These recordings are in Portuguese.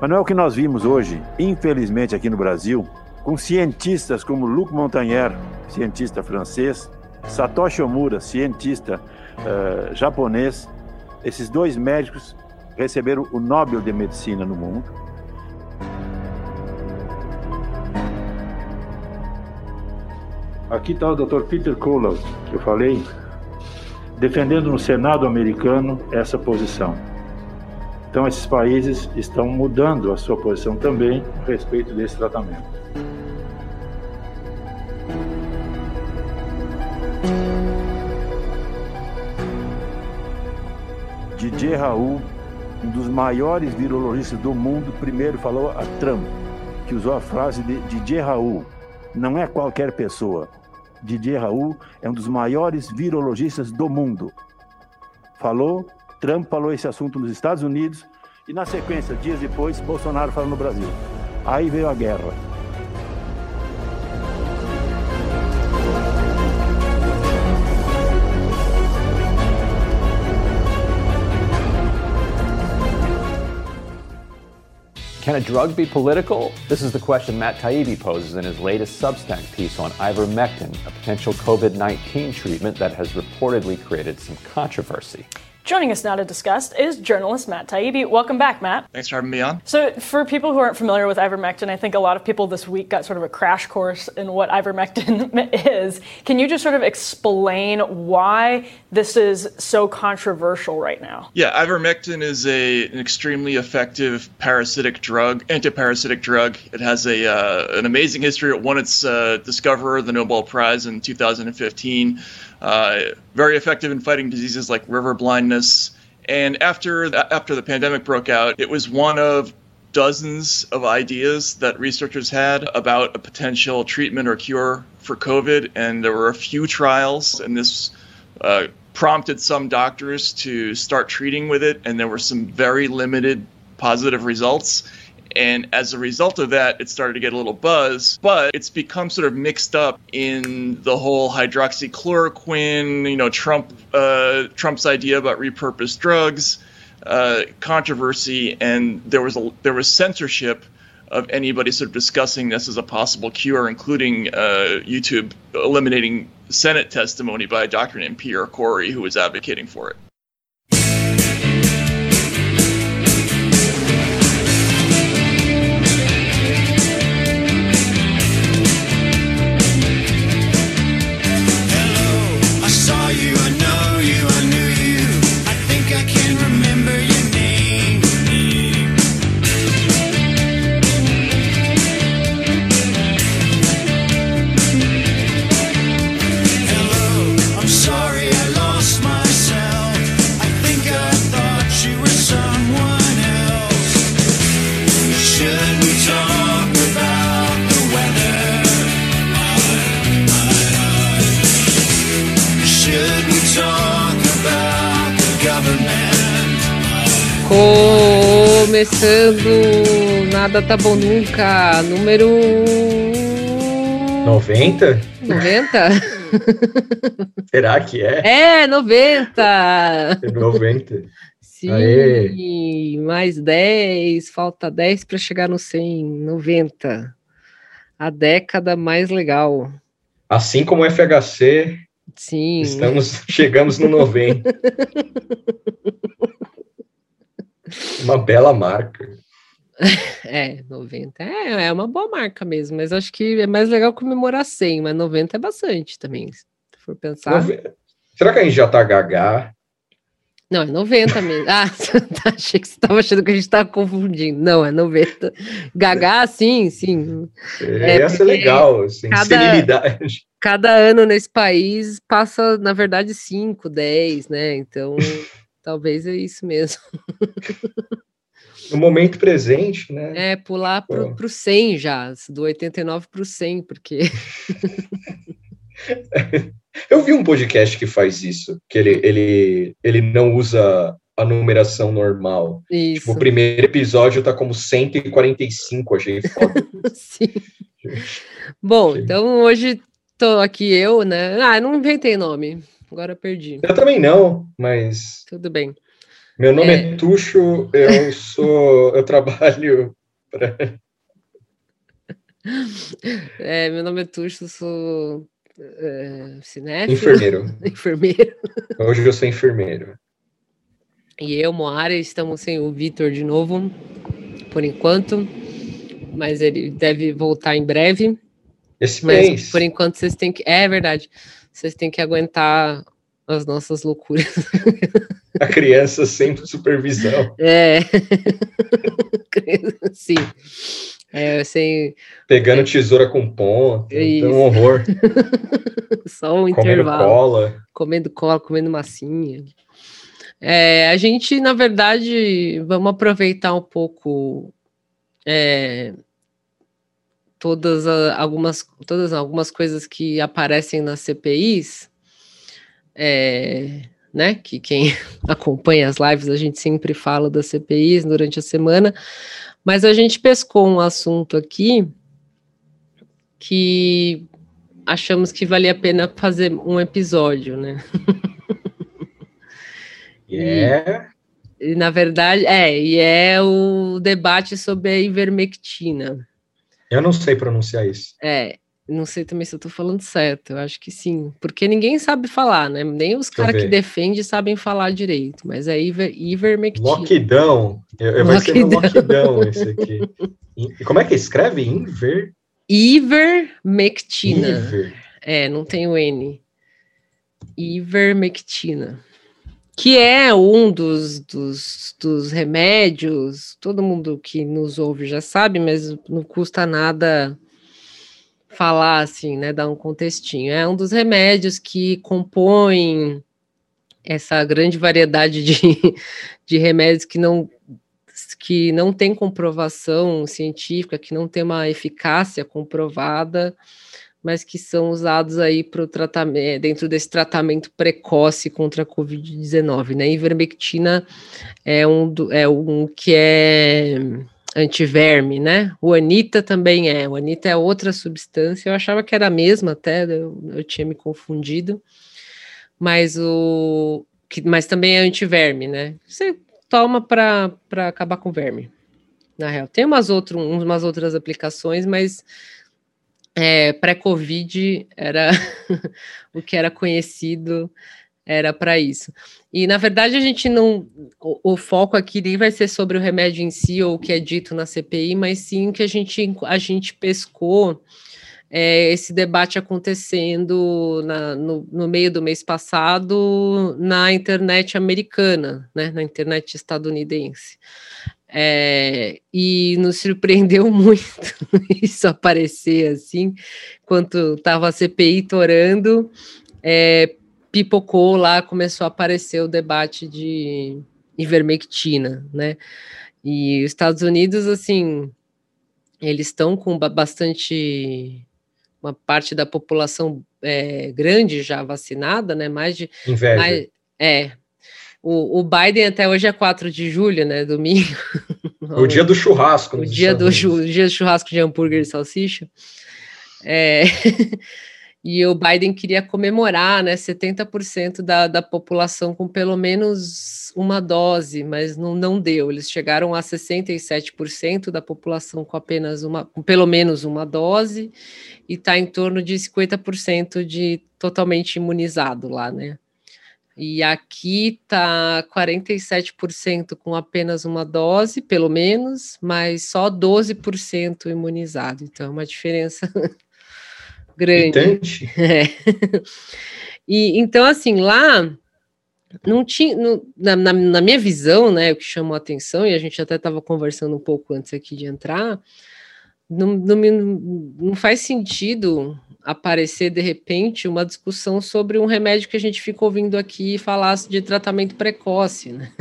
Mas não é o que nós vimos hoje, infelizmente aqui no Brasil, com cientistas como Luc Montagnier, cientista francês, Satoshi Omura, cientista uh, japonês. Esses dois médicos receberam o Nobel de Medicina no mundo. Aqui está o Dr. Peter Kolow, que eu falei, defendendo no Senado americano essa posição. Então, esses países estão mudando a sua posição também a respeito desse tratamento. Didier Raul, um dos maiores virologistas do mundo, primeiro falou a Trump, que usou a frase de Didier Raul: não é qualquer pessoa. Didier Raul é um dos maiores virologistas do mundo. Falou Trump falou esse assunto nos Estados Unidos e, na sequência, dias depois, Bolsonaro falou no Brasil. Aí veio a guerra. Can a drug be political? This is the question Matt Taibbi poses in his latest Substack piece on ivermectin, a potential COVID 19 treatment that has reportedly created some controversy. Joining us now to discuss is journalist Matt Taibbi. Welcome back, Matt. Thanks for having me on. So, for people who aren't familiar with ivermectin, I think a lot of people this week got sort of a crash course in what ivermectin is. Can you just sort of explain why this is so controversial right now? Yeah, ivermectin is a, an extremely effective parasitic drug, antiparasitic drug. It has a uh, an amazing history. It won its uh, discoverer the Nobel Prize in 2015. Uh, very effective in fighting diseases like river blindness. And after the, after the pandemic broke out, it was one of dozens of ideas that researchers had about a potential treatment or cure for COVID, and there were a few trials, and this uh, prompted some doctors to start treating with it, and there were some very limited positive results. And as a result of that, it started to get a little buzz, but it's become sort of mixed up in the whole hydroxychloroquine, you know, Trump, uh, Trump's idea about repurposed drugs, uh, controversy, and there was a, there was censorship of anybody sort of discussing this as a possible cure, including uh, YouTube eliminating Senate testimony by a doctor named Pierre Corey, who was advocating for it. Começando Nada Tá Bom Nunca, número. 90? 90? Será que é? É, 90! 90. Sim, Aê. mais 10, falta 10 para chegar no 100, 90. A década mais legal. Assim como o FHC, Sim. estamos chegamos no 90. Uma bela marca. É, 90 é, é uma boa marca mesmo, mas acho que é mais legal comemorar 100, mas 90 é bastante também, se for pensar. Será que a gente já tá gaga? Não, é 90 mesmo. Ah, achei que você estava achando que a gente estava confundindo. Não, é 90. Gagá, sim, sim. É, é essa é legal, assim, cada, senilidade. Cada ano nesse país passa, na verdade, 5, 10, né? Então. Talvez é isso mesmo. No momento presente, né? É, pular para o 100 já, do 89 para o 100, porque. Eu vi um podcast que faz isso, que ele, ele, ele não usa a numeração normal. Isso. Tipo, o primeiro episódio tá como 145, achei foda. Sim. Bom, Sim. então hoje tô aqui eu, né? Ah, não inventei nome. Agora perdi. Eu também não, mas. Tudo bem. Meu nome é, é Tuxo, eu sou. eu trabalho. É, meu nome é Tuxo, sou é, cinéfilo. Enfermeiro. enfermeiro. Hoje eu sou enfermeiro. E eu, Moara, estamos sem o Vitor de novo, por enquanto, mas ele deve voltar em breve. Esse mas, mês. Por enquanto, vocês têm que. É verdade. Vocês têm que aguentar as nossas loucuras. A criança sem supervisão. É. Sim. É, sem. Pegando é. tesoura com ponta. Então, um horror. Só um comendo intervalo. Cola. Comendo cola, comendo massinha. É, a gente, na verdade, vamos aproveitar um pouco é, todas algumas, todas algumas coisas que aparecem nas CPIs, é, né? Que quem acompanha as lives a gente sempre fala das CPIs durante a semana, mas a gente pescou um assunto aqui que achamos que valia a pena fazer um episódio, né? É. E, na verdade, é, e é o debate sobre a ivermectina. Eu não sei pronunciar isso. É, não sei também se eu estou falando certo, eu acho que sim, porque ninguém sabe falar, né? Nem os caras que defendem sabem falar direito, mas é iver, ivermectina. Lockdown, eu, eu vai ser no lockdown esse aqui. E como é que escreve? Inver... Ivermectina. Iver. É, não tem o N. Ivermectina que é um dos, dos, dos, remédios, todo mundo que nos ouve já sabe, mas não custa nada falar assim, né, dar um contextinho. É um dos remédios que compõem essa grande variedade de, de remédios que não que não tem comprovação científica, que não tem uma eficácia comprovada, mas que são usados aí para o tratamento, dentro desse tratamento precoce contra a Covid-19, né? Ivermectina é um, do, é um que é antiverme, né? O Anita também é. O Anita é outra substância. Eu achava que era a mesma até, eu, eu tinha me confundido. Mas o que, mas também é antiverme, né? Você toma para acabar com verme. Na real, tem umas, outro, umas outras aplicações, mas é, pré-Covid era o que era conhecido era para isso. E na verdade a gente não, o, o, foco aqui nem vai ser sobre o remédio em si ou o que é dito na CPI, mas sim que a gente a gente pescou é, esse debate acontecendo na, no, no, meio do mês passado na internet americana, né, na internet estadunidense. É, e nos surpreendeu muito isso aparecer assim, enquanto estava a CPI torando, é, pipocou lá, começou a aparecer o debate de ivermectina, né? E os Estados Unidos, assim, eles estão com bastante uma parte da população é, grande já vacinada, né? Mais de Inveja. Mais, é, o, o Biden até hoje é 4 de julho, né? Domingo. O dia do churrasco. O dia do, o dia do churrasco de hambúrguer e salsicha. É... e o Biden queria comemorar, né? 70% da, da população com pelo menos uma dose, mas não, não deu. Eles chegaram a 67% da população com apenas uma, com pelo menos uma dose, e está em torno de 50% de totalmente imunizado lá, né? E aqui está 47% com apenas uma dose, pelo menos, mas só 12% imunizado. Então, é uma diferença grande. É. E então, assim, lá não tinha, na, na, na, minha visão, né, o que chamou a atenção, e a gente até estava conversando um pouco antes aqui de entrar, não, não, não faz sentido aparecer de repente uma discussão sobre um remédio que a gente ficou ouvindo aqui falar de tratamento precoce, né?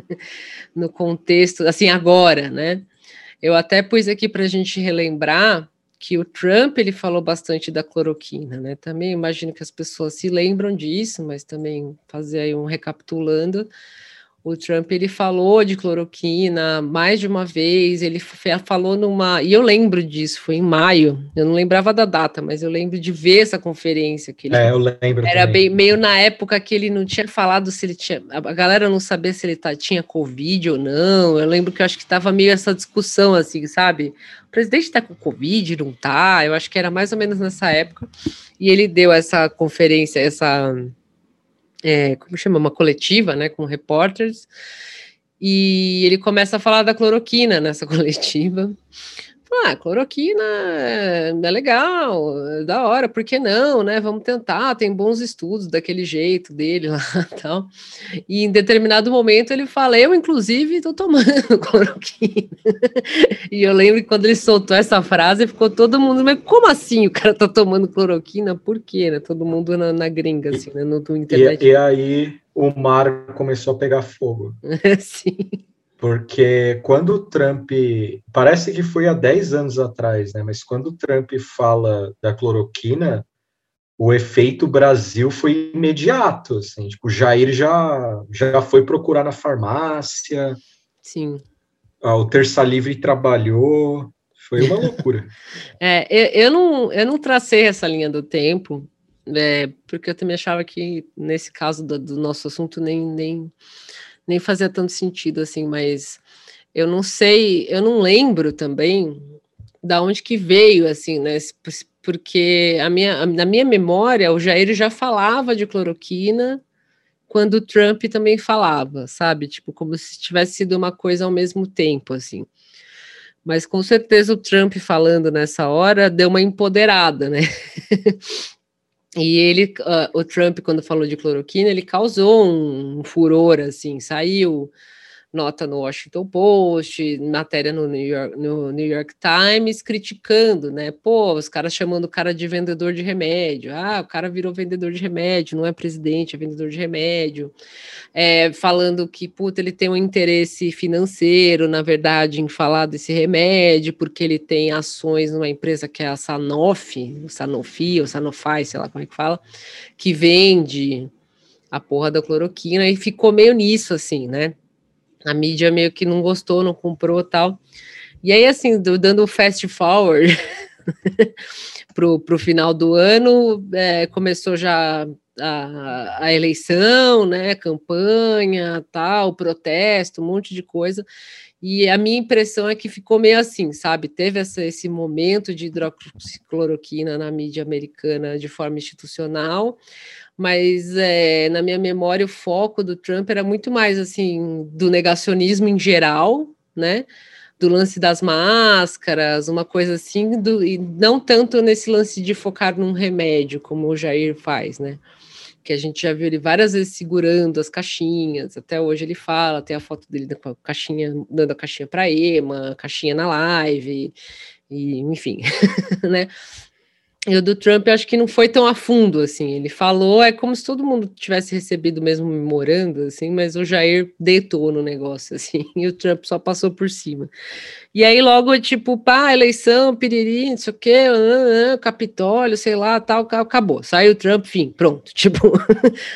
no contexto, assim, agora, né? Eu até pus aqui para a gente relembrar que o Trump ele falou bastante da cloroquina, né? Também imagino que as pessoas se lembram disso, mas também fazer aí um recapitulando. O Trump ele falou de cloroquina mais de uma vez, ele falou numa. E eu lembro disso, foi em maio. Eu não lembrava da data, mas eu lembro de ver essa conferência. Que ele, é, eu lembro. Era bem, meio na época que ele não tinha falado se ele tinha. A galera não sabia se ele tá, tinha Covid ou não. Eu lembro que eu acho que estava meio essa discussão, assim, sabe? O presidente está com Covid, não tá? Eu acho que era mais ou menos nessa época. E ele deu essa conferência, essa é, como chama, uma coletiva, né, com repórteres, e ele começa a falar da cloroquina nessa coletiva, ah, cloroquina é, é legal, é da hora, por que não, né? Vamos tentar, tem bons estudos daquele jeito dele lá tal. E em determinado momento ele fala, eu inclusive estou tomando cloroquina. e eu lembro que quando ele soltou essa frase, ficou todo mundo, mas como assim o cara tá tomando cloroquina? Por quê, né? Todo mundo na, na gringa, assim, né? No, no internet. E, e aí o mar começou a pegar fogo. Sim. Porque quando o Trump, parece que foi há 10 anos atrás, né? Mas quando o Trump fala da cloroquina, o efeito Brasil foi imediato, assim, tipo, Jair já já foi procurar na farmácia. Sim. O Terça Livre trabalhou, foi uma loucura. é, eu, eu, não, eu não tracei essa linha do tempo, é, porque eu também achava que, nesse caso do, do nosso assunto, nem, nem nem fazia tanto sentido assim, mas eu não sei, eu não lembro também da onde que veio assim, né? Porque a minha, na minha memória, o Jair já falava de cloroquina quando o Trump também falava, sabe? Tipo, como se tivesse sido uma coisa ao mesmo tempo, assim. Mas com certeza o Trump falando nessa hora deu uma empoderada, né? E ele, uh, o Trump, quando falou de cloroquina, ele causou um furor, assim, saiu nota no Washington Post, matéria no New York, no New York Times, criticando, né? Pô, os caras chamando o cara de vendedor de remédio. Ah, o cara virou vendedor de remédio, não é presidente, é vendedor de remédio. É, falando que, puta, ele tem um interesse financeiro, na verdade, em falar desse remédio, porque ele tem ações numa empresa que é a Sanofi, o Sanofi, ou Sanofi, sei lá como é que fala, que vende a porra da cloroquina e ficou meio nisso, assim, né? A mídia meio que não gostou, não comprou tal. E aí, assim, dando fast forward pro, pro final do ano, é, começou já a, a, eleição, né, campanha, tal, protesto, um monte de coisa. E a minha impressão é que ficou meio assim, sabe? Teve essa, esse momento de hidroxicloroquina na mídia americana de forma institucional, mas é, na minha memória o foco do Trump era muito mais assim do negacionismo em geral, né? Do lance das máscaras, uma coisa assim, do, e não tanto nesse lance de focar num remédio, como o Jair faz, né? Que a gente já viu ele várias vezes segurando as caixinhas, até hoje ele fala, tem a foto dele com a caixinha, dando a caixinha para Ema, caixinha na live, e enfim, né? E o do Trump, acho que não foi tão a fundo, assim. Ele falou, é como se todo mundo tivesse recebido o mesmo memorando, assim, mas o Jair deitou no negócio, assim, e o Trump só passou por cima. E aí, logo, tipo, pá, eleição, piriri, não sei o quê, uh, Capitólio, sei lá, tal, acabou. Saiu o Trump, fim, pronto. Tipo,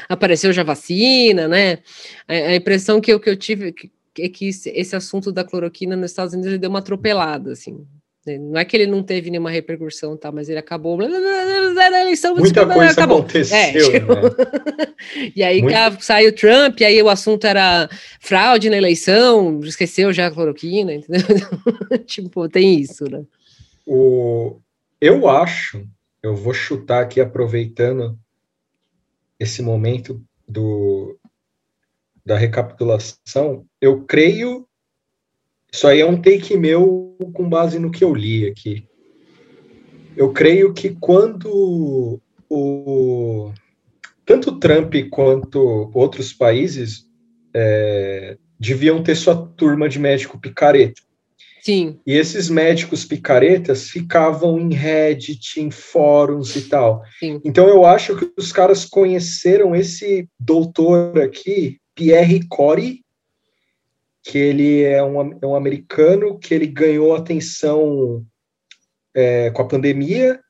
apareceu já vacina, né? A, a, impressão que eu, que eu tive é que esse assunto da cloroquina nos Estados Unidos deu uma atropelada, assim. Não é que ele não teve nenhuma repercussão, tá? Mas ele acabou. Eleição, Muita coisa acabou. aconteceu. É, tipo... né? e aí Muita... saiu Trump, e aí o assunto era fraude na eleição, esqueceu já a cloroquina, entendeu? tipo, tem isso, né? O... Eu acho, eu vou chutar aqui aproveitando esse momento do, da recapitulação, eu creio isso aí é um take meu com base no que eu li aqui. Eu creio que quando o tanto Trump quanto outros países é, deviam ter sua turma de médico picareta. Sim. E esses médicos picaretas ficavam em Reddit, em fóruns e tal. Sim. Então eu acho que os caras conheceram esse doutor aqui, Pierre Corey, que ele é um, é um americano que ele ganhou atenção é, com a pandemia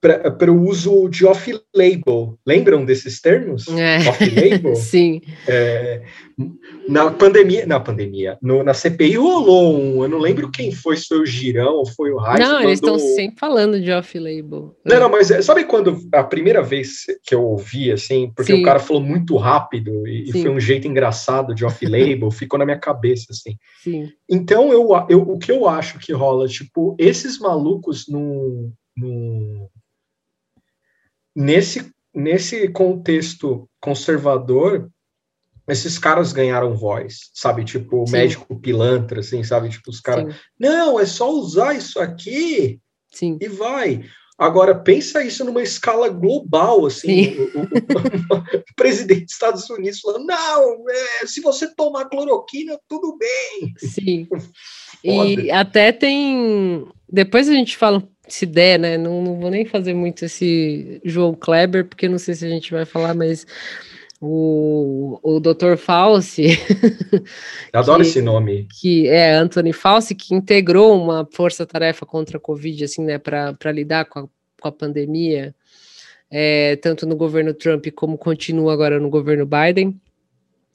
para o uso de off-label. Lembram desses termos? É. Off-label? Sim. É, na pandemia, na pandemia, no, na CPI rolou um, eu não lembro quem foi, se foi o Girão ou foi o Raiz. Não, eles estão sempre falando de off-label. Não, não, mas é, sabe quando a primeira vez que eu ouvi, assim, porque Sim. o cara falou muito rápido e, e foi um jeito engraçado de off-label, ficou na minha cabeça, assim. Sim. Então, eu, eu, o que eu acho que rola, tipo, esses malucos no, no, nesse, nesse contexto conservador, esses caras ganharam voz, sabe? Tipo, Sim. médico pilantra, assim, sabe? Tipo, os caras, não, é só usar isso aqui Sim. e vai. Agora, pensa isso numa escala global, assim, Sim. o, o- o presidente dos Estados Unidos falando, não, é, se você tomar cloroquina, tudo bem. Sim. E até tem. Depois a gente fala, se der, né? Não, não vou nem fazer muito esse João Kleber, porque não sei se a gente vai falar, mas o, o Dr. Fauci, Eu adoro Que- esse nome. que é Anthony Fauci, que integrou uma força-tarefa contra a Covid, assim, né, para lidar com a, com a pandemia, é, tanto no governo Trump como continua agora no governo Biden.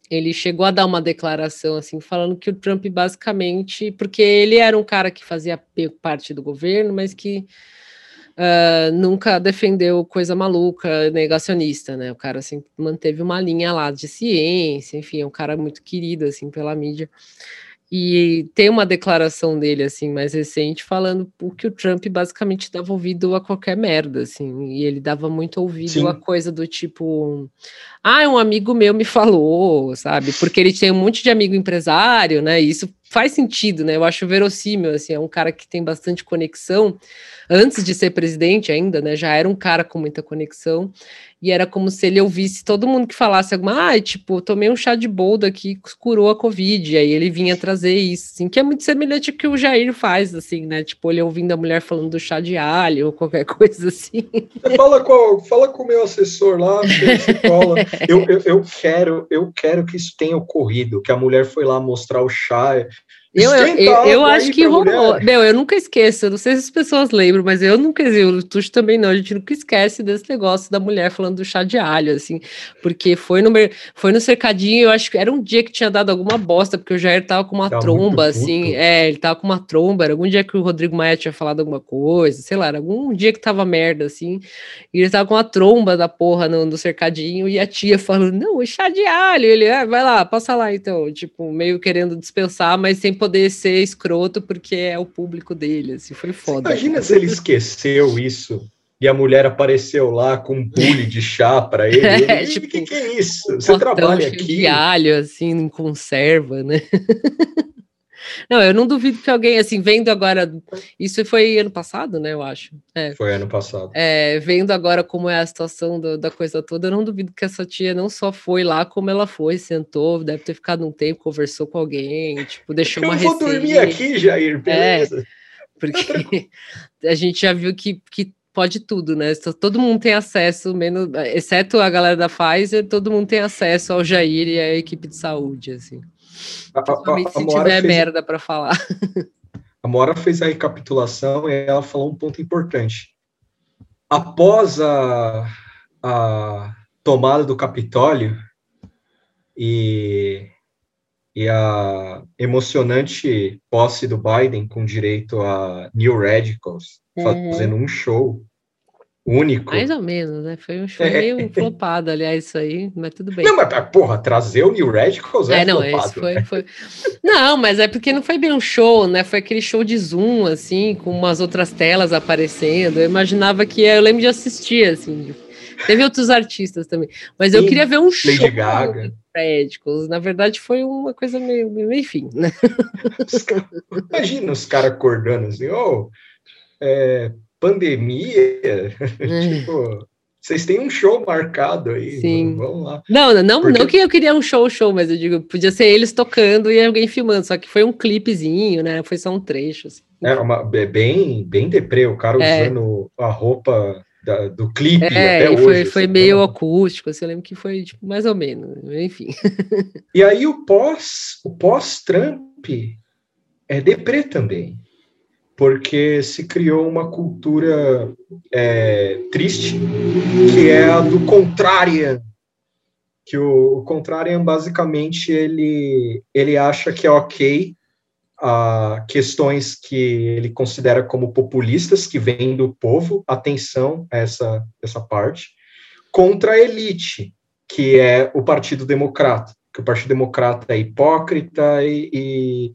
Ele chegou a dar uma declaração assim, falando que o Trump basicamente, porque ele era um cara que fazia parte do governo, mas que ah, nunca defendeu coisa maluca, negacionista, né? O cara sempre manteve uma linha lá de ciência, enfim, é um cara muito querido assim pela mídia. E tem uma declaração dele, assim, mais recente, falando que o Trump basicamente dava ouvido a qualquer merda, assim, e ele dava muito ouvido Sim. a coisa do tipo, ah, um amigo meu me falou, sabe? Porque ele tem um monte de amigo empresário, né? E isso faz sentido, né? Eu acho verossímil, assim, é um cara que tem bastante conexão, antes de ser presidente ainda, né? Já era um cara com muita conexão, e era como se ele ouvisse todo mundo que falasse alguma, ah, tipo, tomei um chá de boldo aqui, curou a Covid, e aí ele vinha trazer isso, assim, que é muito semelhante ao que o Jair faz, assim, né? Tipo, ele ouvindo a mulher falando do chá de alho, ou qualquer coisa assim. Fala com, fala com o meu assessor lá, você cola. Eu, eu, eu quero, eu quero que isso tenha ocorrido, que a mulher foi lá mostrar o chá. Eu, eu, eu, eu acho que rolou. mulher. Meu, eu nunca esqueço. Eu não sei se as pessoas lembram, mas eu nunca. Eu, o Tuxo também não. A gente nunca esquece desse negócio da mulher falando do chá de alho, assim. Porque foi no, foi no cercadinho. Eu acho que era um dia que tinha dado alguma bosta, porque o Jair tava com uma Tava tromba, assim. É, ele tava com uma tromba. Era algum dia que o Rodrigo Maia tinha falado alguma coisa, sei lá, era algum dia que tava merda, assim. E ele tava com uma tromba da porra no, no cercadinho. E a tia falando: Não, o chá de alho. Ele, ah, vai lá, passa lá então. Tipo, meio querendo dispensar, mas sem poder ser escroto, porque é o público dele, assim, foi foda. Imagina se ele esqueceu isso e a mulher apareceu lá com um bule de chá para ele. É, o tipo, que, que é isso? Um Você trabalha aqui? de alho, assim, em conserva, né? Não, eu não duvido que alguém, assim, vendo agora, isso foi ano passado, né, eu acho. É, Foi ano passado. é, vendo agora como é a situação do- da coisa toda, eu não duvido que essa tia não só foi lá, como ela foi, sentou, deve ter ficado um tempo, conversou com alguém, tipo, deixou Eu uma vou receita. dormir aqui, Jair, beleza? porque a gente já viu que, que pode tudo, né? Todo mundo tem acesso, menos, exceto a galera da Pfizer, todo mundo tem acesso ao Jair e à equipe de saúde, assim. A, a, Principalmente a, se tiver fez, merda para falar. a Moara fez a recapitulação e ela falou um ponto importante. Após a, a tomada do Capitólio e, e a emocionante posse do Biden com direito a New Radicals Uhum. fazendo um show único. Mais ou menos, né? Foi um show É. meio flopado, aliás, isso aí, mas tudo bem. Não, mas porra, trazer o New Radicals é, É, não, flopado, esse foi, né? foi. Não, mas é porque não foi bem um show, né? Foi aquele show de Zoom, assim, com umas outras telas aparecendo. Eu imaginava que eu lembro de assistir, assim. Teve outros artistas também, mas eu Sim, queria ver um show. Lady Gaga. Médicos. Na verdade, foi uma coisa meio, meio enfim, né? Imagina os caras acordando assim, ô, é, pandemia, tipo, vocês têm um show marcado aí, Sim. vamos lá. Não, não, não, Porque- não que eu queria um show, show, mas eu digo, podia ser eles tocando e alguém filmando, só que foi um clipezinho, né? Foi só um trecho. Assim. É uma, é bem, bem deprê, o cara É. usando a roupa da- do clipe É, até hoje. foi, foi assim, meio não. acústico, assim, eu lembro que foi tipo, mais ou menos, enfim. E aí o pós, o pós-Trump é deprê também. Porque se criou uma cultura é, triste, que é a do contrarian, que o, o contrarian basicamente ele, ele acha que é ok a questões que ele considera como populistas, que vêm do povo, atenção a essa, essa parte, contra a elite, que é o Partido Democrata, que o Partido Democrata é hipócrita e, e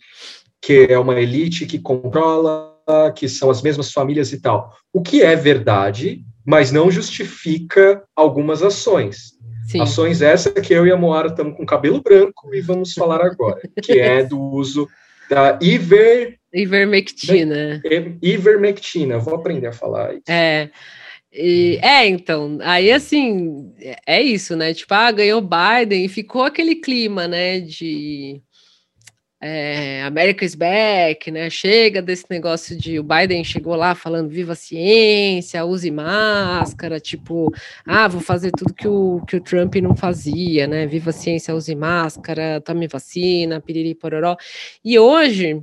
que é uma elite que controla, que são as mesmas famílias e tal. O que é verdade, mas não justifica algumas ações. Sim. Ações essa que eu e a Moara estamos com cabelo branco e vamos falar agora, que é do uso da iver... ivermectina. Ivermectina, vou aprender a falar isso. É. E, é, então, aí assim, é isso, né? Tipo, ah, ganhou Biden e ficou aquele clima, né, de é, America is back, né? Chega desse negócio de o Biden chegou lá falando viva a ciência, use máscara, tipo, ah, vou fazer tudo que o, que o Trump não fazia, né? Viva a ciência, use máscara, tome vacina, piriri pororó. E hoje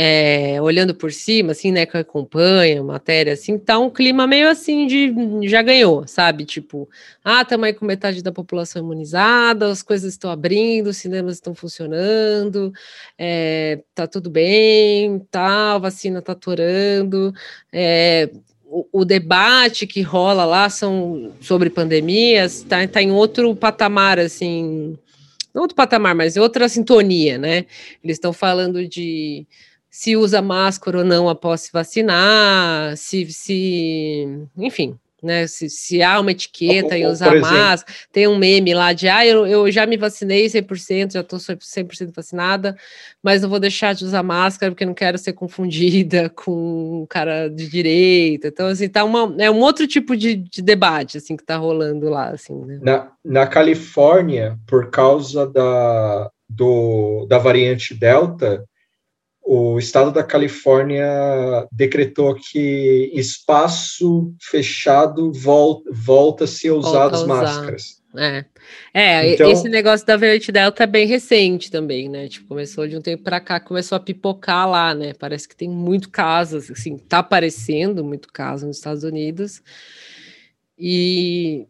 é, olhando por cima, assim, né, que acompanha matéria, assim, tá um clima meio assim de já ganhou, sabe? Tipo, ah, estamos aí com metade da população imunizada, as coisas estão abrindo, os cinemas estão funcionando, é, tá tudo bem, tá, a vacina tá atorando, é, o, o, debate que rola lá são sobre pandemias, tá, tá em outro patamar, assim, não outro patamar, mas outra sintonia, né? Eles estão falando de se usa máscara ou não após se vacinar, se, se enfim, né? Se, se há uma etiqueta ou, e usar máscara, tem um meme lá de ah, eu, eu já me vacinei 100%, já estou 100% vacinada, mas não vou deixar de usar máscara porque não quero ser confundida com um cara de direita. Então, assim, tá uma, é um outro tipo de, de debate assim que está rolando lá, assim. Né? Na, na Califórnia, por causa da, do, da variante Delta, o estado da Califórnia decretou que espaço fechado volta, volta-se a usar volta as máscaras. É, é então, esse negócio da variante Delta é bem recente também, né? Tipo, começou de um tempo para cá, começou a pipocar lá, né? Parece que tem muito casos, assim, tá aparecendo muito caso nos Estados Unidos. E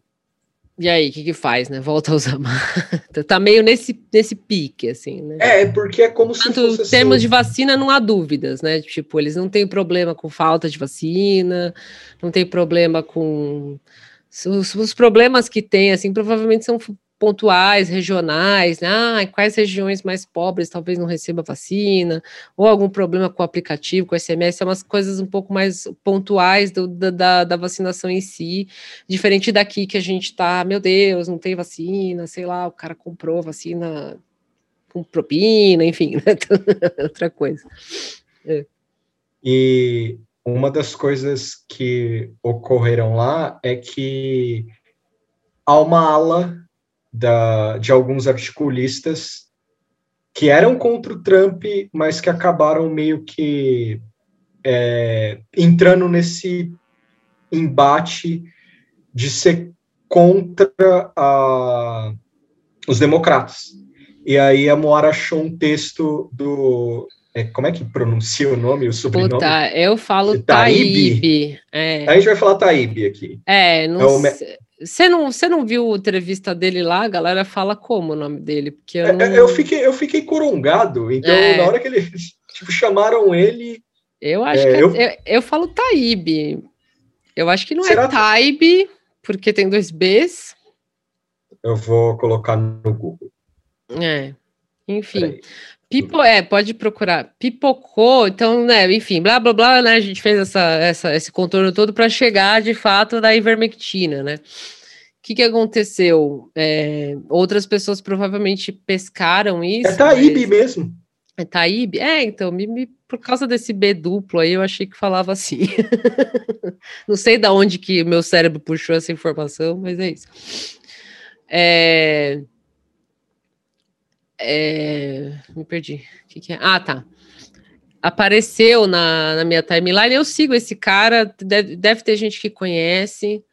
e aí, o que que faz, né? Volta a usar máscara. tá meio nesse, nesse pique, assim, né? É, porque é como se Tanto fosse... Em termos assim... de vacina, não há dúvidas, né? Tipo, eles não têm problema com falta de vacina, não tem problema com... Os, os problemas que tem, assim, provavelmente são pontuais, regionais, né? ah, quais regiões mais pobres talvez não receba vacina, ou algum problema com o aplicativo, com o SMS, são umas coisas um pouco mais pontuais do, da, da, vacinação em si, diferente daqui que a gente está, meu Deus, não tem vacina, sei lá, o cara comprou vacina com propina, enfim, né? outra coisa. É. E uma das coisas que ocorreram lá é que há uma ala da, de alguns articulistas que eram contra o Trump, mas que acabaram meio que é, entrando nesse embate de ser contra a, os democratas. E aí a Moara achou um texo do. É, como é que pronuncia o nome, o sobrenome? Puta, eu falo Taíbe. É. A gente vai falar Taíbe aqui. É, não é o, sei. Você não, você não viu a entrevista dele lá? A galera fala como o nome dele? Porque eu, é, não... eu fiquei eu fiquei corongado. Então, é. na hora que eles tipo, chamaram ele. Eu acho é, que é, eu... eu... eu falo Taíbe. Eu acho que não Será é Taíbe, porque tem dois Bs. Eu vou colocar no Google. É. Enfim. Pipo, é, pode procurar. Pipocou, então, né, enfim, blá blá blá, né? A gente fez essa, essa, esse contorno todo para chegar de fato da ivermectina, né? O que, que aconteceu? É, outras pessoas provavelmente pescaram isso. É Taíbe mas... mesmo. É Taíbe? É, então, me, me, por causa desse B duplo aí, eu achei que falava assim. Não sei da onde que meu cérebro puxou essa informação, mas é isso. É. É... Me perdi. Que, que, é? Ah, tá. Apareceu na, na, minha timeline. Eu sigo esse cara, deve, deve ter gente que conhece,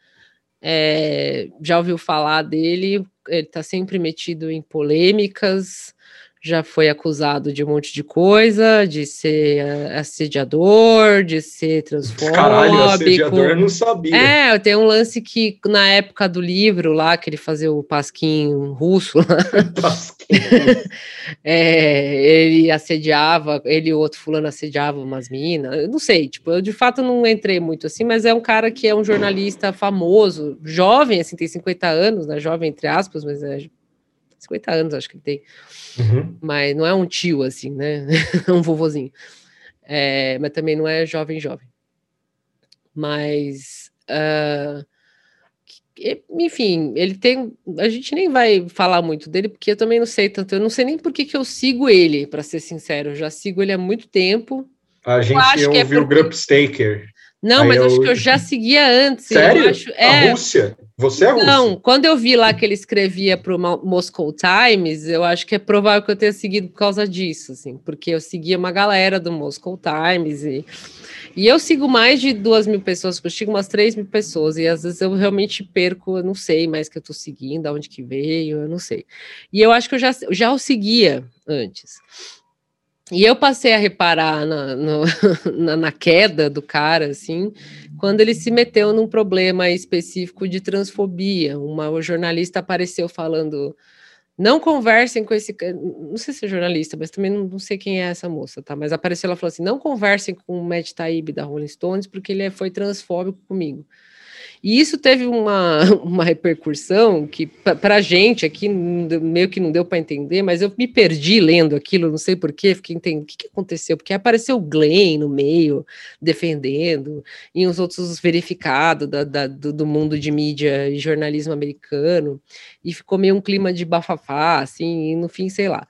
é, já ouviu falar dele. Ele está sempre metido em polêmicas, já foi acusado de um monte de coisa, de ser eh, assediador, de ser transfóbico. Caralho, assediador eu não sabia. É, tem um lance que na época do livro lá, que ele fazia o pasquinho russo, pasquinho. é, ele assediava, ele e outro fulano assediavam umas minas, eu não sei, tipo, eu de fato não entrei muito assim, mas é um cara que é um jornalista famoso, jovem, assim, tem 50 anos, né, jovem entre aspas, mas é 50 anos, acho que ele tem. Uhum. Mas não é um tio, assim, né? um vovozinho. É, mas também não é jovem, jovem. Mas. Uh, enfim, ele tem. A gente nem vai falar muito dele, porque eu também não sei tanto. Eu não sei nem por que, que eu sigo ele, para ser sincero. Eu já sigo ele há muito tempo. A gente ouviu é porque... o. Não, Aí mas eu... acho que eu já seguia antes. Sério? Acho... É... A Rússia? Você é russo? Não, quando eu vi lá que ele escrevia para o Moscow Times, eu acho que é provável que eu tenha seguido por causa disso, assim, porque eu seguia uma galera do Moscow Times e, e eu sigo mais de duas mil pessoas, eu sigo umas três mil pessoas, e às vezes eu realmente perco, eu não sei mais que eu estou seguindo, aonde que veio, eu não sei. E eu acho que eu já, já o seguia antes. E eu passei a reparar na, no, na, na, queda do cara, assim, quando ele se meteu num problema específico de transfobia. Uma jornalista apareceu falando: não conversem com esse. Não sei se é jornalista, mas também não, não sei quem é essa moça, tá? Mas apareceu, ela falou assim: não conversem com o Matt Taib da Rolling Stones, porque ele é, foi transfóbico comigo. E isso teve uma, uma repercussão que, para a gente aqui, meio que não deu para entender, mas eu me perdi lendo aquilo, não sei porquê, fiquei entendendo o que, que aconteceu, porque apareceu o Glenn no meio, defendendo, e os outros verificados da, da, do, do mundo de mídia e jornalismo americano, e ficou meio um clima de bafafá, assim, e no fim, sei lá.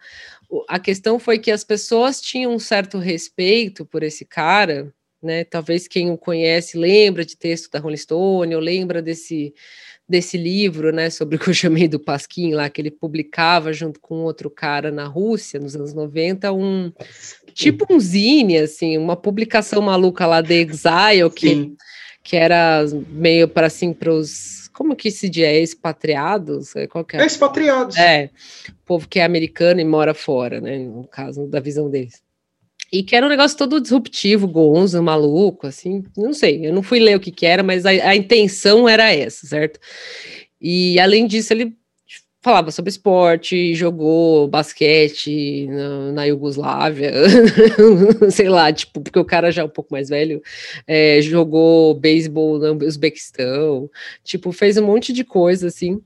A questão foi que as pessoas tinham um certo respeito por esse cara, né? Talvez quem o conhece lembra de texto da Rolling Stone, ou lembra desse, desse livro, né, sobre o que eu chamei do Pasquim lá, que ele publicava junto com outro cara na Rússia, nos anos 90, um tipo um zine, assim, uma publicação maluca lá de Exile, que, que era meio para assim, para os como que se diz? É expatriados? É, qual é? é expatriados. É, povo que é americano e mora fora, né? No caso da visão deles. E que era um negócio todo disruptivo, gonzo, maluco, assim, não sei, eu não fui ler o que que era, mas a, a intenção era essa, certo? E além disso, ele falava sobre esporte, jogou basquete na, na Iugoslávia, sei lá, tipo, porque o cara já é um pouco mais velho, é, jogou beisebol no Uzbequistão, tipo, fez um monte de coisa, assim,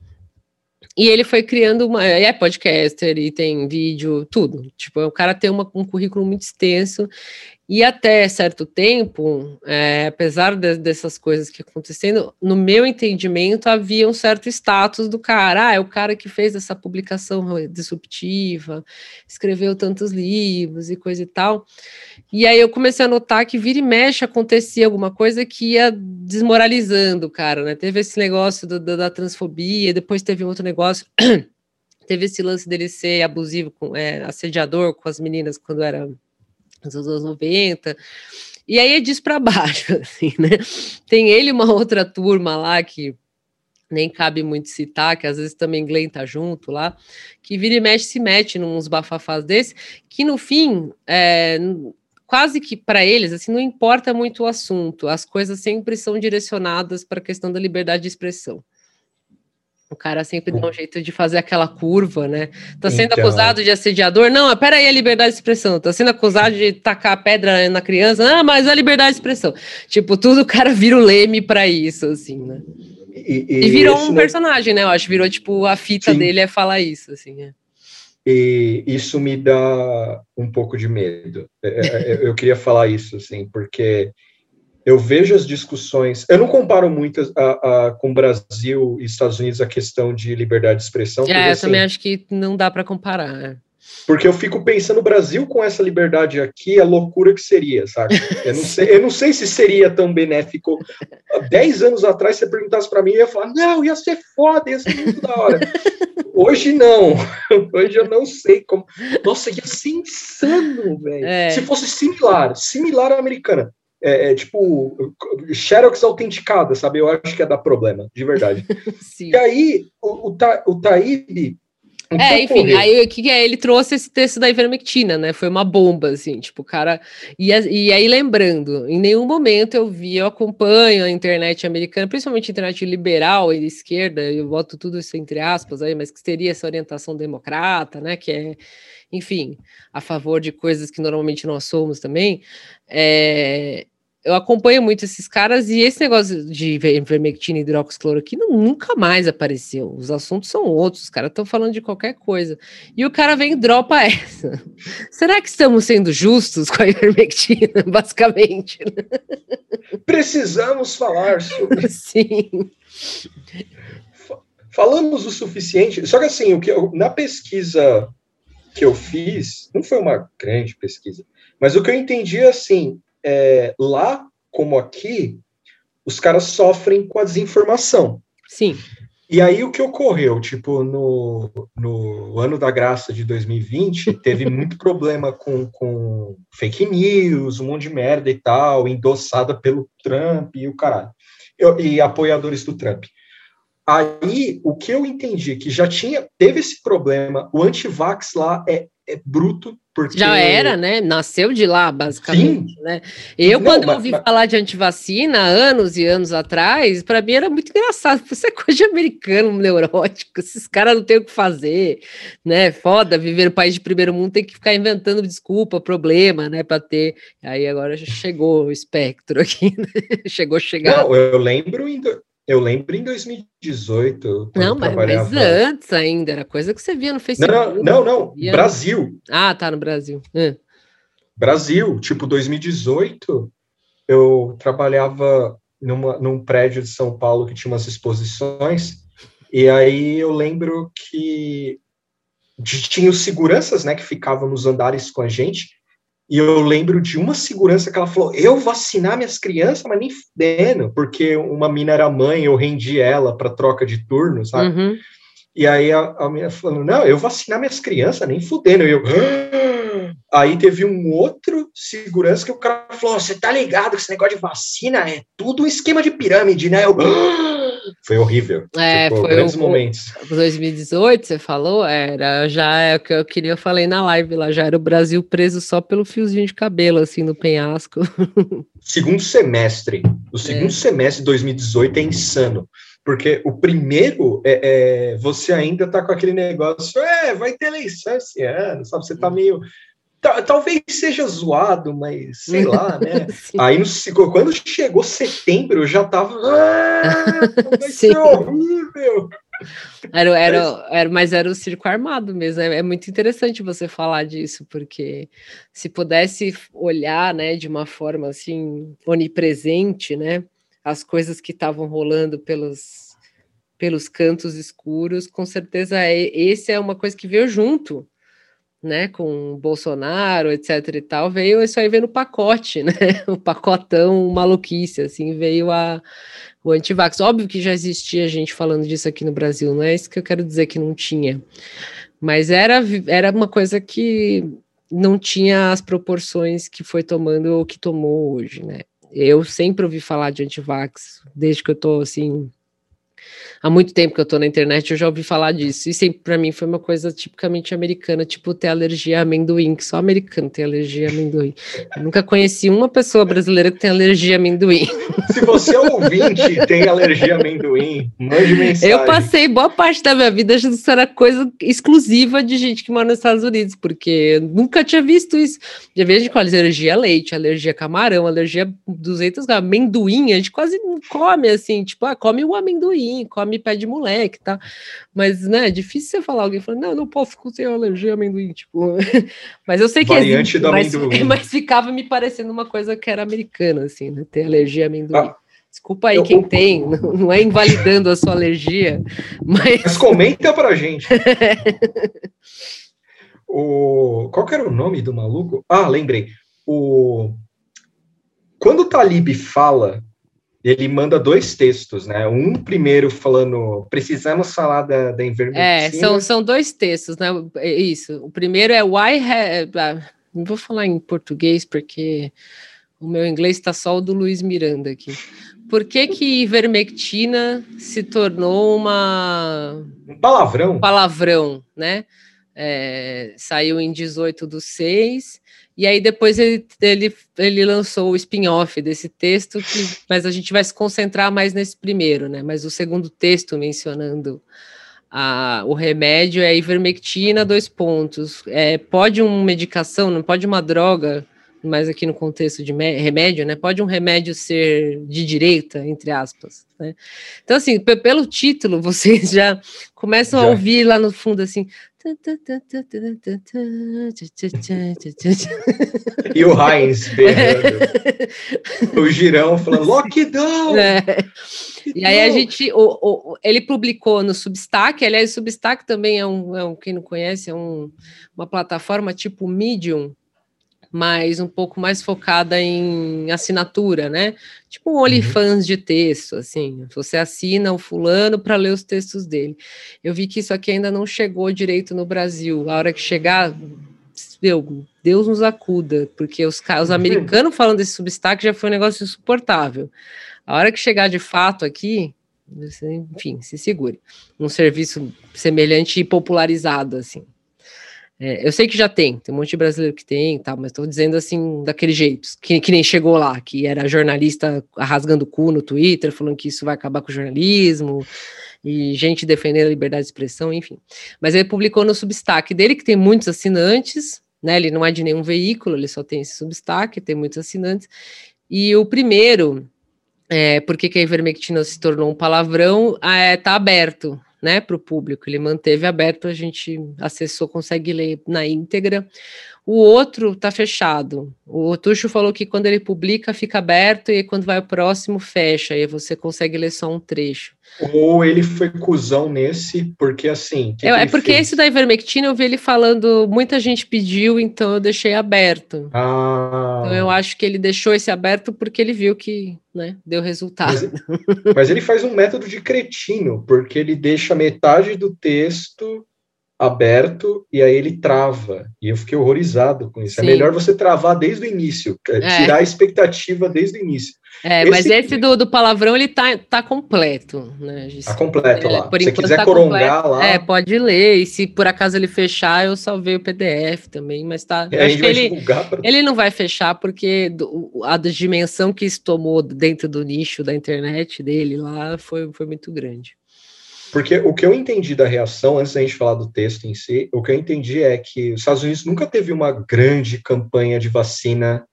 e ele foi criando uma. É podcaster e tem vídeo, tudo. Tipo, o cara tem uma, um currículo muito extenso e até certo tempo, é, apesar de, dessas coisas que acontecendo, no meu entendimento havia um certo status do cara. Ah, é o cara que fez essa publicação disruptiva, escreveu tantos livros e coisa e tal. E aí eu comecei a notar que vira e mexe acontecia alguma coisa que ia desmoralizando o cara, né? Teve esse negócio do, do, da transfobia, depois teve um outro negócio. teve esse lance dele ser abusivo, com, é, assediador com as meninas quando era nos anos 90. E aí é disso para baixo, assim, né? Tem ele uma outra turma lá que nem cabe muito citar, que às vezes também Glenn tá junto lá, que vira e mexe se mete nos bafafás desse, que no fim, é, quase que para eles, assim, não importa muito o assunto, as coisas sempre são direcionadas para a questão da liberdade de expressão. O cara sempre dá um jeito de fazer aquela curva, né? Tá sendo então... acusado de assediador? Não, pera aí, a liberdade de expressão. Tá sendo acusado de tacar pedra na criança? Ah, mas a liberdade de expressão. Tipo, tudo o cara vira o leme para isso, assim, né? E, e, e virou um personagem, né? Eu acho, virou, tipo, a fita Sim. dele é falar isso, assim, é. E isso me dá um pouco de medo. É, é, eu queria falar isso, assim, porque eu vejo as discussões. Eu não comparo muito a, a, com Brasil e Estados Unidos a questão de liberdade de expressão. É, porque, eu assim, também acho que não dá para comparar. Né? Porque eu fico pensando, o Brasil com essa liberdade aqui, a loucura que seria, sabe? Eu não sei, eu não sei se seria tão benéfico. 10 anos atrás, se você perguntasse para mim, eu ia falar, não, ia ser foda, ia ser muito da hora. Hoje não. Hoje eu não sei como. Nossa, ia ser insano, velho. É. Se fosse similar, similar à americana é, é, tipo Xerox autenticada, sabe? Eu acho que ia dar problema, de verdade. e aí, o, o, Ta, o Taíbe, é, enfim, aí o que é? Ele trouxe esse texto da ivermectina, né? Foi uma bomba, assim, tipo, o cara. E, e aí, lembrando, em nenhum momento eu vi, eu acompanho a internet americana, principalmente a internet liberal e de esquerda, eu boto tudo isso entre aspas aí, mas que teria essa orientação democrata, né? Que é, enfim, a favor de coisas que normalmente nós somos também. É, eu acompanho muito esses caras e esse negócio de vermectina e hidroxicloroquina nunca mais apareceu. Os assuntos são outros, os caras estão falando de qualquer coisa. E o cara vem e dropa essa. Será que estamos sendo justos com a ivermectina, basicamente? Precisamos falar sobre. Sim. Falamos o suficiente. Só que assim, o que eu, na pesquisa que eu fiz, não foi uma grande pesquisa, mas o que eu entendi é assim, é, lá como aqui, os caras sofrem com a desinformação. Sim. E aí o que ocorreu, tipo, no, no ano da graça de 2020, teve muito problema com, com fake news, um monte de merda e tal, endossada pelo Trump e o caralho. Eu, e apoiadores do Trump. Aí, o que eu entendi, que já tinha, teve esse problema, o antivax lá é, é bruto, porque... Já era, né? Nasceu de lá, basicamente, Sim. né? Eu, Não, quando mas, ouvi mas... falar de antivacina, anos e anos atrás, para mim era muito engraçado, isso é coisa de americano, neurótico, esses caras não têm o que fazer, né? Foda, viver no país de primeiro mundo tem que ficar inventando desculpa, problema, né, para ter... Aí agora já chegou o espectro aqui, né? chegou chegado. Não, eu lembro, eu lembro em 2018. Não, mas, trabalhava... mas, antes ainda, era coisa que você via no Facebook. Não, não, não, via... Brasil. Ah, tá, no Brasil. É. Brasil, tipo 2018, eu trabalhava numa, num prédio de São Paulo que tinha umas exposições, e aí eu lembro que tinha os seguranças, né, que ficavam nos andares com a gente, e eu lembro de uma segurança que ela falou: eu vacinar minhas crianças, mas nem fudendo, porque uma mina era mãe, eu rendi ela para troca de turno, sabe? Uhum. E aí a, a minha falou: não, eu vacinar minhas crianças, nem fudendo. E eu. Aí teve um outro segurança que o cara falou: você tá ligado que esse negócio de vacina é tudo um esquema de pirâmide, né? Eu. Foi horrível. É, tipo, foi grandes o, momentos. 2018, você falou, era já é o que eu queria, eu falei na live lá, já era o Brasil preso só pelo fiozinho de cabelo, assim, no penhasco. Segundo semestre, o segundo é. semestre de 2018 é insano. Porque o primeiro é, é, você ainda tá com aquele negócio, é, vai ter eleição esse ano, sabe? Você tá uhum. meio talvez seja zoado, mas sei lá, né? Aí no, quando chegou setembro, eu já tava. Ah, vai ser horrível! Era, era, era, mas era o circo armado mesmo. É, é, muito interessante você falar disso, porque se pudesse olhar, né, de uma forma assim onipresente, né, as coisas que estavam rolando pelos pelos cantos escuros, com certeza é, esse é uma coisa que veio junto né, com Bolsonaro, etc e tal, veio isso aí veio no pacote, né, o pacotão maluquice, assim, veio a, o antivax. Óbvio que já existia gente falando disso aqui no Brasil, não é isso que eu quero dizer que não tinha, mas era, era uma coisa que não tinha as proporções que foi tomando ou que tomou hoje, né. Eu sempre ouvi falar de antivax, desde que eu tô, assim, há muito tempo que eu tô na internet, eu já ouvi falar disso. E sempre para mim foi uma coisa tipicamente americana, tipo ter alergia a amendoim, que só americano tem alergia a amendoim. Eu nunca conheci uma pessoa brasileira que tem alergia a amendoim. Se você é ouvinte tem alergia a amendoim, mande mensagem. Eu passei boa parte da minha vida achando que isso era coisa exclusiva de gente que mora nos Estados Unidos, porque eu nunca tinha visto isso. Já vi gente com alergia a leite, alergia a camarão, alergia a 200 gramas, amendoim, a gente quase não come assim, tipo, ah, come o amendoim, come me pé de moleque, tá? Mas, né, é difícil você falar alguém falando, não, não posso ter alergia a amendoim, tipo. mas eu sei que Variante existe, mas, mas, ficava me parecendo uma coisa que era americana, assim, né? Ter alergia a amendoim. Ah. Desculpa aí eu, quem eu, tem, não, não, é invalidando a sua alergia, mas... mas comenta pra gente. o... Qual que era o nome do maluco? Ah, lembrei. O... Quando o Talib fala ele manda dois textos, né? Um primeiro falando precisamos falar da, da invermectina. É, são, são dois textos, né? É isso. O primeiro é why have, ah, não vou falar em português porque o meu inglês está só o do Luiz Miranda aqui. por que que ivermectina se tornou uma Um palavrão. palavrão, né? É, saiu em 18 do 6, e aí depois ele, ele, ele lançou o spin-off desse texto, que, mas a gente vai se concentrar mais nesse primeiro, né? Mas o segundo texto mencionando a, o remédio é ivermectina, dois pontos. É, pode uma medicação, não pode uma droga, mas aqui no contexto de remédio, né? Pode um remédio ser de direita, entre aspas. Né? Então, assim, pe- pelo título, vocês já começam a Já. ouvir lá no fundo assim. E o Heinz berrando. o Girão falando, lockdown! É. E aí a lockdown!" gente, o, o- ele publicou no Substack, aliás, o Substack também é um, é um- quem não conhece, é um- uma plataforma tipo Medium, mas um pouco mais focada em assinatura, né? Tipo um OnlyFans de texto, assim. Você assina o fulano para ler os textos dele. Eu vi que isso aqui ainda não chegou direito no Brasil. A hora que chegar, meu, Deus nos acuda, porque os, os americanos falando desse Substack já foi um negócio insuportável. A hora que chegar de fato aqui, enfim, se segure. Um serviço semelhante e popularizado, assim. É, eu sei que já tem, tem um monte de brasileiro que tem, tal, mas estou dizendo assim, daquele jeito, que, que nem chegou lá, que era jornalista rasgando o cu no Twitter, falando que isso vai acabar com o jornalismo, e gente defendendo a liberdade de expressão, enfim. Mas ele publicou no Substack dele, que tem muitos assinantes, né? Ele não é de nenhum veículo, ele só tem esse Substack, tem muitos assinantes. E o primeiro, é, por que que a ivermectina se tornou um palavrão, está aberto né, para o público. Ele manteve aberto, a gente acessou, consegue ler na íntegra. O outro está fechado. O Tuxo falou que quando ele publica fica aberto e quando vai o próximo fecha, e você consegue ler só um trecho. Ou ele foi cuzão nesse, porque assim. que Eu- que é porque fez? esse da ivermectina eu vi ele falando, muita gente pediu, então eu deixei aberto. Ah, Então eu acho que ele deixou esse aberto porque ele viu que né, deu resultado. mas, mas ele faz um método de cretino, porque ele deixa metade do texto aberto e aí ele trava. E eu fiquei horrorizado com isso. Sim. É melhor você travar desde o início, é, É. tirar a expectativa desde o início. É, Esse- mas esse do, do palavrão ele tá, tá completo, né? Tá completo É, lá. por Se você enquanto quiser tá corongar completo. lá, É, pode ler. E se por acaso ele fechar, eu salvei o PDF também, mas tá. é, acho que ele, pra... ele não vai fechar porque do- a dimensão que isso tomou dentro do nicho da internet dele lá foi, foi muito grande. Porque o que eu entendi da reação, antes da gente falar do texto em si, o que eu entendi é que os Estados Unidos nunca teve uma grande campanha de vacina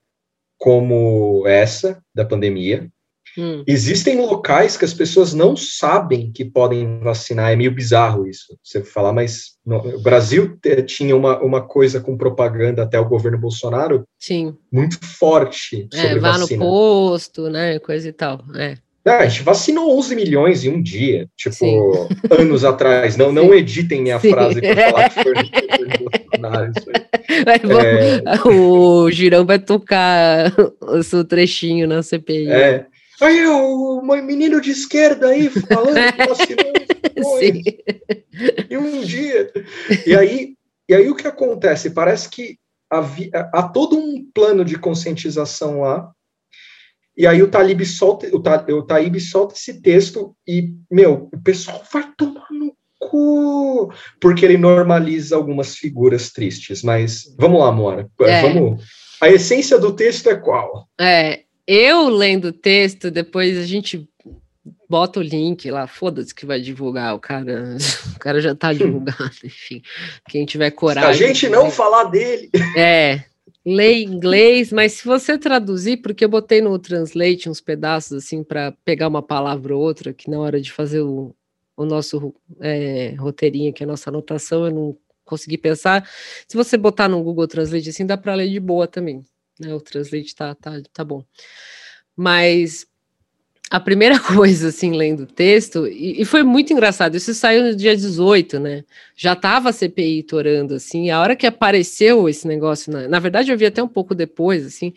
como essa da pandemia. Hum, Existem locais que as pessoas não sabem que podem vacinar, é meio bizarro isso, você falar, mas no, o Brasil tinha uma, uma coisa com propaganda até o governo Bolsonaro sim. muito forte É, sobre vá vacina. no posto, né? Coisa e tal. É. Ah, a gente vacinou 11 milhões em um dia, tipo, Sim. anos atrás. Não, não editem minha Sim. frase para falar que foi Bolsonaro. Vai, vamos- O Girão vai tocar o seu trechinho na CPI. É. Aí, o menino de esquerda aí falando que vacinou 11 Sim. em um dia. E aí, e aí o que acontece? Parece que havia, há todo um plano de conscientização lá. E aí o Talib solta, o, Ta, o Taib solta esse texto e, meu, o pessoal vai tomar no cu, porque ele normaliza algumas figuras tristes. Mas vamos lá, Mora. É. Vamos. A essência do texto é qual? É, eu lendo o texto, depois a gente bota o link lá, foda-se que vai divulgar, o cara, o cara já tá divulgado, enfim. Quem tiver Se coragem. a gente não falar dele. É, lê inglês, mas se você traduzir, porque eu botei no Translate uns pedaços assim para pegar uma palavra ou outra, que na hora de fazer o, o nosso é, roteirinho, que é a nossa anotação, eu não consegui pensar. Se você botar no Google Translate assim, dá para ler de boa também. Né? O Translate tá, tá, tá bom. Mas a primeira coisa, assim, lendo o texto, e, e foi muito engraçado, isso saiu no dia 18, né? Já tava a CPI torando, assim, a hora que apareceu esse negócio, na, na verdade eu vi até um pouco depois, assim,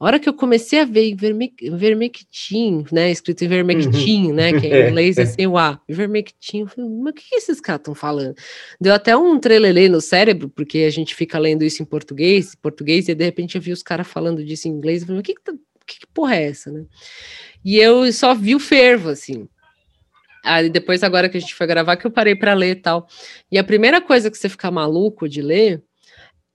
a hora que eu comecei a ver Iverme- Ivermectin, né, escrito Ivermectin, né, que em inglês é sem o A, Ivermectin, eu falei, mas o que, que esses caras estão falando? Deu até um trelelê no cérebro, porque a gente fica lendo isso em português, português, e de repente eu vi os caras falando disso em inglês, eu falei, o que que tá que, que porra é essa, né? E eu só vi o fervo, assim. Aí depois, agora que a gente foi gravar, que eu parei para ler e tal. E a primeira coisa que você fica maluco de ler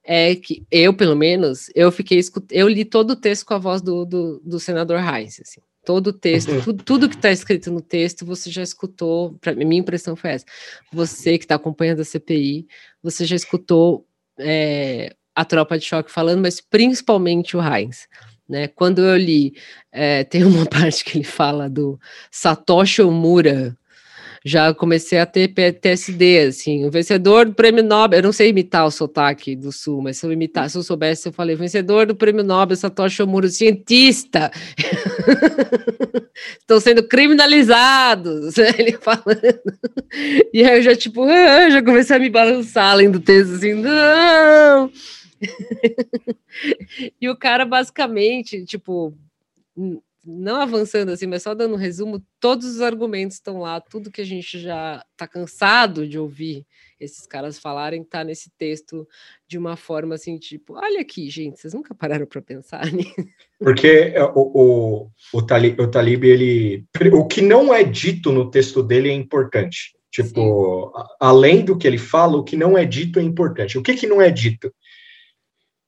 é que eu, pelo menos, eu fiquei eu li todo o texto com a voz do, do, do senador Reis, assim. Todo o texto, uhum. tudo, tudo que está escrito no texto, você já escutou. Pra, minha impressão foi essa. Você que está acompanhando a CPI, você já escutou é, a tropa de choque falando, mas principalmente o Heinz. Né? Quando eu li, é, tem uma parte que ele fala do Satoshi Omura, já comecei a ter PTSD, assim, o vencedor do prêmio Nobel, eu não sei imitar o sotaque do Sul, mas se eu imitar, se eu soubesse, eu falei, vencedor do prêmio Nobel, Satoshi Omura, cientista, estão sendo criminalizados, ele falando, e aí eu já, tipo, ah, já comecei a me balançar além do texto, assim, não, e o cara basicamente, tipo, não avançando assim, mas só dando um resumo, todos os argumentos estão lá, tudo que a gente já está cansado de ouvir esses caras falarem está nesse texto de uma forma assim, tipo, olha aqui, gente, vocês nunca pararam para pensar nisso? Porque é, o, o, o, Talib, o Talib, ele. O que não é dito no texto dele é importante. Tipo, Sim. além do que ele fala, o que não é dito é importante. O que, que não é dito?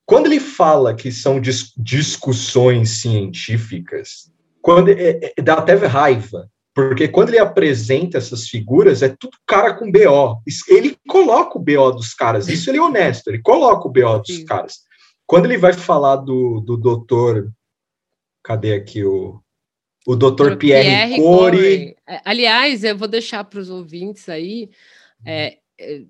Quando ele fala que são dis discussões científicas, quando é, é, dá até raiva, porque quando ele apresenta essas figuras, é tudo cara com BO. Ele coloca o BO dos caras, isso ele é honesto, ele coloca o BO dos Sim. caras. Quando ele vai falar do, do doutor, cadê aqui o, o doutor Pierre, Pierre Corey. É, aliás, eu vou deixar para os ouvintes aí. É, é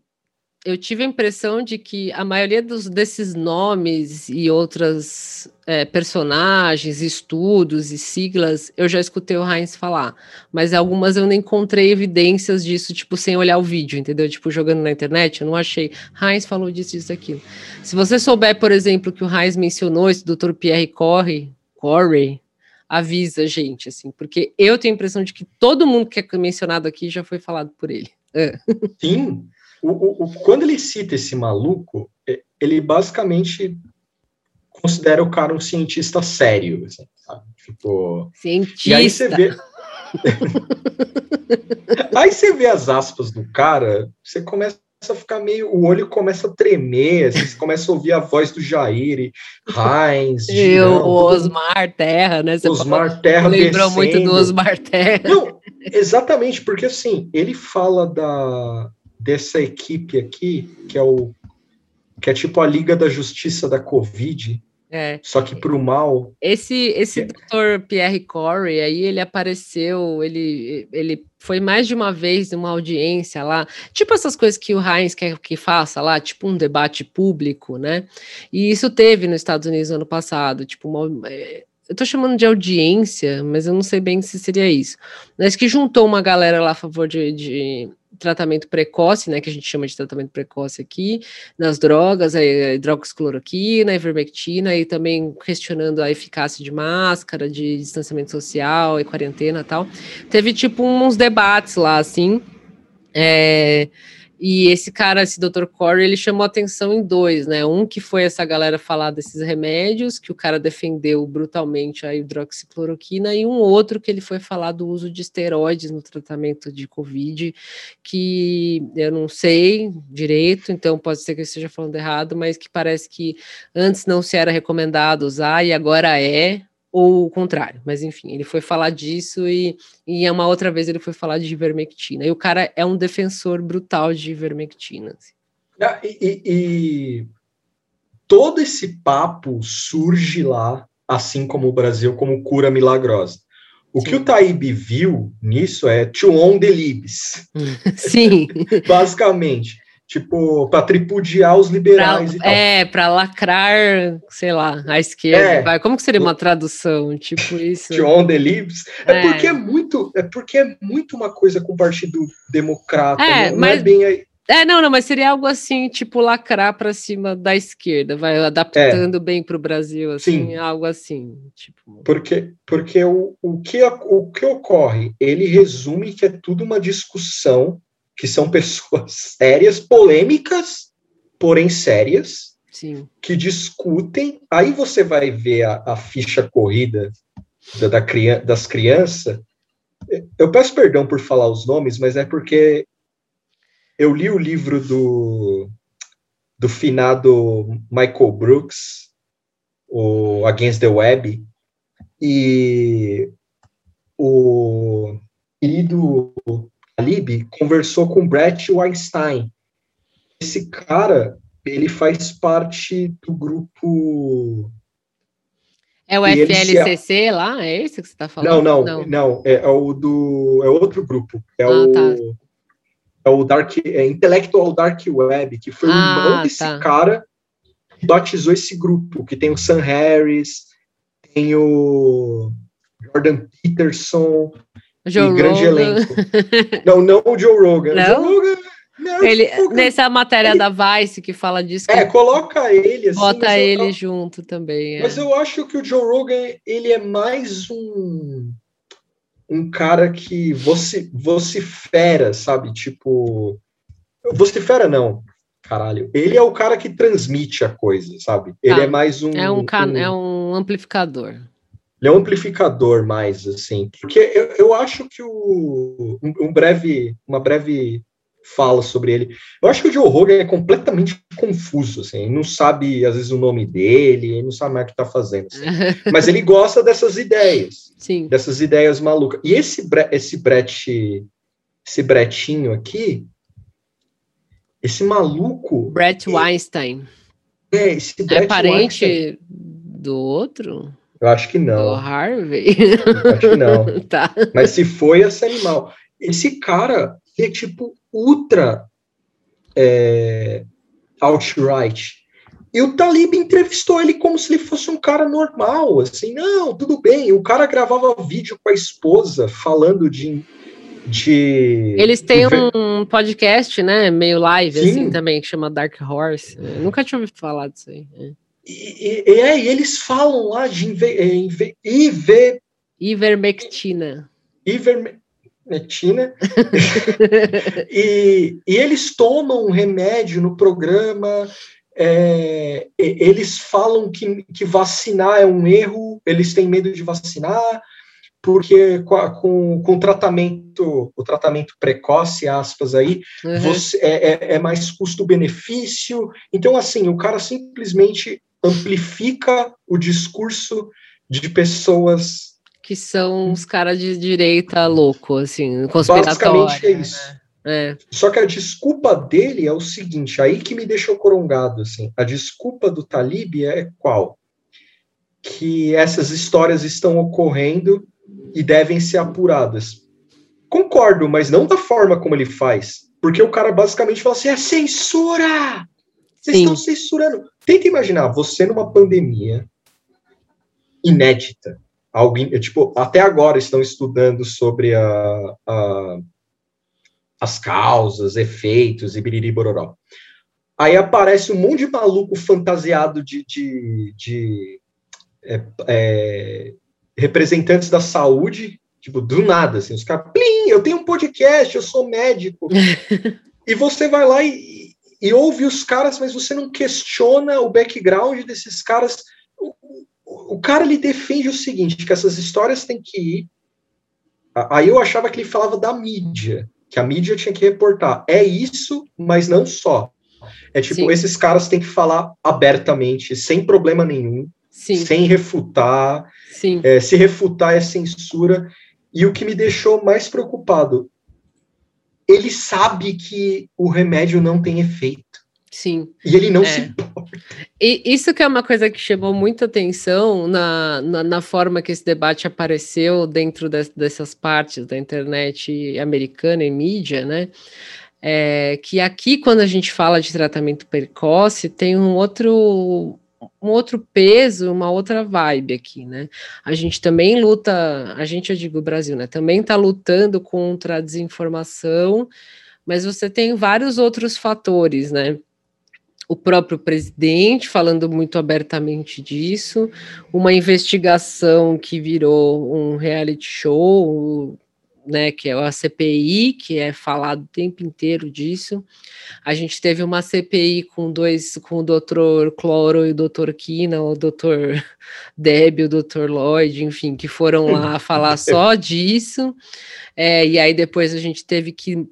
eu tive a impressão de que a maioria dos, desses nomes e outras é, personagens, estudos e siglas, eu já escutei o Heinz falar, mas algumas eu não encontrei evidências disso, tipo, sem olhar o vídeo, entendeu? Tipo, jogando na internet, eu não achei. Heinz falou disso, isso, aquilo. Se você souber, por exemplo, que o Heinz mencionou esse Dr. Pierre Corey, Corey, avisa a gente, assim, porque eu tenho a impressão de que todo mundo que é mencionado aqui já foi falado por ele. Sim, o, o, o, quando ele cita esse maluco, é, ele basicamente considera o cara um cientista sério, assim, sabe? Tipo, cientista. E aí você vê. aí você vê as aspas do cara, você começa a ficar meio. O olho começa a tremer, assim, você começa a ouvir a voz do Jair, Heinz. E o Osmar Terra, né? Você Osmar Terra. Lembrou descendo. muito do Osmar Terra. Não, exatamente, porque assim, ele fala da, dessa equipe aqui, que é o que é tipo a Liga da Justiça da Covid, é. Só que para o mal. Esse esse é. Dr. Pierre Corey aí ele apareceu, ele ele foi mais de uma vez numa audiência lá, tipo essas coisas que o Heinz quer que faça lá, tipo um debate público, né? E isso teve nos Estados Unidos no ano passado, tipo uma, é, eu estou chamando de audiência, mas eu não sei bem se seria isso. Mas que juntou uma galera lá a favor de, de tratamento precoce, né, que a gente chama de tratamento precoce aqui, nas drogas, a hidroxicloroquina, a ivermectina, e também questionando a eficácia de máscara, de distanciamento social e quarentena e tal. Teve, tipo, uns debates lá, assim, é, e esse cara, esse Dr. Corey, ele chamou atenção em dois, né? Um que foi essa galera falar desses remédios, que o cara defendeu brutalmente a hidroxicloroquina, e um outro que ele foi falar do uso de esteroides no tratamento de Covid, que eu não sei direito, então pode ser que eu esteja falando errado, mas que parece que antes não se era recomendado usar e agora é, ou o contrário, mas enfim, ele foi falar disso e, e uma outra vez ele foi falar de ivermectina. E o cara é um defensor brutal de ivermectina. Assim. Ah, e, e, todo esse papo surge lá, assim como o Brasil, como cura milagrosa. O Sim. que o Taíbe viu nisso é to on the libs. Sim. Basicamente tipo, para tripudiar os liberais pra, e tal. É, para lacrar, sei lá, a esquerda. É. Como que seria uma tradução? Tipo isso. John the Libs. É, é, porque é muito, é porque é muito uma coisa com o Partido Democrata, é, não, mas... é bem aí. É, não, não, mas seria algo assim, tipo, lacrar para cima da esquerda, vai adaptando é. bem para o Brasil, assim, Sim. algo assim. Tipo... Porque, porque o, o, que, o que ocorre? Ele resume que é tudo uma discussão que são pessoas sérias, polêmicas, porém sérias, Sim. que discutem. Aí você vai ver a, a ficha corrida da, da das crianças. Eu peço perdão por falar os nomes, mas é porque eu li o livro do, do finado Michael Brooks, o Against the Web, e o querido Talib conversou com Brett Weinstein. Esse cara, ele faz parte do grupo é o FLCC se... lá? É esse que você está falando? Não, não, não, não. É, é, o do. É outro grupo. É ah, o. Tá. É o Dark. É Intellectual Dark Web, que foi ah, o irmão desse tá. cara que batizou esse grupo, que tem o Sam Harris, tem o Jordan Peterson, Joe grande elenco. não, não o Joe Rogan. Não? Joe Rogan ele, nessa matéria ele, da Vice que fala disso. É, coloca ele assim. Bota ele eu, junto também. É. Mas eu acho que o Joe Rogan, ele é mais um um cara que você vocifera, sabe? Tipo, vocifera não, caralho. Ele é o cara que transmite a coisa, sabe? Ele tá. é mais um é um, um é um amplificador. Ele é um amplificador mais assim, porque eu, eu acho que o um, um breve uma breve fala sobre ele. Eu acho que o Joe Rogan é completamente confuso, assim, ele não sabe, às vezes, o nome dele, ele não sabe mais o que está fazendo. Assim. Mas ele gosta dessas ideias. Sim. Dessas ideias malucas. E esse, esse Brett, esse Bretinho aqui, esse maluco. Brett Weinstein. É, esse Brett é parente Weinstein. do outro? Eu acho que não. O Harvey? Eu acho que não. tá. Mas se foi esse animal. Esse cara, é tipo ultra é, outright. E o Talib entrevistou ele como se ele fosse um cara normal, assim, não, tudo bem. O cara gravava vídeo com a esposa falando de. de Eles têm um podcast, né? Meio live, Sim. assim, também, que chama Dark Horse. Eu nunca tinha ouvido falar disso aí. É. E, e, é, e eles falam lá de inve, inve, iver, ivermectina. Iverme, metina, e, e, eles tomam um remédio no programa, é, eles falam que, que vacinar é um erro, eles têm medo de vacinar, porque com, com, o tratamento, o tratamento precoce, aspas aí, uhum. você, é, é, é mais custo-benefício. Então, assim, o cara simplesmente amplifica o discurso de pessoas que são os caras de direita louco, assim, Basicamente é isso. Né? É. Só que a desculpa dele é o seguinte, aí que me deixou corongado, assim. A desculpa do Talib é qual? Que essas histórias estão ocorrendo e devem ser apuradas. Concordo, mas não da forma como ele faz. Porque o cara basicamente fala assim: é censura! Vocês Sim. estão censurando. Tenta imaginar você numa pandemia inédita, alguém, tipo, até agora estão estudando sobre a, a, as causas, efeitos e biriri bororó. Aí aparece um monte de maluco fantasiado de, de, de é, é, representantes da saúde, tipo, do nada, assim, os caras, plim, eu tenho um podcast, eu sou médico. e você vai lá e, e ouve os caras, mas você não questiona o background desses caras o cara ele defende o seguinte, que essas histórias têm que ir. Aí eu achava que ele falava da mídia, que a mídia tinha que reportar. É isso, mas não só. É tipo, Sim. esses caras têm que falar abertamente, sem problema nenhum, Sim. sem refutar. É, se refutar é censura. E o que me deixou mais preocupado, ele sabe que o remédio não tem efeito. Sim. E ele não é. se importa. E isso que é uma coisa que chamou muita atenção na, na, na forma que esse debate apareceu dentro de, dessas partes da internet americana e mídia, né? É, que aqui, quando a gente fala de tratamento precoce, tem um outro, um outro peso, uma outra vibe aqui, né? A gente também luta, a gente, eu digo o Brasil, né? Também está lutando contra a desinformação, mas você tem vários outros fatores, né? o próprio presidente falando muito abertamente disso, uma investigação que virou um reality show, né, que é a CPI, que é falado o tempo inteiro disso. A gente teve uma CPI com dois, com o doutor Cloro e o doutor Kina, o doutor Deb, o doutor Lloyd, enfim, que foram lá falar só disso. É, e aí depois a gente teve que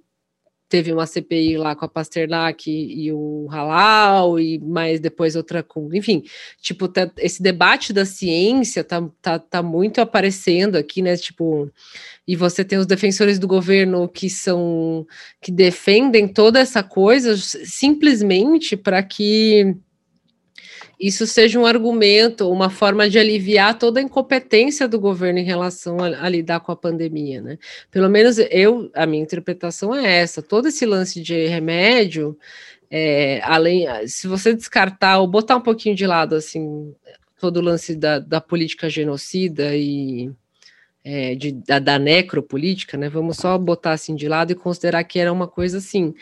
teve uma CPI lá com a Pasternak e, e o Halal, e mais depois outra com. Enfim, tipo, tá, esse debate da ciência tá, tá, tá muito aparecendo aqui, né? Tipo, e você tem os defensores do governo que são que defendem toda essa coisa simplesmente para que isso seja um argumento, uma forma de aliviar toda a incompetência do governo em relação a, a, lidar com a pandemia, né? Pelo menos eu, a minha interpretação é essa. Todo esse lance de remédio, é, além, se você descartar ou botar um pouquinho de lado, assim, todo o lance da, da política genocida e é, de, da, da, necropolítica, né? Vamos só botar assim de lado e considerar que era uma coisa assim.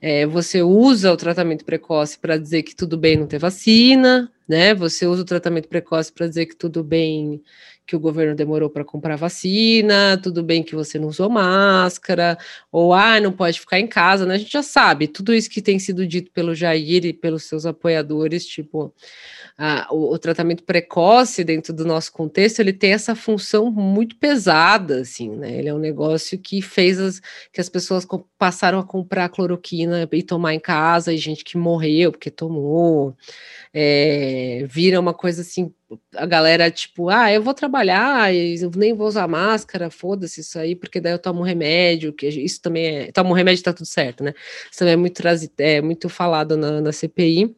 É, você usa o tratamento precoce para dizer que tudo bem não ter vacina, né? Você usa o tratamento precoce para dizer que tudo bem que o governo demorou para comprar vacina, tudo bem que você não usou máscara, ou ah, não pode ficar em casa, né? A gente já sabe, tudo isso que tem sido dito pelo Jair e pelos seus apoiadores, tipo, ah, o, o, tratamento precoce dentro do nosso contexto, ele tem essa função muito pesada, assim, né? Ele é um negócio que fez as, que as pessoas passaram a comprar cloroquina e tomar em casa, e gente que morreu porque tomou, é, vira uma coisa assim, a galera, tipo, ah, eu vou trabalhar, eu nem vou usar máscara, foda-se isso aí, porque daí eu tomo remédio, que isso também é, tomo remédio tá tudo certo, né? Isso também é muito, é, muito falado na, na CPI.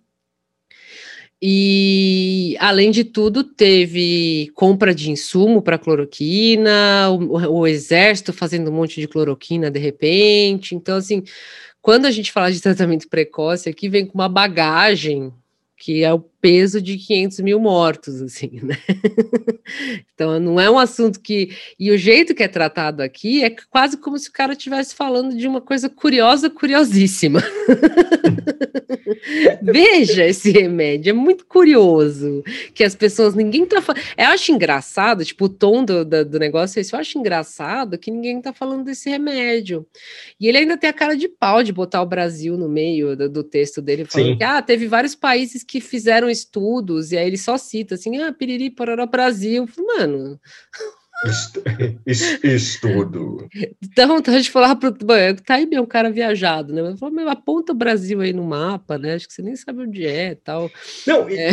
E, além de tudo, teve compra de insumo para cloroquina, o, o, exército fazendo um monte de cloroquina de repente. Então, assim, quando a gente fala de tratamento precoce, aqui vem com uma bagagem que é o peso de 500 mil mortos, assim, né? então, não é um assunto que. E o jeito que é tratado aqui é quase como se o cara estivesse falando de uma coisa curiosa, curiosíssima. Veja esse remédio, é muito curioso que as pessoas, ninguém tá falando. Eu acho engraçado, tipo, o tom do, do, do negócio é esse, eu acho engraçado que ninguém tá falando desse remédio. E ele ainda tem a cara de pau de botar o Brasil no meio do, do texto dele, falando Sim. que ah, teve vários países que fizeram estudos, e aí ele só cita assim, ah, piriri, pororó, Brasil. Mano... Estudo. Então, a gente falava pro tá aí um cara viajado, né? Eu falei, aponta o Brasil aí no mapa, né? Acho que você nem sabe onde é tal. Não, e, é.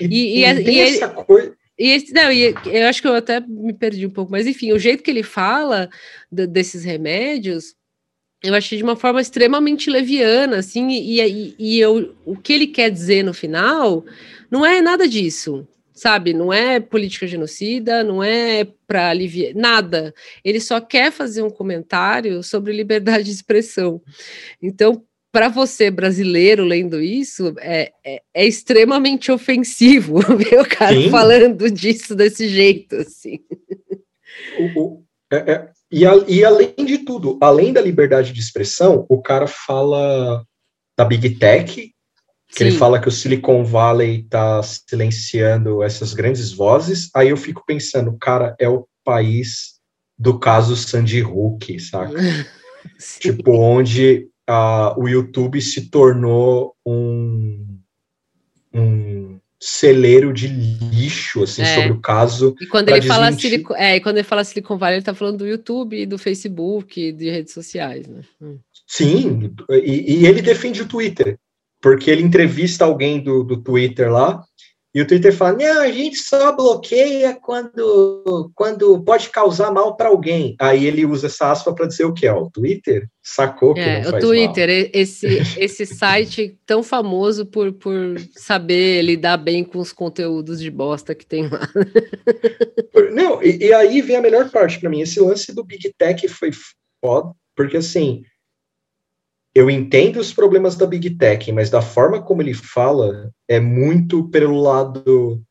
e, e, e, e essa coisa. E esse, não, e eu acho que eu até me perdi um pouco, mas enfim, o jeito que ele fala de, desses remédios, eu achei de uma forma extremamente leviana, assim, e, e, e eu, o que ele quer dizer no final não é nada disso, sabe? Não é política genocida, não é para aliviar nada. Ele só quer fazer um comentário sobre liberdade de expressão. Então, para você brasileiro lendo isso, é, é, é extremamente ofensivo ver o cara Sim. falando disso desse jeito, assim. O, é, é e, a, e além de tudo, além da liberdade de expressão, o cara fala da Big Tech, que Sim. ele fala que o Silicon Valley está silenciando essas grandes vozes. Aí eu fico pensando, cara, é o país do caso Sandy Hook, saca? tipo, onde uh, o YouTube se tornou um, um celeiro de lixo assim é. sobre o caso. E quando ele fala Silicon, é, e quando ele fala Silicon Valley, ele está falando do YouTube, do Facebook, de redes sociais, né? Hum. Sim, e, e, ele defende o Twitter, porque ele entrevista alguém do, do Twitter lá e o Twitter fala: não, a gente só bloqueia quando, quando pode causar mal para alguém. Aí ele usa essa aspa para dizer o que? O Twitter sacou que é, o Twitter, mal. esse, esse site tão famoso por, por saber lidar bem com os conteúdos de bosta que tem lá. Não, e, e aí vem a melhor parte para mim: esse lance do Big Tech foi foda, porque assim eu entendo os problemas da Big Tech, mas da forma como ele fala, é muito pelo lado.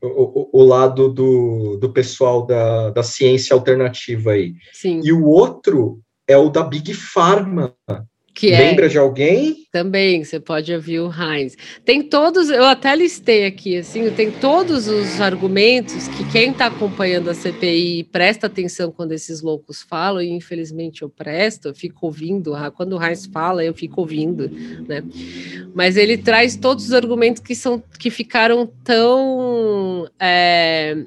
O, o, o lado do, do pessoal da, da ciência alternativa aí. Sim. E o outro é o da Big Pharma, Que Lembra é, de alguém? Também, você pode ouvir o Heinz. Tem todos, eu até listei aqui, assim, tem todos os argumentos que quem está acompanhando a CPI presta atenção quando esses loucos falam, e infelizmente eu presto, eu fico ouvindo, quando o Heinz fala, eu fico ouvindo, né? Mas ele traz todos os argumentos que são que ficaram tão é,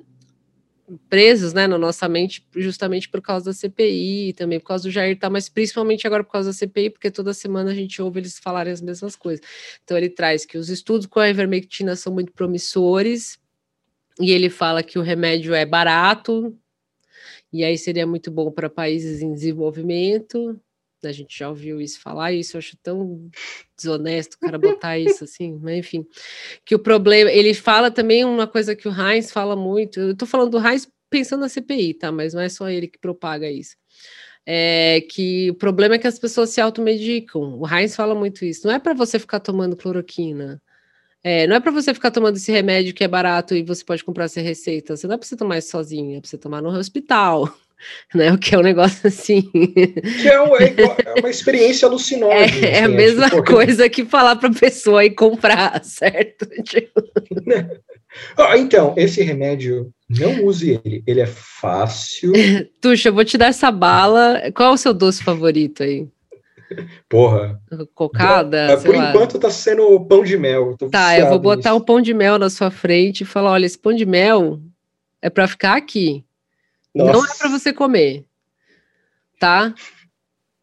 presos né, na nossa mente justamente por causa da CPI, também por causa do Jair tá, mas principalmente agora por causa da CPI, porque toda semana a gente ouve eles falarem as mesmas coisas. Então ele traz que os estudos com a ivermectina são muito promissores, e ele fala que o remédio é barato, e aí seria muito bom para países em desenvolvimento. A gente já ouviu isso falar, isso eu acho tão desonesto o cara botar isso assim, mas enfim. Que o problema, ele fala também uma coisa que o Heinz fala muito. Eu tô falando do Heinz pensando na CPI, tá? Mas não é só ele que propaga isso. É que o problema é que as pessoas se automedicam. O Heinz fala muito isso. Não é para você ficar tomando cloroquina. É, não é para você ficar tomando esse remédio que é barato e você pode comprar essa receita. Você não é para você tomar isso sozinho, é para você tomar no hospital né? O que é um negócio assim. Que é, um, é, é uma experiência alucinógena. É, é assim, a mesma tipo, coisa que falar para a pessoa ir comprar, certo? Tipo... então, esse remédio, não use ele. Ele é fácil. Tuxa, eu vou te dar essa bala. Qual é o seu doce favorito aí? Porra. Cocada? Por enquanto tá sendo pão de mel. tá, eu vou botar nisso. um pão de mel na sua frente e falar: olha, esse pão de mel é para ficar aqui. Nossa. Não é para você comer, tá?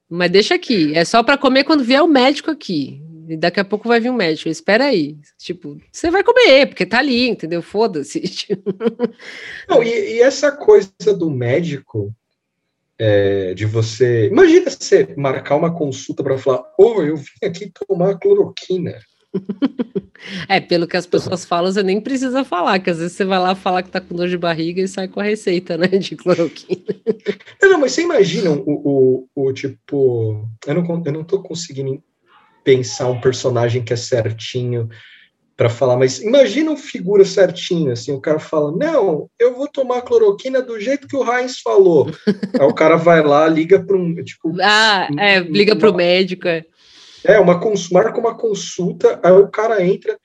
Mas deixa aqui. É só para comer quando vier o médico aqui. E daqui a pouco vai vir um médico. Espera aí. Tipo, você vai comer, porque tá ali, entendeu? Foda-se. Não, e, e, essa coisa do médico, é, de você. Imagina você marcar uma consulta para falar: Ô, oh, eu vim aqui tomar cloroquina. É, pelo que as pessoas falam, você nem precisa falar, que às vezes você vai lá falar que tá com dor de barriga e sai com a receita, né, de cloroquina. Não, não mas você imagina o, o, o, tipo. Eu não, eu não tô conseguindo pensar um personagem que é certinho para falar, mas imagina um figura certinho, assim, o cara fala, não, eu vou tomar cloroquina do jeito que o Heinz falou. Aí o cara vai lá, liga para um, tipo... Ah, é, liga para o médico, é. É, uma marca uma consulta, aí o cara entra.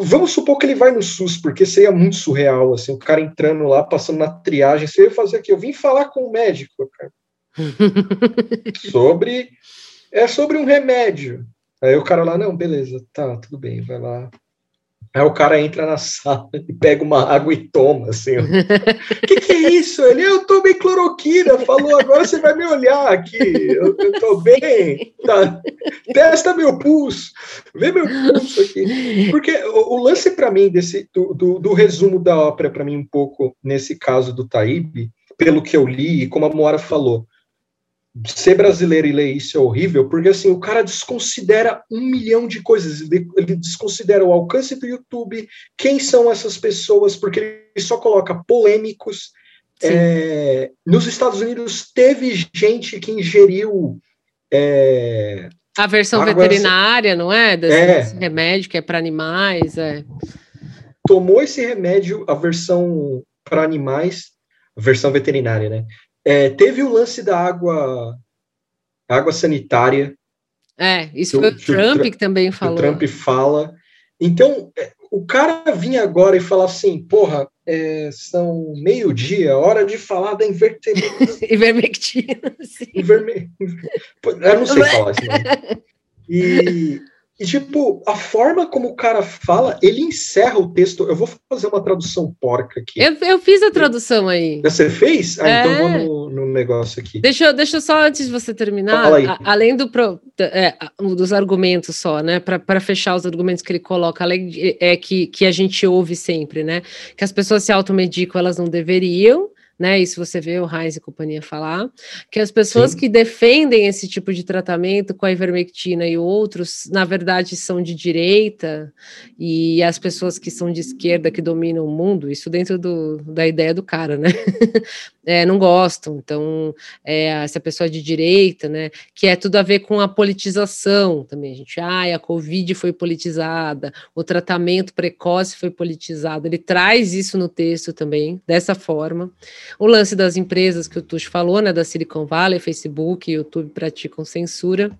Vamos supor que ele vai no SUS, porque seria muito surreal, assim, o cara entrando lá, passando na triagem, você ia fazer aqui, eu vim falar com o médico, cara. sobre. É sobre um remédio. Aí o cara lá, não, beleza, tá, tudo bem, vai lá. Aí o cara entra na sala e pega uma água e toma, assim. O que, que é isso? Ele, eu tomei cloroquina, falou, agora você vai me olhar aqui, eu, eu tô bem, tá? Testa meu pulso, vê meu pulso aqui. Porque o, o lance para mim, desse, do, do, do, resumo da ópera, para mim, um pouco, nesse caso do Taíbe, pelo que eu li, e como a Moara falou, ser brasileiro e ler isso é horrível, porque assim, o cara desconsidera um milhão de coisas, ele desconsidera o alcance do YouTube, quem são essas pessoas, porque ele só coloca polêmicos. É, nos Estados Unidos teve gente que ingeriu é, a versão veterinária, não é? Desse, é? desse, remédio que é para animais, é. Tomou esse remédio, a versão para animais, a versão veterinária, né? É, teve o lance da água, água sanitária. É, isso foi o Trump que, também falou. O Trump fala. Então, é, o cara vinha agora e falar assim, porra, é, são meio-dia, hora de falar da invertemectina. Ivermectina, sim. Iverme... Eu não sei falar isso. Né? E, e, tipo, a forma como o cara fala, ele encerra o texto. Eu vou fazer uma tradução porca aqui. Eu, eu fiz a tradução aí. Você fez? Ah, é. então vou no, no, negócio aqui. Deixa, deixa só, antes de você terminar, a, além do pro, é, dos argumentos só, né? Para fechar os argumentos que ele coloca, além de, é que, que a gente ouve sempre, né? Que as pessoas se automedicam, elas não deveriam né? Isso você vê o Heinz e companhia falar, que as pessoas Sim. que defendem esse tipo de tratamento com a ivermectina e outros, na verdade, são de direita, e as pessoas que são de esquerda, que dominam o mundo, isso dentro do, da ideia do cara, né? é, não gostam. Então, é, essa pessoa de direita, né? Que é tudo a ver com a politização também. A gente, a Covid foi politizada, o tratamento precoce foi politizado. Ele traz isso no texto também, dessa forma. O lance das empresas que o Tuxo falou, né, da Silicon Valley, Facebook, YouTube praticam censura.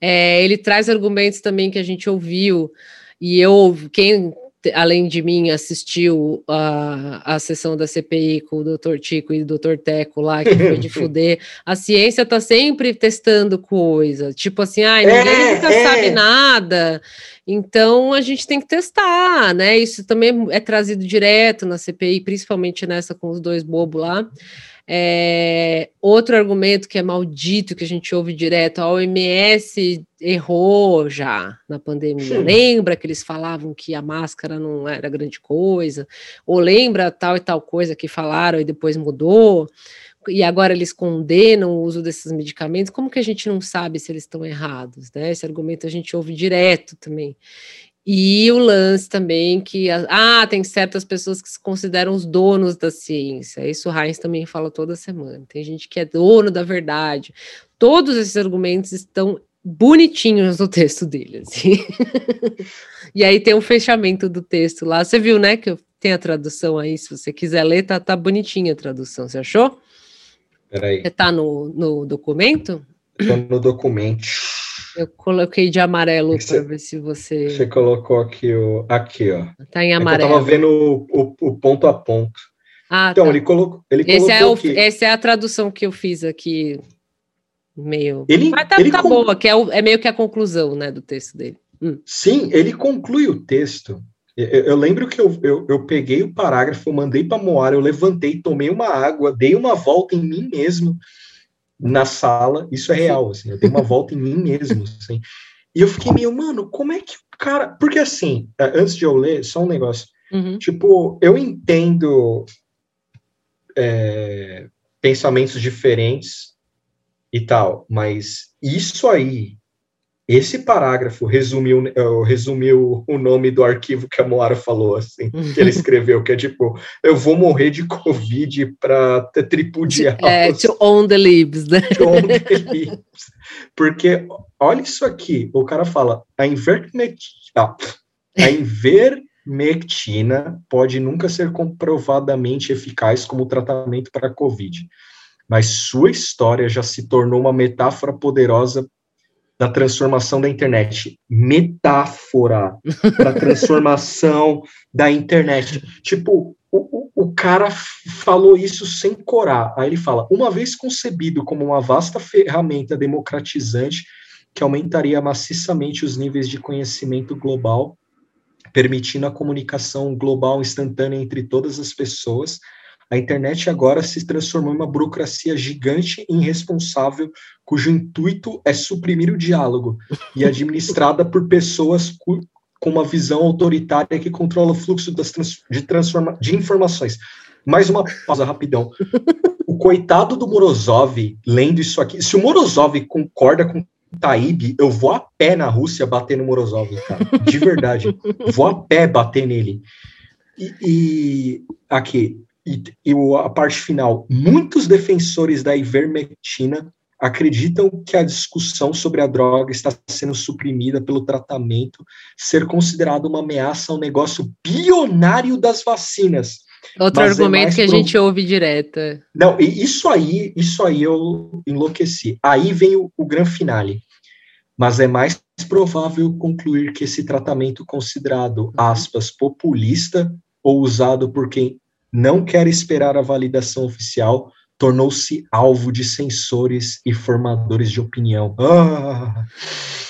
É, ele traz argumentos também que a gente ouviu, e eu, quem além de mim, assistiu a, a sessão da CPI com o doutor Tico e o doutor Teco lá, que foi de fuder. A ciência tá sempre testando coisa. Tipo assim, ah, ninguém é, nunca é. sabe nada. Então a gente tem que testar, né? Isso também é trazido direto na CPI, principalmente nessa com os dois bobos lá. É, outro argumento que é maldito, que a gente ouve direto, a OMS errou já na pandemia. Sim. Lembra que eles falavam que a máscara não era grande coisa? Ou lembra tal e tal coisa que falaram e depois mudou? E agora eles condenam o uso desses medicamentos, como que a gente não sabe se eles estão errados? Né? Esse argumento a gente ouve direto também. E o lance também que ah, tem certas pessoas que se consideram os donos da ciência. Isso o Heinz também fala toda semana. Tem gente que é dono da verdade. Todos esses argumentos estão bonitinhos no texto dele. Assim. e aí tem um fechamento do texto lá. Você viu, né? Que tem a tradução aí. Se você quiser ler, tá, tá bonitinha a tradução. Você achou? Peraí. Você tá no, no documento? Estou no documento. Eu coloquei de amarelo para ver se você. Você colocou aqui o. Aqui, ó. Tá em amarelo. É eu tava vendo o, o, o, ponto a ponto. Ah, então, tá. ele, colo, ele Esse colocou. É o, aqui. Essa é a tradução que eu fiz aqui. Meio. Ele, Mas tá, ele tá com- boa, que é, o- é meio que a conclusão, né, do texto dele. Hum. Sim, ele conclui o texto. Eu, eu lembro que eu, eu, eu peguei o parágrafo, eu mandei para Moara, eu levantei, tomei uma água, dei uma volta em mim mesmo na sala. Isso é real, assim, eu dei uma volta em mim mesmo, assim. E eu fiquei meio, mano, como é que o cara. Porque assim, antes de eu ler, só um negócio. Uhum. Tipo, eu entendo é, pensamentos diferentes e tal, mas isso aí, esse parágrafo resumiu, eh, resumiu o nome do arquivo que a Moara falou, assim, que ele escreveu, que é tipo, eu vou morrer de Covid para tripudiar É, to own the libs, né? John Phillips. Porque, olha isso aqui, o cara fala, a invermectina, a invermectina pode nunca ser comprovadamente eficaz como tratamento para a Covid, mas sua história já se tornou uma metáfora poderosa da transformação da internet. Metáfora da transformação da internet. Tipo, o, o, o cara falou isso sem corar. Aí ele fala: uma vez concebido como uma vasta ferramenta democratizante que aumentaria maciçamente os níveis de conhecimento global, permitindo a comunicação global instantânea entre todas as pessoas, a internet agora se transformou em uma burocracia gigante e irresponsável, cujo intuito é suprimir o diálogo e administrada por pessoas com uma visão autoritária que controla o fluxo trans- de, transforma de informações. Mais uma pausa rapidão. O coitado do Morozov lendo isso aqui. Se o Morozov concorda com Taib, eu vou a pé na Rússia bater no Morozov, cara. De verdade. Vou a pé bater nele. E, e aqui, e, e a parte final. Muitos defensores da ivermectina acreditam que a discussão sobre a droga está sendo suprimida pelo tratamento ser considerado uma ameaça ao negócio bilionário das vacinas. Outro Mas é argumento mais que a pro- gente ouve direto. é. Não, isso aí, isso aí eu enlouqueci. Aí vem o, o grande finale. Mas é mais provável concluir que esse tratamento considerado, aspas, populista ou usado por quem não quer esperar a validação oficial, tornou-se alvo de censores e formadores de opinião. Ah,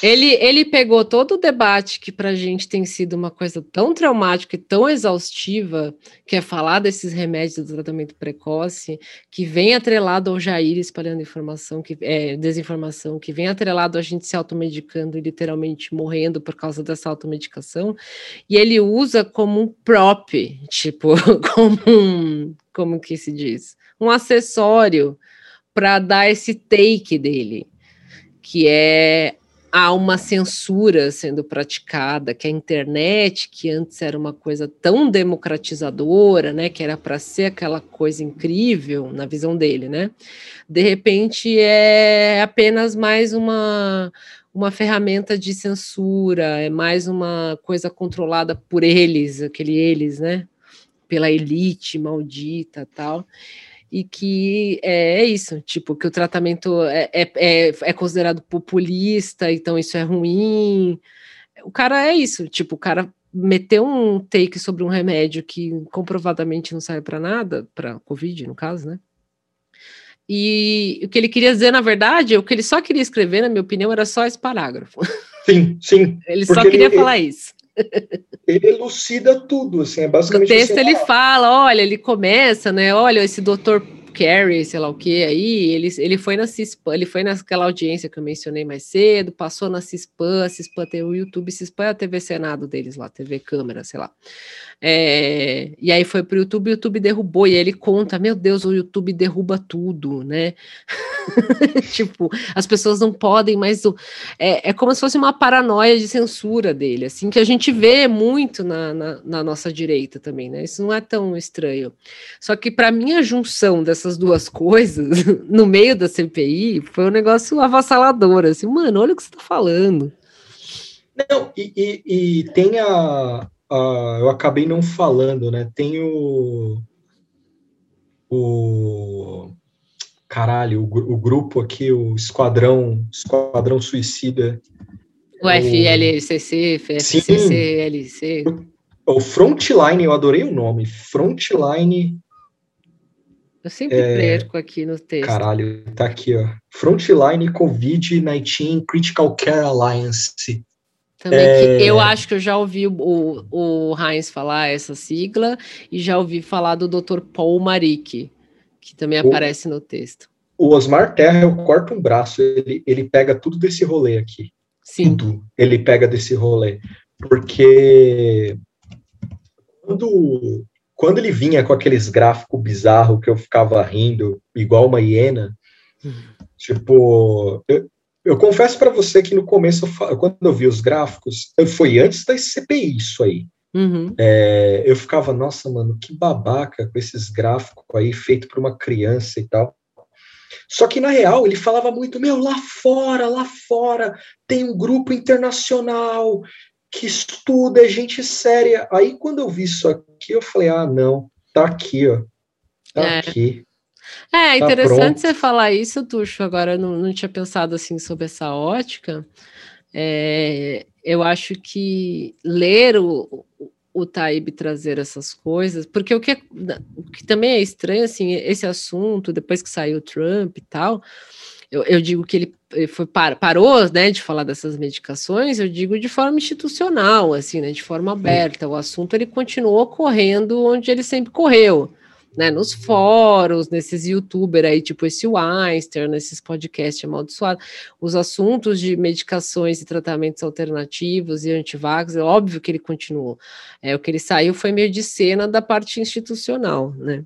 Ele, ele pegou todo o debate que para a gente tem sido uma coisa tão traumática e tão exaustiva, que é falar desses remédios do tratamento precoce, que vem atrelado ao Jair espalhando informação, que é, desinformação, que vem atrelado a gente se automedicando e literalmente morrendo por causa dessa automedicação, e ele usa como um prop, tipo, como um, como que se diz? Um acessório para dar esse take dele, que é há uma censura sendo praticada, que a internet, que antes era uma coisa tão democratizadora, né, que era para ser aquela coisa incrível na visão dele, né? De repente é apenas mais uma uma ferramenta de censura, é mais uma coisa controlada por eles, aquele eles, né? Pela elite maldita, tal. e que é, é isso, tipo, que o tratamento é, é, é, é considerado populista, então isso é ruim. O cara é isso, tipo, o cara meteu um take sobre um remédio que comprovadamente não serve para nada, para Covid, no caso, né? E o que ele queria dizer, na verdade, o que ele só queria escrever, na minha opinião, era só esse parágrafo. Sim, sim. ele só queria ele, falar isso. Ele elucida tudo, assim, é basicamente. No texto assim, ele fala, olha, ele começa, né? Olha, esse doutor Carey, sei lá o que, aí ele, ele foi na CISPAN, ele foi naquela audiência que eu mencionei mais cedo, passou na CISPAN, a CISPAN tem o YouTube, CISPAN é a TV Senado deles lá, TV Câmara, sei lá. É, e aí foi para o YouTube, o YouTube derrubou, e aí ele conta, meu Deus, o YouTube derruba tudo, né? tipo, as pessoas não podem mais. É, é como se fosse uma paranoia de censura dele, assim, que a gente vê muito na, na, na nossa direita também, né? Isso não é tão estranho. Só que para mim a junção dessas duas coisas no meio da CPI foi um negócio avassalador, assim, mano, olha o que você tá falando. Não, e, e, e tem a, uh, eu acabei não falando, né? Tem o. O. Caralho, o, o grupo aqui, o Esquadrão, Esquadrão Suicida. O, FLCC, FCCLC. O Frontline, eu adorei o nome. Frontline. Eu sempre é, perco aqui no texto. Caralho, tá aqui, ó. Frontline COVID-19 Critical Care Alliance. Também é... que eu acho que eu já ouvi o, o Heinz falar essa sigla e já ouvi falar do Dr. Paul Marik, que também o, aparece no texto. O Osmar Terra, eu corto um braço, ele, ele pega tudo desse rolê aqui. Sim. Tudo ele pega desse rolê. Porque quando, quando ele vinha com aqueles gráficos bizarros que eu ficava rindo, igual uma hiena, hum. tipo, eu, eu confesso para você que no começo, quando eu vi os gráficos, foi antes da CPI isso aí. Uhum. É, eu ficava, nossa, mano, que babaca com esses gráficos aí feito para uma criança e tal. Só que na real ele falava muito, meu, lá fora, lá fora tem um grupo internacional que estuda, é gente séria. Aí quando eu vi isso aqui, eu falei, ah, não, tá aqui, ó. Tá é. aqui. É tá interessante você falar isso, Tuxo. Agora eu não, não tinha pensado assim sobre essa ótica. É, eu acho que ler o, o Taib trazer essas coisas, porque o que, é, o que também é estranho, assim, esse assunto, depois que saiu o Trump e tal, eu, eu digo que ele foi par, parou, né, de falar dessas medicações, eu digo de forma institucional, assim, né, de forma aberta. O assunto ele continuou correndo onde ele sempre correu, né, nos fóruns, nesses youtubers aí, tipo esse Weinstein, nesses podcasts amaldiçoados, os assuntos de medicações e tratamentos alternativos e antivax, é óbvio que ele continuou. É, o que ele saiu foi meio de cena da parte institucional, né?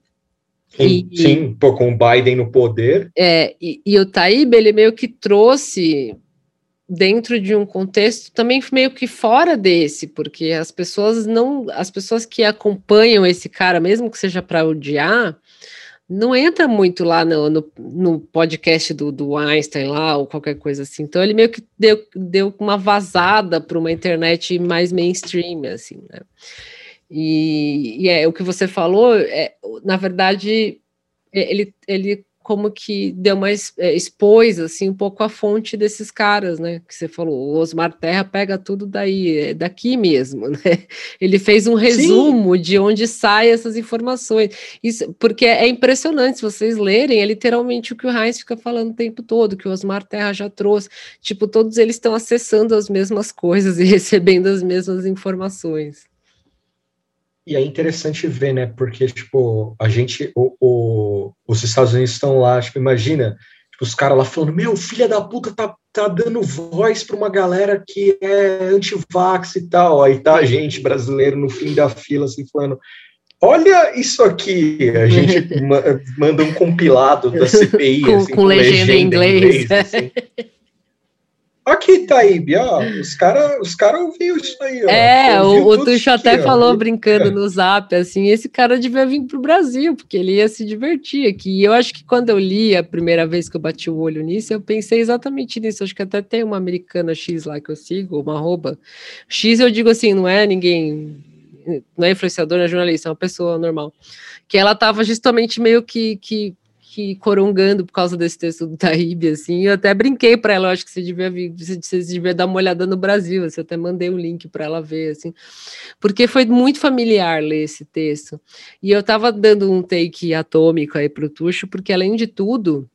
Sim, e, sim pô, com o Biden no poder. É, e, e o Taib, ele meio que trouxe dentro de um contexto também meio que fora desse, porque as pessoas não, as pessoas que acompanham esse cara, mesmo que seja para odiar, não entra muito lá no, no, no, podcast do, do Einstein lá ou qualquer coisa assim. Então ele meio que deu, deu uma vazada para uma internet mais mainstream, assim, né? E, e é o que você falou, é, na verdade, ele, ele como que deu mais é, expôs assim um pouco a fonte desses caras, né? Que você falou, o Osmar Terra pega tudo daí, é daqui mesmo, né? Ele fez um resumo Sim. de onde saem essas informações. Isso, porque é impressionante se vocês lerem, é literalmente o que o Heinz fica falando o tempo todo, que o Osmar Terra já trouxe. Tipo, todos eles estão acessando as mesmas coisas e recebendo as mesmas informações. E é interessante ver, né? Porque, tipo, a gente, o, o os Estados Unidos estão lá, tipo, imagina, tipo, os caras lá falando, meu, filha da puta tá, tá dando voz para uma galera que é anti-vax e tal. Aí tá a gente, brasileiro, no fim da fila, assim, falando, olha isso aqui, a gente manda um compilado da CPI, com, assim, com, com legenda, legenda, em inglês. Em inglês assim. Aqui, Taíbe, ó, os caras os cara ouviram isso aí, ó. É, o, o Tuxo até falou ó. brincando no zap, assim, esse cara devia vir pro Brasil, porque ele ia se divertir aqui. E eu acho que quando eu li a primeira vez que eu bati o olho nisso, eu pensei exatamente nisso. Acho que até tem uma americana X lá que eu sigo, uma arroba. X eu digo assim, não é ninguém não é influenciadora, é jornalista, é uma pessoa normal, que ela estava justamente meio que, que que corongando por causa desse texto do Taíbe, assim, eu até brinquei para ela, acho que você devia, você devia dar uma olhada no Brasil, assim, eu até mandei o um link para ela ver, assim, porque foi muito familiar ler esse texto, e eu estava dando um take atômico aí para o Tuxo, porque além de tudo,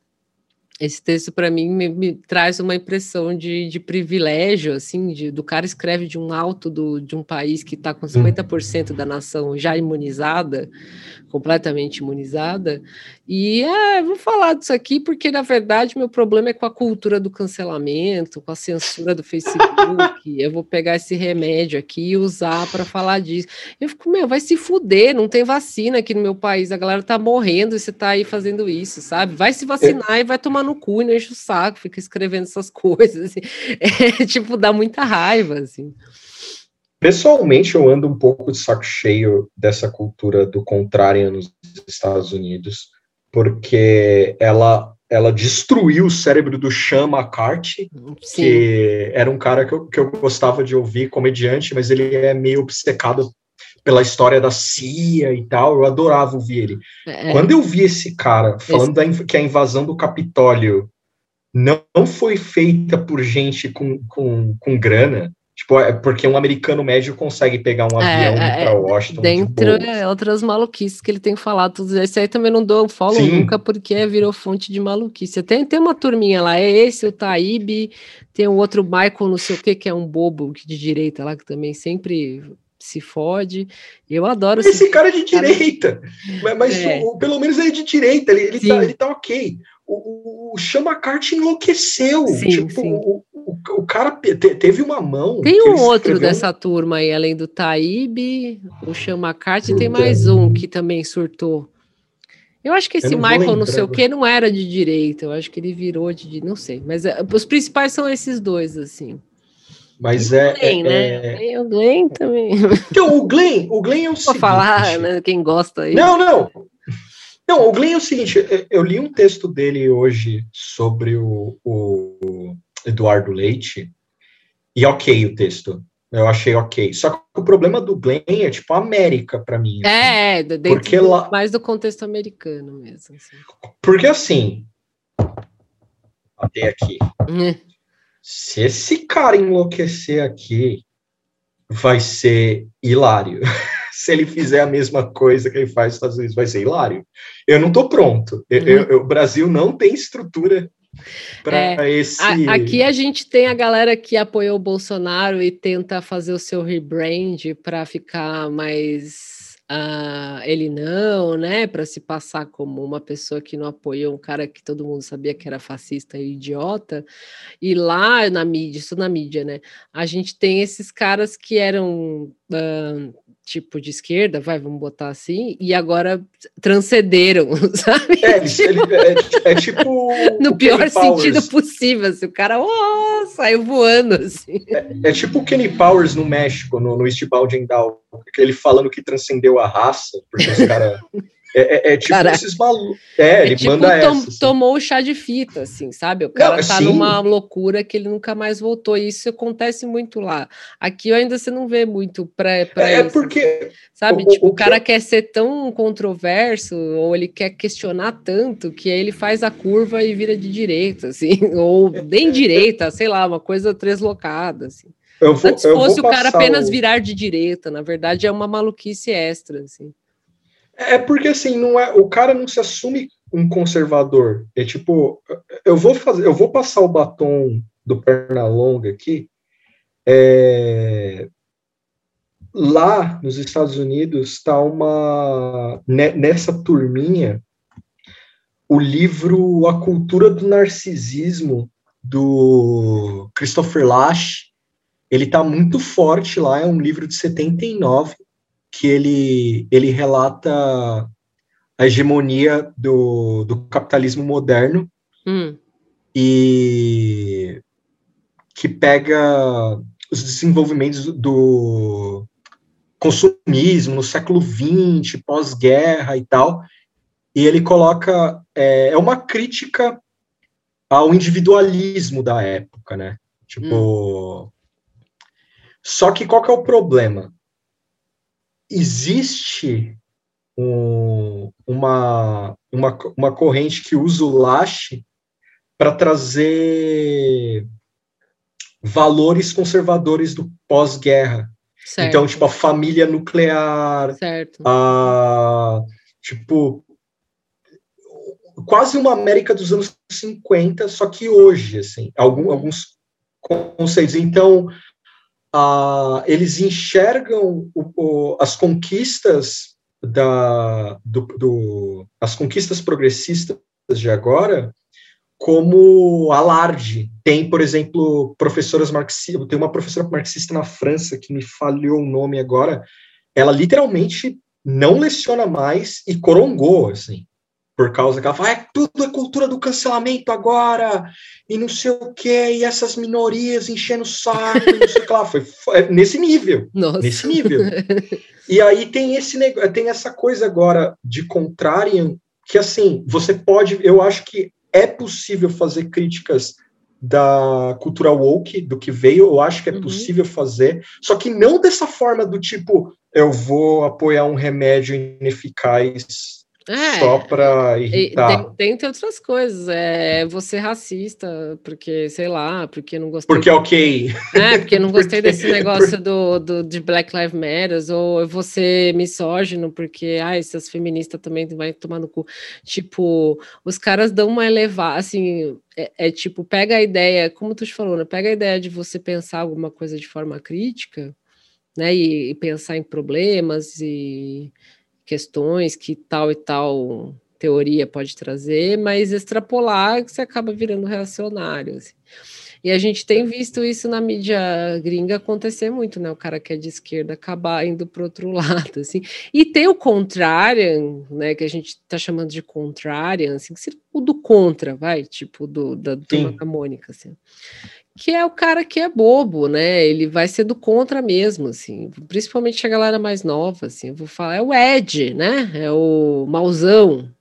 esse texto para mim me, me, traz uma impressão de, de privilégio, assim, de, do cara escreve de um alto do, de um país que está com 50% da nação já imunizada, completamente imunizada, e é, vou falar disso aqui porque, na verdade, meu problema é com a cultura do cancelamento, com a censura do Facebook, eu vou pegar esse remédio aqui e usar para falar disso. Eu fico, meu, vai se fuder, não tem vacina aqui no meu país, a galera tá morrendo e você tá aí fazendo isso, sabe? Vai se vacinar e vai tomar no no cu e não enche o saco, fica escrevendo essas coisas. Assim. É, tipo, dá muita raiva, assim. Pessoalmente, eu ando um pouco de saco cheio dessa cultura do contrário nos Estados Unidos, porque ela ela destruiu o cérebro do Sean McCarthy, Sim. que era um cara que eu, que eu gostava de ouvir, comediante, mas ele é meio obcecado pela história da CIA e tal, eu adorava ouvir ele. É. Quando eu vi esse cara falando esse... Da, que a invasão do Capitólio não, não foi feita por gente com, com, com grana, Tipo, é porque um americano médio consegue pegar um é, avião é, para Washington. Dentro de é, outras maluquices que ele tem falado. Esse aí também não dou follow Sim. nunca, porque virou fonte de maluquice. Tem, tem uma turminha lá, é esse, o Taíbe, tem o outro Michael, não sei o que, que é um bobo de direita lá, que também sempre se fode. Eu adoro esse cara é de direita, mas, mas é. o, pelo menos ele é de direita, ele, ele, tá, ele tá ok. O, o Chama Cart enlouqueceu. Sim, tipo, sim. O, o, o, cara te, teve uma mão. Tem um outro dessa turma aí, além do Taíbe, o Chama Cart, tem mais um que também surtou. Eu acho que esse Michael, não sei o que, não era de direita. Eu acho que ele virou de. Não sei. Mas é, os principais são esses dois, assim. Mas é. Glenn, é, né? É... O Glenn também. Então, o Glenn, o Glenn é o Vou seguinte. falar, né? Quem gosta aí. Não, não. Não, o Glenn é o seguinte: eu li um texto dele hoje sobre o, o Eduardo Leite, e ok o texto. Eu achei ok. Só que o problema do Glenn é tipo a América para mim. Assim. É, é porque do, lá... mais do contexto americano mesmo. Assim. Porque assim, até aqui. Se esse cara enlouquecer aqui, vai ser hilário. se ele fizer a mesma coisa que ele faz nos Estados Unidos, vai ser hilário. Eu não estou pronto. Eu, eu, eu, o Brasil não tem estrutura para é, esse. A, aqui a gente tem a galera que apoiou o Bolsonaro e tenta fazer o seu rebrand para ficar mais uh, ele não, né, para se passar como uma pessoa que não apoiou um cara que todo mundo sabia que era fascista e idiota. E lá na mídia, isso na mídia, né, a gente tem esses caras que eram tipo de esquerda, vai, vamos botar assim, e agora transcederam, sabe? É, ele, é, é, tipo. no pior sentido possível, assim, o cara oh, saiu voando. Assim. É, é, tipo o Kenny Powers no México, no, no East Baldendal, ele falando que transcendeu a raça, porque os caras. É, é, é, tipo cara, esses malucos. É, ele tipo, manda tom, essa, assim. Tomou o chá de fita, assim, sabe? O cara não, tá sim. numa loucura que ele nunca mais voltou. E isso acontece muito lá. Aqui ainda você não vê muito pra, pra é, isso. porque. Sabe? O, tipo, o, o cara que... quer ser tão controverso, ou ele quer questionar tanto, que aí ele faz a curva e vira de direita, assim. Ou bem direita, sei lá, uma coisa deslocada, assim. Eu vou, Antes fosse o cara apenas o... virar de direita, na verdade é uma maluquice extra, assim. É porque assim, não é, o cara não se assume um conservador. É tipo, eu vou fazer, eu vou passar o batom do perna longa aqui. É, lá nos Estados Unidos está uma nessa turminha o livro A Cultura do Narcisismo do Christopher Lasch. Ele está muito forte lá, é um livro de 79 que ele, ele relata a hegemonia do, do capitalismo moderno hum. e que pega os desenvolvimentos do consumismo no século XX, pós-guerra e tal, e ele coloca é, é, uma crítica ao individualismo da época, né? Tipo, hum. só que qual que é o problema? Existe um, uma, uma, uma corrente que usa o Lash para trazer valores conservadores do pós-guerra. Então, tipo, a família nuclear, certo. a, tipo, quase uma América dos anos 50, só que hoje, assim, algum, alguns conceitos. Então, uh, eles enxergam o, o, as conquistas da, do, do, as conquistas progressistas de agora como alarde. Tem, por exemplo, professoras marxistas, tem uma professora marxista na França que me falhou o nome agora, ela literalmente não leciona mais e corongou, assim por causa que ela fala, é, tudo é cultura do cancelamento agora, e não sei o que, e essas minorias enchendo o saco, e não sei o que lá. Foi, foi é nesse nível. Nossa. Nesse nível. e aí tem esse tem essa coisa agora de contrarian, que assim, você pode, eu acho que é possível fazer críticas da cultura woke, do que veio, eu acho que é uhum. possível fazer, só que não dessa forma do tipo, eu vou apoiar um remédio ineficaz é, só para irritar. Tem, tem, outras coisas. É você racista, porque, sei lá, porque não gostei. Porque é ok. É, porque não gostei porque, desse negócio do, do, de Black Lives Matter, ou você misógino, porque ah, essas feministas também vai tomar no cu. Tipo, os caras dão uma elevada, assim, é, é, tipo, pega a ideia, como tu te falou, né? Pega a ideia de você pensar alguma coisa de forma crítica, né? E, e pensar em problemas e questões que tal e tal teoria pode trazer, mas extrapolar você acaba virando reacionário. Assim. E a gente tem visto isso na mídia gringa acontecer muito, né? O cara que é de esquerda acabar indo para outro lado, assim. E tem o contrário, né? Que a gente está chamando de contrário, assim, que o do contra, vai, tipo, do, da turma da Mônica, assim que é o cara que é bobo, né? Ele vai ser do contra mesmo, assim, principalmente a galera mais nova, assim. Eu vou falar, é o Ed, né? É o mauzão,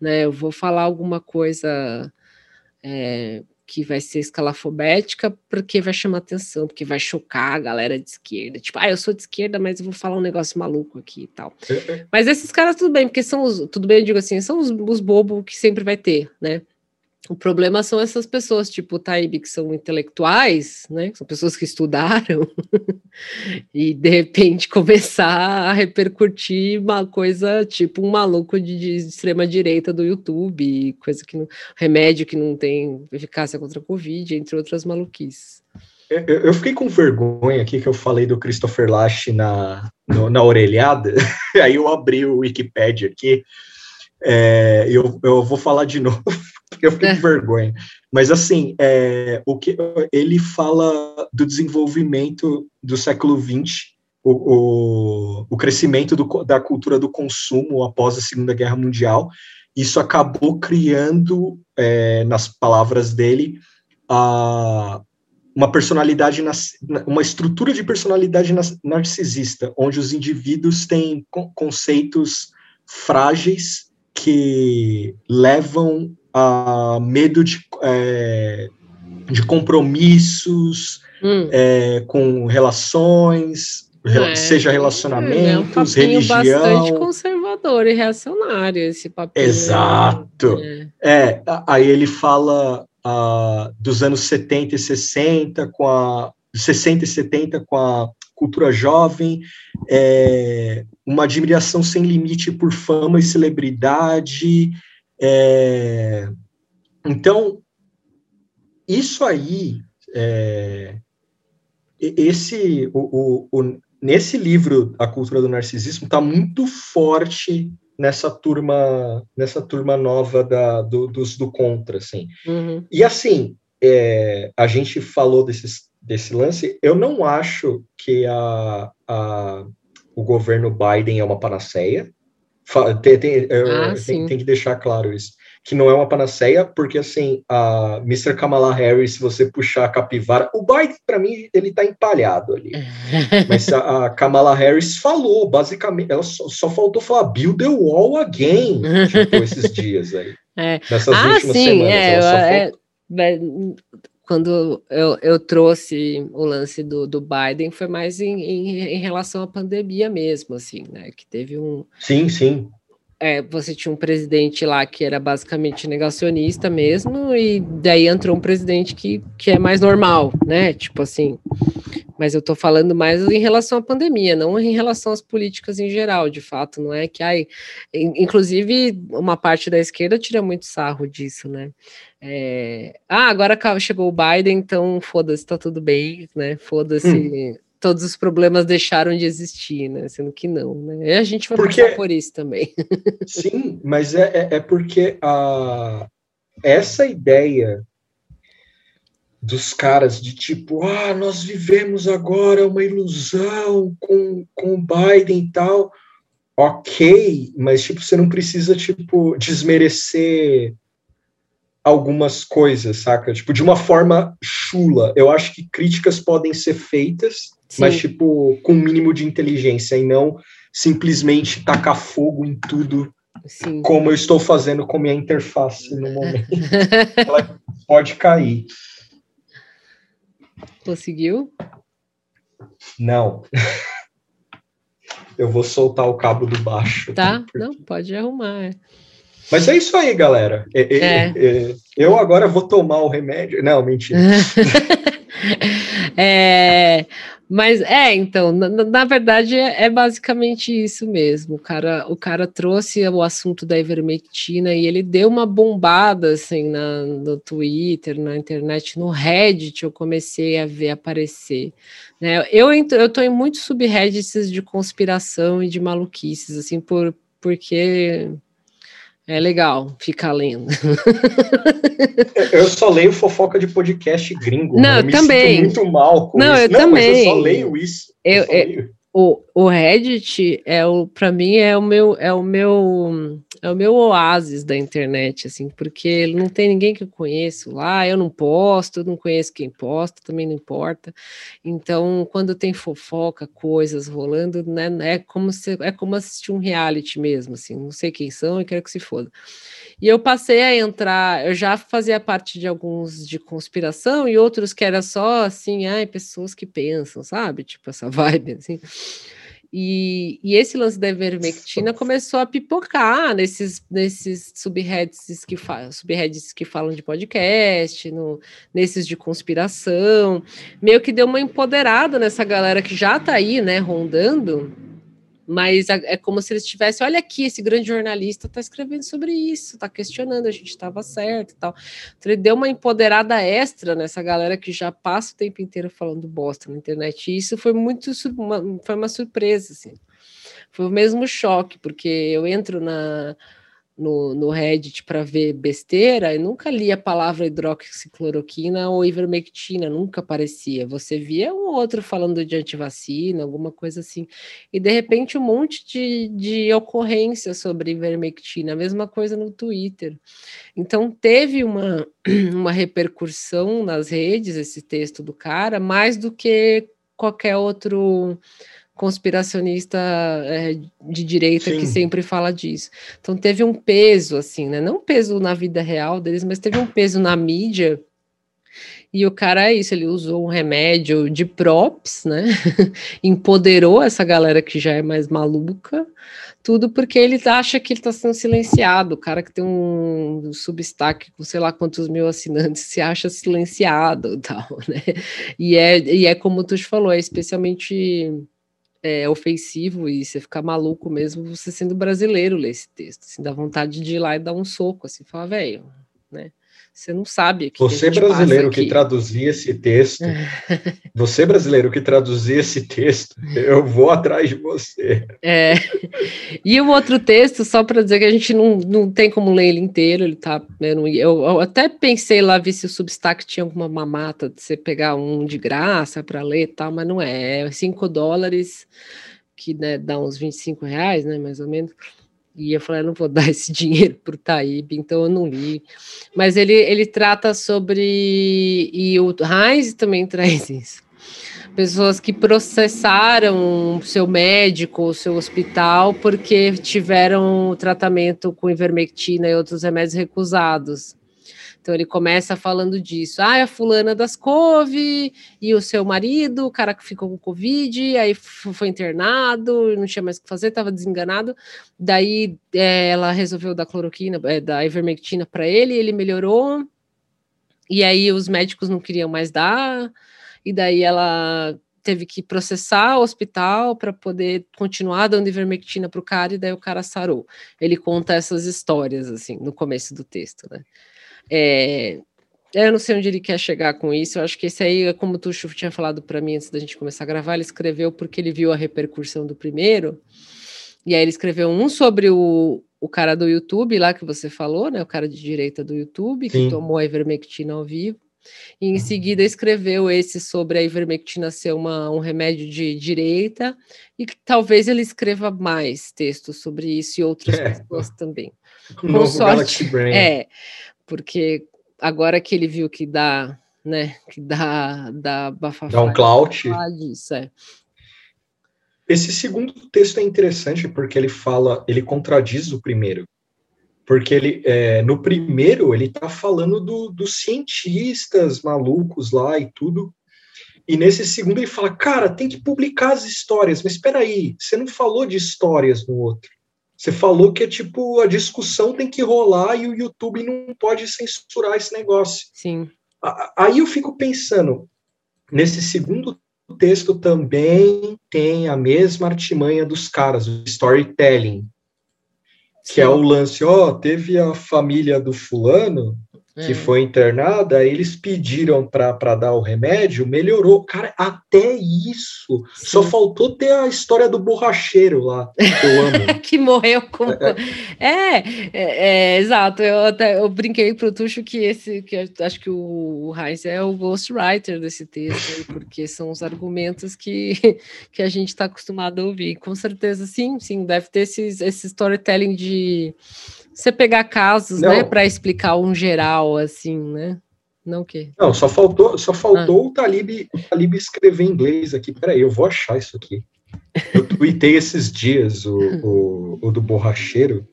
né? Eu vou falar alguma coisa é, que vai ser escalafobética porque vai chamar atenção, porque vai chocar a galera de esquerda. Tipo, ah, eu sou de esquerda, mas eu vou falar um negócio maluco aqui e tal. É, é. mas esses caras, tudo bem, porque são os, tudo bem, eu digo assim, são os, os bobos que sempre vai ter, né? O problema são essas pessoas, tipo o Taib, que são intelectuais, né? São pessoas que estudaram, e de repente começar a repercutir uma coisa tipo um maluco de, de extrema direita do YouTube, coisa que não, remédio que não tem eficácia contra a Covid, entre outras maluquices. Eu, eu fiquei com vergonha aqui que eu falei do Christopher Lash na, no, na orelhada, aí eu abri o Wikipedia aqui, é, eu, eu vou falar de novo eu fiquei com é. vergonha. Mas assim, é, o que ele fala do desenvolvimento do século XX, o, o, o crescimento do, da cultura do consumo após a Segunda Guerra Mundial. Isso acabou criando, é, nas palavras dele, a, uma personalidade, uma estrutura de personalidade narcisista, onde os indivíduos têm conceitos frágeis que levam a medo de, é, de compromissos hum. é, com relações, é, seja relacionamentos, é um religião. bastante conservador e reacionário esse papel. Exato. Né? É. aí ele fala uh, dos anos 70 e 60, com a 60 e 70 com a cultura jovem, é, uma admiração sem limite por fama e celebridade, é, então, isso aí, é, esse, o, o, o, nesse livro, A Cultura do Narcisismo, está muito forte nessa turma, nessa turma nova da, do, dos do contra, assim. Uhum. E assim, é, a gente falou desses, desse lance, eu não acho que a, a, o governo Biden é uma panaceia, tem, tem, ah, tem, tem, que deixar claro isso. Que não é uma panaceia, porque assim, a Mr. Kamala Harris, se você puxar a capivara, o Biden, para mim, ele tá empalhado ali. Mas a, a, Kamala Harris falou, basicamente, ela só, só faltou falar build the wall again, tipo, esses dias aí. É. Nessas ah, últimas sim, semanas. É, é, quando eu, eu trouxe o lance do, do Biden, foi mais em, em, em relação à pandemia mesmo, assim, né? Que teve um. Sim, sim é, você tinha um presidente lá que era basicamente negacionista mesmo, e daí entrou um presidente que, que é mais normal, né? Tipo assim. Mas eu tô falando mais em relação à pandemia, não em relação às políticas em geral, de fato, não é que ai, inclusive uma parte da esquerda tira muito sarro disso, né? É, ah, agora chegou o Biden, então foda-se, tá tudo bem, né? Foda-se. Hum todos os problemas deixaram de existir, né? Sendo que não, né? E a gente vai porque, passar por isso também. Sim, mas é, é, é porque a, essa ideia dos caras de tipo, ah, nós vivemos agora uma ilusão com, com o Biden e tal. Ok, mas tipo, você não precisa tipo desmerecer algumas coisas, saca? Tipo, de uma forma chula. Eu acho que críticas podem ser feitas Sim. mas tipo com um mínimo de inteligência e não simplesmente tacar fogo em tudo, Sim. como eu estou fazendo com minha interface no momento. Ela pode cair. Conseguiu? Não. Eu vou soltar o cabo do baixo. Tá, não, pode arrumar. É. Mas é isso aí, galera. É. Eu agora vou tomar o remédio. Não, mentira. é, mas é, então, na, na verdade é, é, basicamente isso mesmo. O cara, o cara trouxe o assunto da ivermectina e ele deu uma bombada assim na, no Twitter, na internet, no Reddit eu comecei a ver aparecer. Né? Eu, tô em muitos subreddits de conspiração e de maluquices, assim, por, porque é legal ficar lendo. eu só leio fofoca de podcast gringo. Não, eu também. muito mal com Não, isso. eu Não, também. eu só leio isso. Eu, eu, leio. O, o Reddit é o para mim é o meu é o meu é o meu oásis da internet assim, porque não tem ninguém que eu conheço lá, eu não posto, não conheço quem posta, também não importa. Então, quando tem fofoca, coisas rolando, né, é como se é como assistir um reality mesmo assim, não sei quem são e quero que se foda. E eu passei a entrar, eu já fazia parte de alguns de conspiração e outros que era só assim, ai, pessoas que pensam, sabe? Tipo essa vibe assim. E, e, esse lance da ivermectina começou a pipocar nesses, nesses subreddits que, subreddits que falam de podcast, no, nesses de conspiração, meio que deu uma empoderada nessa galera que já tá aí, né, rondando, mas é como se eles tivessem, olha aqui, esse grande jornalista está escrevendo sobre isso, está questionando, a gente estava certo e tal. Então ele deu uma empoderada extra nessa galera que já passa o tempo inteiro falando bosta na internet. E isso foi muito uma, foi uma surpresa, assim. Foi o mesmo choque, porque eu entro na no, no Reddit para ver besteira, eu nunca li a palavra hidroxicloroquina ou ivermectina, nunca aparecia. Você via um outro falando de antivacina, alguma coisa assim. E de repente um monte de, de ocorrência sobre ivermectina, a mesma coisa no Twitter. Então teve uma, uma repercussão nas redes esse texto do cara, mais do que qualquer outro conspiracionista é, de direita Sim. que sempre fala disso. Então teve um peso, assim, né? Não um peso na vida real deles, mas teve um peso na mídia. E o cara é isso, ele usou um remédio de props, né? Empoderou essa galera que já é mais maluca, tudo porque ele acha que ele está sendo silenciado. O cara que tem um substack com sei lá quantos mil assinantes se acha silenciado tal, né? E é, e é como tu falou, é especialmente é, ofensivo e você ficar maluco mesmo, você sendo brasileiro ler esse texto, assim, dá vontade de ir lá e dar um soco, assim, falar, velho? Você não sabe. você brasileiro que traduzia esse texto, você brasileiro que traduzia esse texto, eu vou atrás de você. É. E o outro texto, só para dizer que a gente não, não tem como ler ele inteiro, ele tá. Eu, eu até pensei lá ver se o Substack tinha alguma mamata de você pegar um de graça para ler e tal, mas não é. É 5 dólares, que né, dá uns 25 reais, né, mais ou menos. E eu falei, não vou dar esse dinheiro para o Taíbe, então eu não li. Mas ele, ele trata sobre. E o Heinz também traz isso. Pessoas que processaram seu médico, o seu hospital, porque tiveram tratamento com ivermectina e outros remédios recusados. Então, ele começa falando disso. Ah, a fulana das couve e o seu marido, o cara que ficou com Covid, aí foi internado, não tinha mais o que fazer, estava desenganado. Daí é, ela resolveu dar cloroquina, é, dar ivermectina para ele, ele melhorou. E aí os médicos não queriam mais dar, e daí ela teve que processar o hospital para poder continuar dando ivermectina para o cara, e daí o cara sarou. Ele conta essas histórias, assim, no começo do texto, né? É, eu não sei onde ele quer chegar com isso, eu acho que esse aí, como o Tuxo tinha falado para mim antes da gente começar a gravar, ele escreveu porque ele viu a repercussão do primeiro, e aí ele escreveu um sobre o, o cara do YouTube, lá que você falou, né, o cara de direita do YouTube, que Sim. tomou a ivermectina ao vivo, e em seguida escreveu esse sobre a ivermectina ser uma, um remédio de direita, e que talvez ele escreva mais textos sobre isso e outras é. pessoas também. Com sorte, Brain. É, porque agora que ele viu que dá, né, que dá, dá bafafá. Dá um clout. Disso, é. Esse segundo texto é interessante porque ele fala, ele contradiz o primeiro porque ele é, no primeiro ele está falando do, dos cientistas malucos lá e tudo, e nesse segundo ele fala, cara, tem que publicar as histórias, mas espera aí, você não falou de histórias no outro. Você falou que é tipo a discussão tem que rolar e o YouTube não pode censurar esse negócio. Sim. Aí eu fico pensando, nesse segundo texto também tem a mesma artimanha dos caras, o storytelling que é o lance, ó, teve a família do fulano que é. foi internada, eles pediram para dar o remédio, melhorou. Cara, até isso. Sim. Só faltou ter a história do borracheiro lá, que eu amo. que morreu com. É, é, é, é, exato. Eu até eu brinquei pro Tuxo que esse, que acho que o, o Heinz é o ghostwriter desse texto, porque são os argumentos que, que a gente está acostumado a ouvir. Com certeza, sim, sim, deve ter esses, esse storytelling de você pegar casos, né, não. né, para explicar um geral, assim, né? Não o quê? Não, só faltou, só faltou ah. o, Talib, o Talib escrever em inglês aqui. Peraí, eu vou achar isso aqui. Eu tuitei esses dias o, o, o do borracheiro.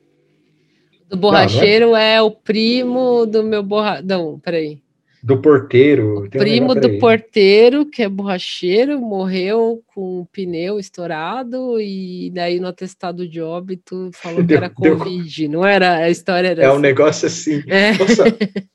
Do borracheiro não, não é... é... o primo do meu borra... Não, peraí do porteiro. O primo do porteiro, que é borracheiro, morreu com o pneu estourado e daí no atestado de óbito falou deu, que era Covid, deu... não era? A história era É assim. um negócio assim. É. Nossa,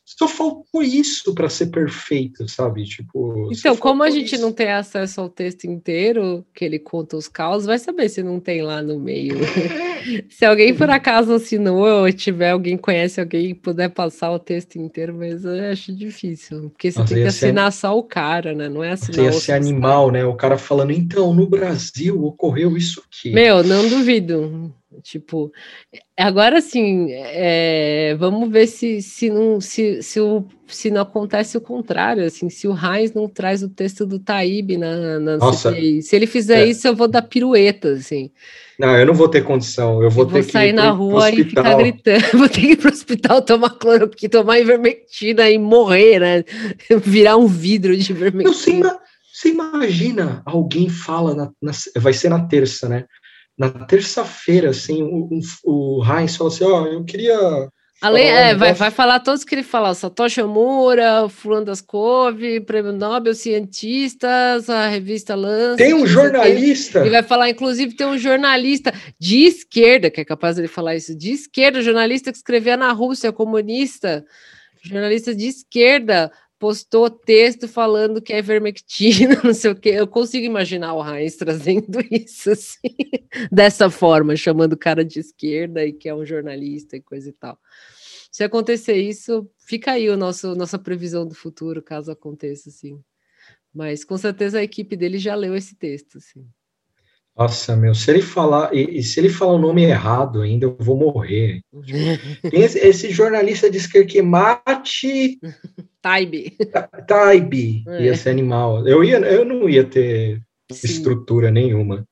só faltou isso para ser perfeito, sabe? Tipo. Então, como a gente isso. não tem acesso ao texto inteiro, que ele conta os caos, vai saber se não tem lá no meio. se alguém por acaso assinou ou tiver alguém conhece alguém e puder passar o texto inteiro, mas eu acho difícil, porque você Nossa, tem que assinar ser... só o cara, né? Não é assinar. Ia ser animal, né? O cara falando, então, no Brasil ocorreu isso aqui. Meu, não duvido. Tipo, agora sim, é, vamos ver se, se, não, se, se, o, se não acontece o contrário, assim, se o Heinz não traz o texto do Taíbe na, na CPI. Se ele fizer é. isso, eu vou dar pirueta, assim. Não, eu não vou ter condição. Eu vou, eu ter que sair na rua e ficar gritando. Vou ter que ir para o hospital tomar cloroquina, tomar ivermectina e morrer, né? Virar um vidro de ivermectina. Você imagina alguém fala, na, na, vai ser na terça, né? Na terça-feira, assim, o, o, o Heinz fala assim: Ó, oh, eu queria Além, é, vai, vai falar todos que ele fala, Satoshi Omura, Fulano das Cove, Prêmio Nobel, cientistas, a revista Lance. Tem um jornalista. Ele vai falar, inclusive, tem um jornalista de esquerda, que é capaz de falar isso, de esquerda, jornalista que escrevia na Rússia, comunista, jornalista de esquerda, postou texto falando que é ivermectina, não sei o quê. Eu consigo imaginar o Heinz trazendo isso assim, dessa forma, chamando o cara de esquerda e que é um jornalista e coisa e tal. Se acontecer isso, fica aí o nosso nossa previsão do futuro, caso aconteça assim. Mas com certeza a equipe dele já leu esse texto, assim. Nossa, meu, se ele falar, e, e, se ele falar o nome errado ainda, eu vou morrer. esse, esse, jornalista diz que mate. Taibe. Taibe, é. ia ser animal. Eu, ia, eu não ia ter Sim. estrutura nenhuma.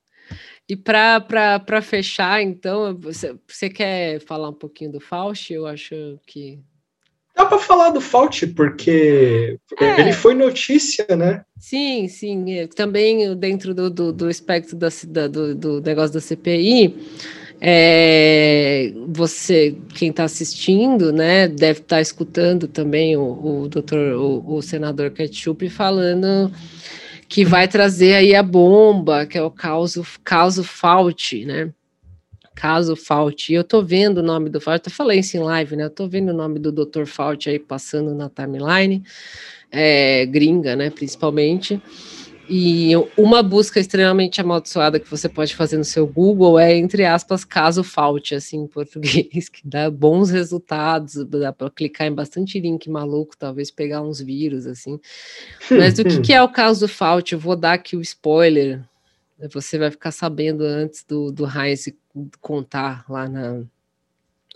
E para fechar, então, você, você quer falar um pouquinho do Faust? Eu acho que Dá para falar do Fauci, porque é. ele foi notícia, né? Sim, sim. Também dentro do, do, do espectro da, do, do negócio da CPI, É, você, quem está assistindo, né, deve estar tá escutando também o, o doutor, o, o senador Ketchup falando que vai trazer aí a bomba, que é o caso, caso Fauci, né? Caso Fauci. Eu tô vendo o nome do Fauci, eu falei isso em live, né? Eu tô vendo o nome do Dr. Fauci aí passando na timeline, é, gringa, né, principalmente. E uma busca extremamente amaldiçoada que você pode fazer no seu Google é, entre aspas, caso falte, assim, em português, que dá bons resultados, dá para clicar em bastante link maluco, talvez pegar uns vírus, assim. Mas o que, que é o caso falte? Eu vou dar aqui o spoiler, você vai ficar sabendo antes do, do Heinz contar lá na,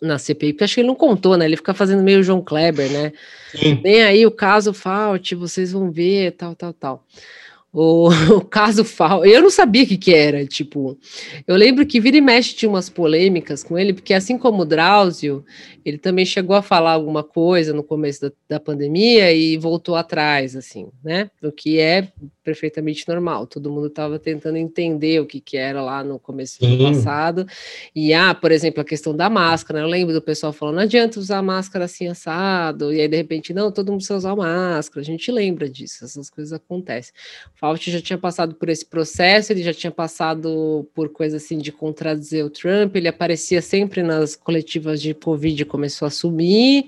na CPI, porque acho que ele não contou, né? Ele fica fazendo meio João Kleber, né? Sim. Vem aí o caso falte, vocês vão ver, tal, tal, tal o, o caso Fal. Eu não sabia o que, que era, tipo. Eu lembro que vira e mexe tinha umas polêmicas com ele, porque assim como o Drauzio, ele também chegou a falar alguma coisa no começo da, da pandemia e voltou atrás, assim, né? O que é perfeitamente normal. Todo mundo estava tentando entender o que, que era lá no começo do passado. E, ah, por exemplo, a questão da máscara. Eu lembro do pessoal falando, não adianta usar máscara assim assado. E aí, de repente, não, todo mundo precisa usar máscara. A gente lembra disso, essas coisas acontecem. O Fauci já tinha passado por esse processo, ele já tinha passado por coisa assim de contradizer o Trump, ele aparecia sempre nas coletivas de Covid, começou a sumir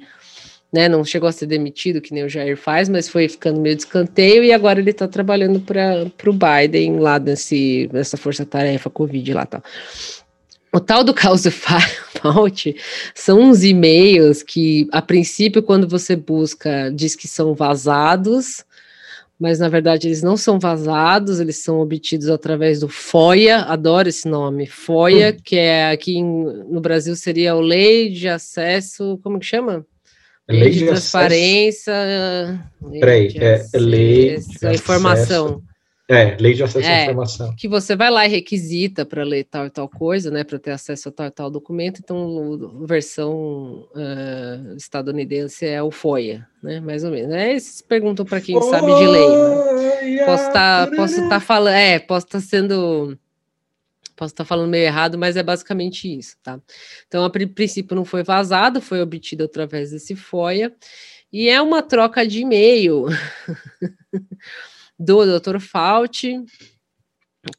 né? Não chegou a ser demitido, que nem o Jair faz, mas foi ficando meio de escanteio e agora ele está trabalhando para o Biden lá nesse, nessa força-tarefa Covid lá tal. O tal do caos Fault são uns e-mails que, a princípio, quando você busca, diz que são vazados, mas na verdade eles não são vazados, eles são obtidos através do FOIA, adoro esse nome, FOIA, hum. que é aqui em, no Brasil seria o Lei de Acesso, como que chama? Lei de, transparência. Peraí, é lei de informação. É, lei de acesso é, à informação. Que você vai lá e requisita para ler tal e tal coisa, né? Para ter acesso a tal e tal documento. Então, versão uh, estadunidense é o FOIA, né? Mais ou menos. É, eles perguntam para quem sabe de lei. Né? Posso estar tá, posso tá falando, é, posso estar tá sendo Posso estar falando meio errado, mas é basicamente isso, tá? Então, a princípio não foi vazado, foi obtido através desse FOIA, e é uma troca de e-mail do Dr. Fauci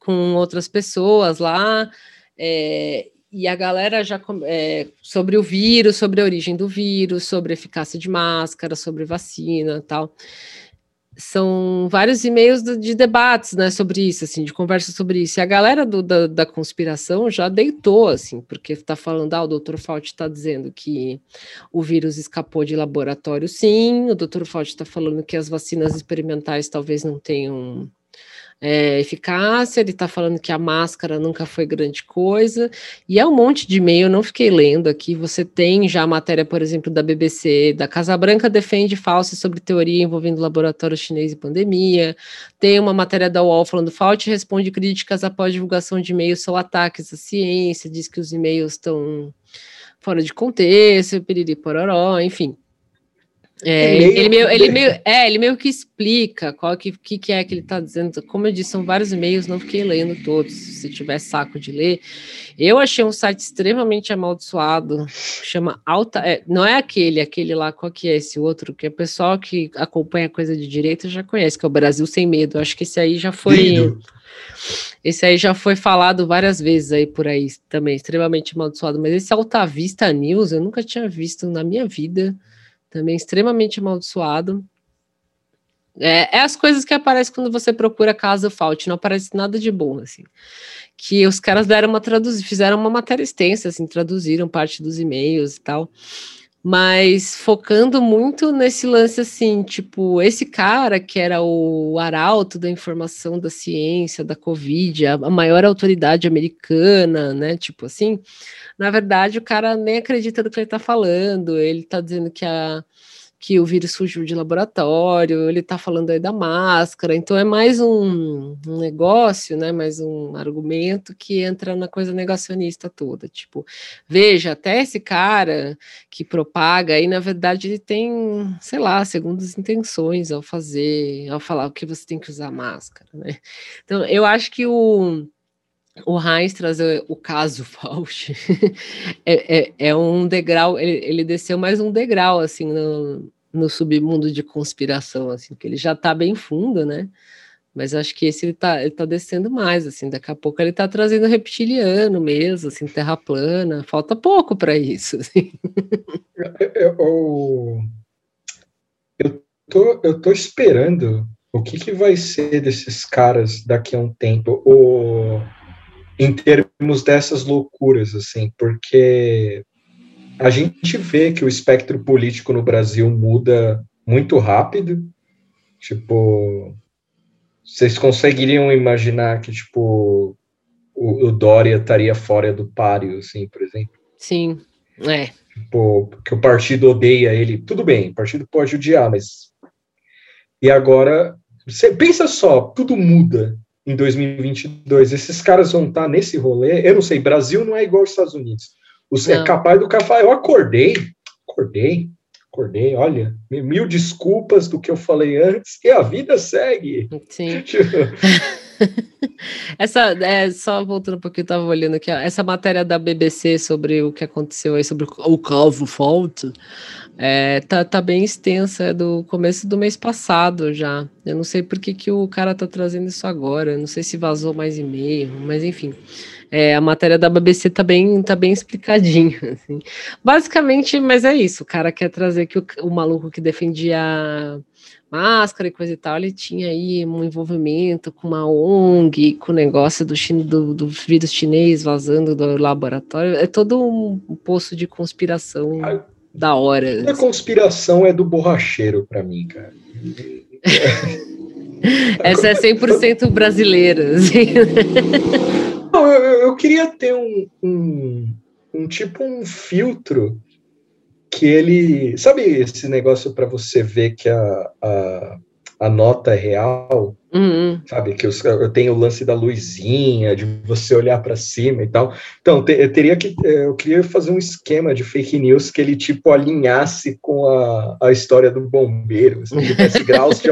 com outras pessoas lá, é, e a galera já é, sobre o vírus, sobre a origem do vírus, sobre a eficácia de máscara, sobre vacina tal são vários e-mails de debates, né, sobre isso, assim, de conversa sobre isso. E a galera do, da, da, conspiração já deitou, assim, porque está falando, ah, o doutor Fauci está dizendo que o vírus escapou de laboratório, sim, o doutor Fauci está falando que as vacinas experimentais talvez não tenham é, eficácia, ele está falando que a máscara nunca foi grande coisa, e é um monte de e-mail, eu não fiquei lendo aqui, você tem já a matéria, por exemplo, da BBC, da Casa Branca defende falsa sobre teoria envolvendo laboratório chinês e pandemia, tem uma matéria da UOL falando, Fauci responde críticas após divulgação de e-mails são ataques à ciência, diz que os e-mails estão fora de contexto, piriri pororó, enfim. É, ele, meio, ele, meio, é, ele meio que explica qual que, que, que é que ele está dizendo. Como eu disse, são vários e-mails, não fiquei lendo todos. Se tiver saco de ler, eu achei um site extremamente amaldiçoado, chama Alta. É, não é aquele, aquele lá, qual que é esse outro? Que o pessoal que acompanha coisa de direita já conhece, que é o Brasil Sem Medo. Acho que esse aí já foi. Lindo. Esse aí já foi falado várias vezes aí por aí também, extremamente amaldiçoado. Mas esse Alta Vista News eu nunca tinha visto na minha vida também extremamente amaldiçoado. É, é, as coisas que aparecem quando você procura casa Fault, não aparece nada de bom, assim. Que os caras deram uma traduzir, fizeram uma matéria extensa, assim, traduziram parte dos e-mails e tal. Mas focando muito nesse lance assim, tipo, esse cara que era o arauto da informação da ciência, da Covid, a, maior autoridade americana, né? Tipo assim, na verdade, o cara nem acredita no que ele está falando, ele está dizendo que, a, que o vírus surgiu de laboratório, ele está falando aí da máscara, então é mais um, um, negócio, né, mais um argumento que entra na coisa negacionista toda, tipo, veja, até esse cara que propaga aí, na verdade, ele tem, sei lá, segundas intenções ao fazer, ao falar que você tem que usar máscara, né, então eu acho que o o Heinz trazer o caso Fauci é, é, é, um degrau, ele, ele, desceu mais um degrau, assim, no, no submundo de conspiração, assim, que ele já está bem fundo, né? Mas acho que esse ele está ele tá descendo mais, assim, daqui a pouco ele está trazendo reptiliano mesmo, assim, terra plana, falta pouco para isso, assim. Eu, eu, tô, eu tô esperando o que, que vai ser desses caras daqui a um tempo, o, em termos dessas loucuras, assim, porque a gente vê que o espectro político no Brasil muda muito rápido. Tipo, vocês conseguiriam imaginar que, tipo, o, o Dória estaria fora do páreo, assim, por exemplo? Sim, é. Tipo, que o partido odeia ele. Tudo bem, o partido pode odiar, mas. E agora, você pensa só, tudo muda em 2022. Esses caras vão estar nesse rolê. Eu não sei, Brasil não é igual aos Estados Unidos. Você é capaz do cara falar, eu acordei, acordei, acordei, olha, mil desculpas do que eu falei antes, e a vida segue. Sim. essa, é, só voltando um pouquinho, eu estava olhando aqui, ó, essa matéria da BBC sobre o que aconteceu aí, sobre o Calvo Fault, é, tá, tá bem extensa, é do começo do mês passado já. Eu não sei por que, que o cara tá trazendo isso agora, eu não sei se vazou mais e-mail, mas enfim. É, a matéria da BBC tá bem, tá bem explicadinho. Assim. Basicamente, mas é isso. O cara quer trazer que o, o maluco que defendia máscara e coisa e tal, ele tinha aí um envolvimento com uma ONG, com o negócio do, do, do vírus chinês vazando do laboratório. É todo um poço de conspiração a, da hora. A conspiração é do borracheiro para mim, cara. Essa é 100% brasileira. Assim. Não, eu, eu queria ter um, um, um tipo um filtro que ele. Sabe esse negócio para você ver que a, a, a nota é real? Uhum. Sabe, que eu, eu tenho o lance da luzinha, de você olhar para cima e tal. Então, te, eu teria que. É, eu queria fazer um esquema de fake news que ele, tipo, alinhasse com a, a história do bombeiro, assim, tivesse graus de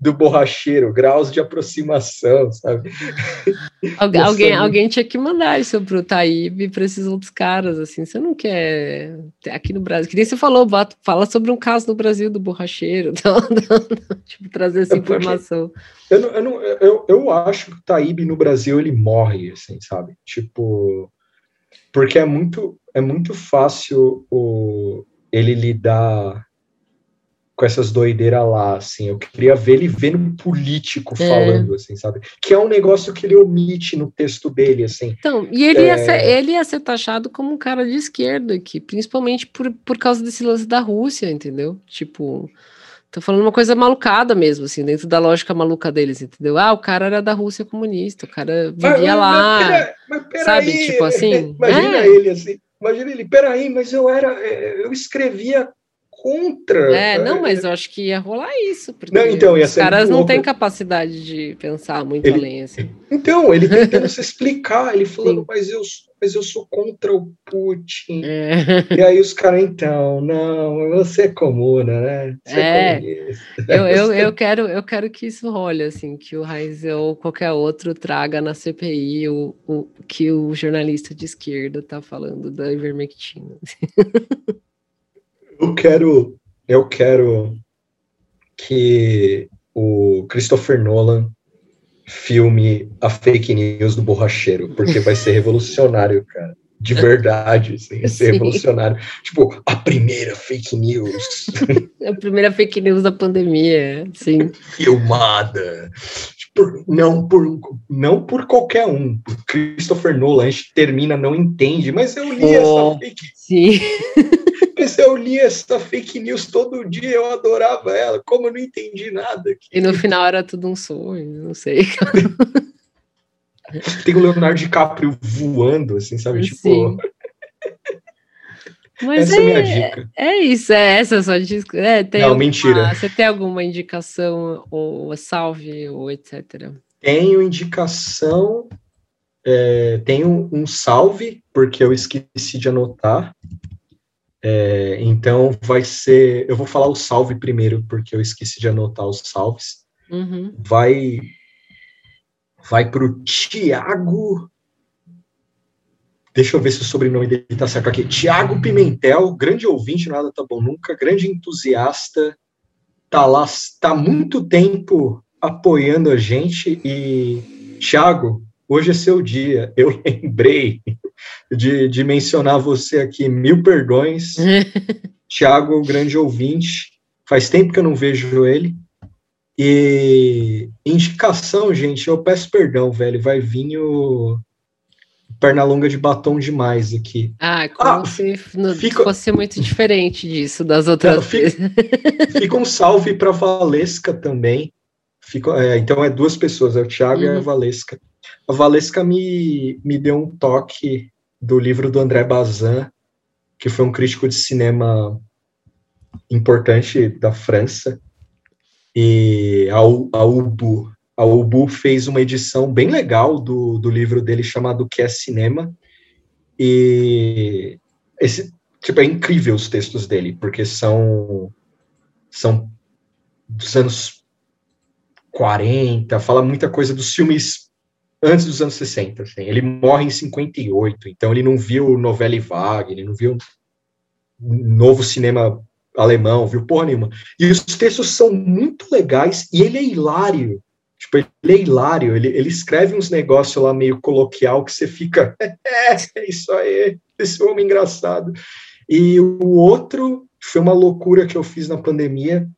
do borracheiro, graus de aproximação, sabe? Algu alguém, alguém tinha que mandar isso pro Taíbe e para esses outros caras, assim. Você não quer. Aqui no Brasil, que nem você falou, fala sobre um caso no Brasil do borracheiro, então, tipo, trazer essa é porque... informação. Eu, eu, não, eu, eu acho que o Taíbe no Brasil ele morre, assim, sabe? Tipo, porque é muito, é muito fácil o, ele lidar com essas doideiras lá, assim. Eu queria ver ele vendo político é. falando, assim, sabe? Que é um negócio que ele omite no texto dele, assim. Então, e ele, é... ia, ser, ele ia ser taxado como um cara de esquerda aqui, principalmente por, por causa desse lance da Rússia, entendeu? Tipo, Tô falando uma coisa malucada mesmo, assim, dentro da lógica maluca deles, entendeu? Ah, o cara era da Rússia comunista, o cara vivia mas, lá. Mas pera, mas pera sabe, aí, tipo assim. Imagina é. ele assim, imagina ele, peraí, mas eu era. É, eu escrevia contra. É, não, mas eu acho que ia rolar isso, porque não, então, os caras não têm capacidade de pensar muito ele, além, assim. Então, ele tentando se explicar, ele falando, mas eu, mas eu sou contra o Putin. É. E aí os caras, então, não, você é comuna, né? Você é, é eu, eu, eu, quero, eu quero que isso role, assim, que o Raiz ou qualquer outro traga na CPI o, o que o jornalista de esquerda tá falando da ivermectina. Eu quero, eu quero que o Christopher Nolan filme a fake news do borracheiro, porque vai ser revolucionário, cara. De verdade, assim, vai ser revolucionário. Tipo, a primeira fake news. a primeira fake news da pandemia, sim. Filmada. Por, não, por, não por qualquer um. Christopher Nolan, a gente termina, não entende, mas eu li oh, essa fake. Sim. Mas eu li essa fake news todo dia, eu adorava ela, como eu não entendi nada. Aqui. E no final era tudo um sonho, não sei. Tem o Leonardo DiCaprio voando, assim, sabe? Tipo. Sim. Mas essa é, é minha dica. É isso, é essa a sua dica. É, tem não, alguma, mentira. Você tem alguma indicação, ou salve, ou etc? Tenho indicação, é, tenho um salve, porque eu esqueci de anotar. É, então vai ser. Eu vou falar o salve primeiro, porque eu esqueci de anotar os salves. Uhum. Vai vai para o Tiago deixa eu ver se o sobrenome dele tá certo aqui. Tiago Pimentel, grande ouvinte, nada tá bom nunca, grande entusiasta, tá lá, tá muito tempo apoiando a gente e Tiago, hoje é seu dia. Eu lembrei de, de mencionar você aqui, mil perdões. Tiago, grande ouvinte, faz tempo que eu não vejo ele. E indicação, gente, eu peço perdão, velho, vai vir o perna longa de batom demais aqui. Ah, como ah, se não fica... fosse muito diferente disso das outras fica, fica, um salve para Valesca também. Fica, é, então é duas pessoas, é o Thiago uhum. e a uhum. Valesca. A Valesca me, me deu um toque do livro do André Bazin, que foi um crítico de cinema importante da França. E a, a Ubu, a Ubu fez uma edição bem legal do, do livro dele chamado Que é Cinema. E esse, tipo, é incrível os textos dele, porque são, são dos anos 40, fala muita coisa dos filmes antes dos anos 60. Assim. Ele morre em 58, então ele não viu novela vague, ele não viu novo cinema alemão, viu porra nenhuma. E os textos são muito legais e ele é hilário. Tipo, ele é hilário, ele, ele escreve uns negócios lá meio coloquial que você fica, é, é isso aí, esse homem engraçado. E o outro foi uma loucura que eu fiz na pandemia.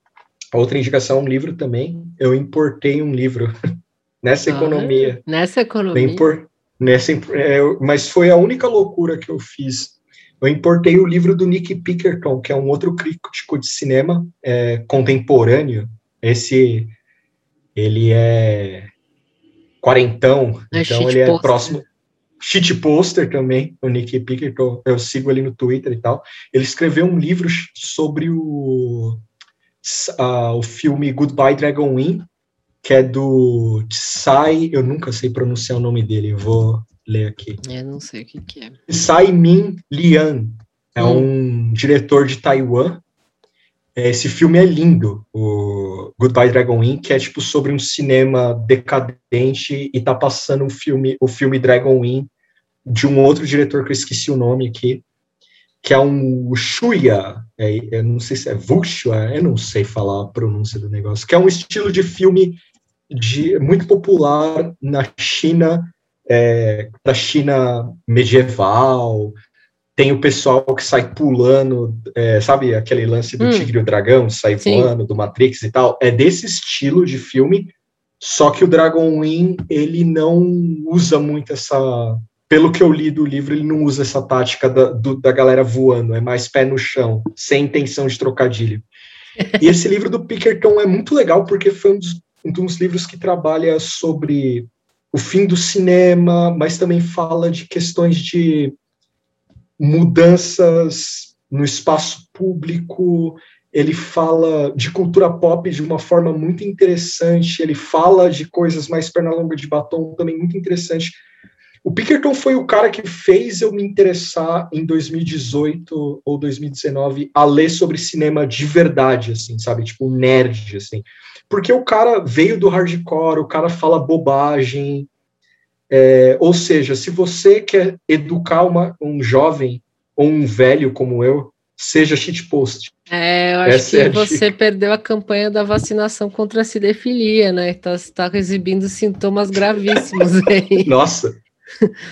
A outra indicação é um livro também. Eu importei um livro nessa ah, economia. Nessa economia. Impor, nessa, é, mas foi a única loucura que eu fiz. Eu importei o livro do Nick Pickerton, que é um outro crítico de cinema é, contemporâneo. Esse ele é quarentão, é então ele é poster. próximo. Shit poster também, o Nick Picker, que eu, sigo ali no Twitter e tal. Ele escreveu um livro sobre o, uh, o filme Goodbye Dragon Inn, que é do Tsai, eu nunca sei pronunciar o nome dele, eu vou ler aqui. Eu não sei o que, que é. Tsai Min Lian, é hum. um diretor de Taiwan, esse filme é lindo, o Goodbye Dragon Inn, que é tipo sobre um cinema decadente e tá passando o filme, o filme Dragon Inn de um outro diretor que eu esqueci o nome aqui, que é um Shuya, é, eu não sei se é Wuxia, eu não sei falar a pronúncia do negócio, que é um estilo de filme de, muito popular na China, é, da China medieval, tem o pessoal que sai pulando, é, sabe aquele lance do hum. Tigre e o Dragão, sai Sim. voando, do Matrix e tal? É desse estilo de filme, só que o Dragon Wing, ele não usa muito essa... Pelo que eu li do livro, ele não usa essa tática da, do, da galera voando, é mais pé no chão, sem intenção de trocadilho. e esse livro do Pickerton é muito legal, porque foi um dos, um dos livros que trabalha sobre o fim do cinema, mas também fala de questões de mudanças no espaço público, ele fala de cultura pop de uma forma muito interessante, ele fala de coisas mais perna longa de batom também muito interessante. O Pickerton foi o cara que fez eu me interessar em 2018 ou 2019 a ler sobre cinema de verdade, assim, sabe? Tipo, nerd, assim. Porque o cara veio do hardcore, o cara fala bobagem, é, ou seja, se você quer educar uma, um jovem ou um velho como eu, seja shitpost. É, eu acho Essa que é você dica. perdeu a campanha da vacinação contra a cinefilia, né? Está tá exibindo sintomas gravíssimos aí. Nossa!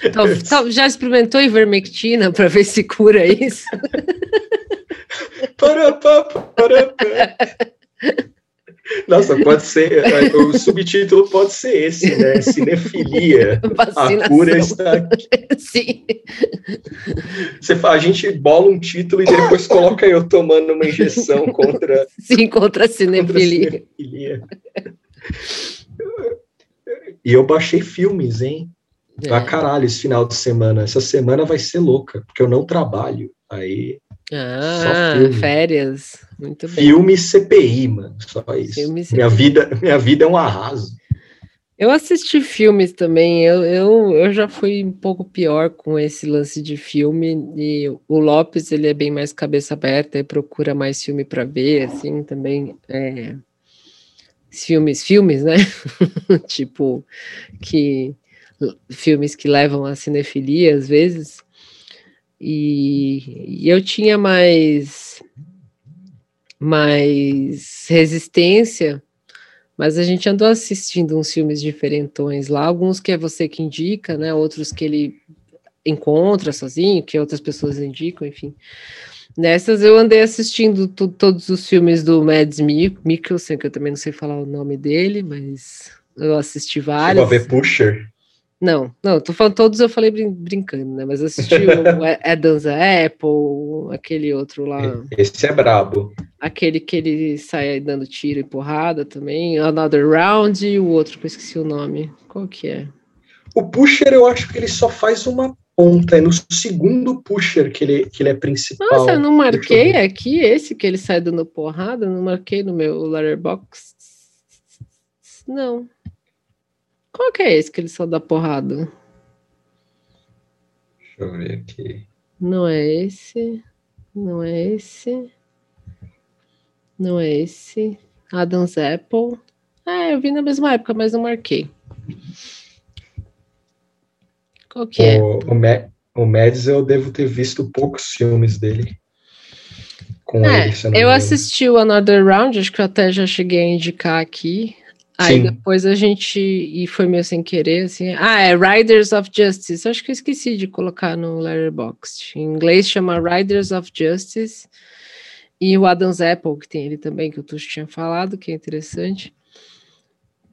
Então, já experimentou ivermectina para ver se cura isso? para, para, para, para. Nossa, pode ser. O subtítulo pode ser esse, né? Cinefilia. Vacinação. A cura está aqui. Sim. Você fala, a gente bola um título e depois coloca eu tomando uma injeção contra. Sim, contra a cinefilia. Contra a cinefilia. E eu baixei filmes, hein? É. Ah, caralho, esse final de semana. Essa semana vai ser louca, porque eu não trabalho. Aí. Ah, férias. Muito bem. Filme CPI, mano. Só isso. Minha, vida, minha vida é um arraso. Eu assisti filmes também. Eu, eu, eu já fui um pouco pior com esse lance de filme. E o Lopes, ele é bem mais cabeça aberta e procura mais filme para ver, assim, também. É, filmes, filmes, né? tipo, que filmes que levam à cinefilia, às vezes. E, e eu tinha mais, mais resistência, mas a gente andou assistindo uns filmes diferentões lá, alguns que é você que indica, né? Outros que ele encontra sozinho, que outras pessoas indicam, enfim. Nessas eu andei assistindo todos os filmes do Mads Mikkelsen, que eu também não sei falar o nome dele, mas eu assisti vários. Chegou a ver Pusher? Não, não, tô falando todos, eu falei brin brincando, né? Mas assisti o Adam's Apple, aquele outro lá. Esse é brabo. Aquele que ele sai dando tiro e porrada também. Another Round e o outro que eu esqueci o nome. Qual que é? O Pusher, eu acho que ele só faz uma ponta, é no segundo pusher que ele, que ele é principal. Nossa, eu não marquei aqui esse que ele sai dando porrada, não marquei no meu letterbox. Não. Qual que é esse que ele só dá porrada? Deixa eu ver aqui. Não é esse. Não é esse. Não é esse. Adam's Apple. É, eu vi na mesma época, mas não marquei. Qual que é? O, o, o Mads eu devo ter visto poucos filmes dele. Com é, ele, eu assisti o Another Round, acho que eu até já cheguei a indicar aqui. Aí Sim. depois a gente. E foi meio sem querer, assim. Ah, é Riders of Justice. Acho que eu esqueci de colocar no Letterboxd. Em inglês chama Riders of Justice. E o Adam's Apple, que tem ele também, que o Tuxo tinha falado, que é interessante.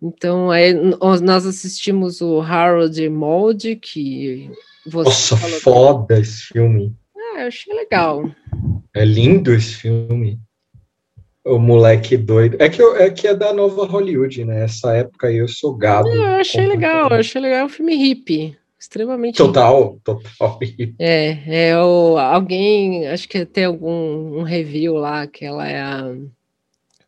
Então, aí nós assistimos o Harold Mold, que você. Nossa, foda esse filme. Ah, eu achei legal. É lindo esse filme. O moleque doido. É que, eu, é que é da nova Hollywood, né? Essa época aí eu sou gado. eu achei legal, eu achei legal o filme hippie. Extremamente. Total, total. É, é o, alguém, acho que tem algum um review lá, que ela é a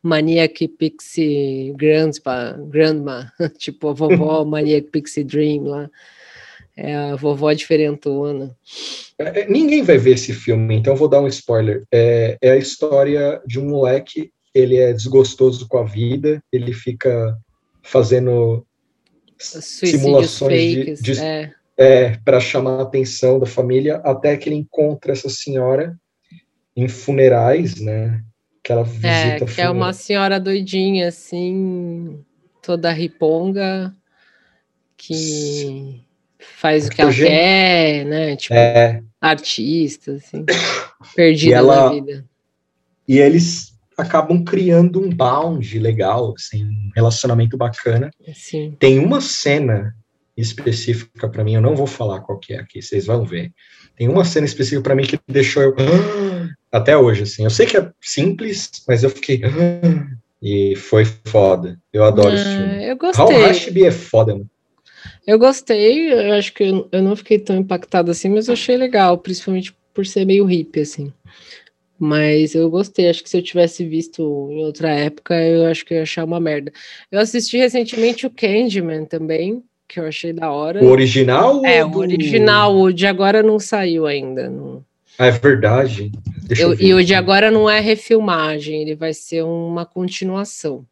Maniac Pixie Grandma, grandma tipo a vovó Maniac Pixie Dream lá. É a vovó diferentona. É, é, ninguém vai ver esse filme, então vou dar um spoiler. É, é, a história de um moleque, ele é desgostoso com a vida, ele fica fazendo Suicídios simulações fakes, de, de é. é para chamar a atenção da família, até que ele encontra essa senhora em funerais, né? que ela visita. É, que é uma senhora doidinha, assim, toda riponga, que faz o que ela quer, né? Tipo, é. artista, assim, perdida ela, na vida. E eles acabam criando um bound legal, assim, um relacionamento bacana. Sim. Tem uma cena específica para mim, eu não vou falar qual que é aqui, vocês vão ver. Tem uma cena específica para mim que deixou eu até hoje, assim. Eu sei que é simples, mas eu fiquei. E foi foda. Eu adoro ah, esse filme. Eu gostei. How é foda, mano. Eu gostei, eu acho que eu, eu não fiquei tão impactado assim, mas eu achei legal, principalmente por ser meio hippie, assim. Mas eu gostei, acho que se eu tivesse visto em outra época, eu acho que eu ia achar uma merda. Eu assisti recentemente o Candyman também, que eu achei da hora. O original? É, o original, o de agora não saiu ainda. Não... Ah, é verdade. Eu, eu e o de agora não é refilmagem, ele vai ser uma continuação.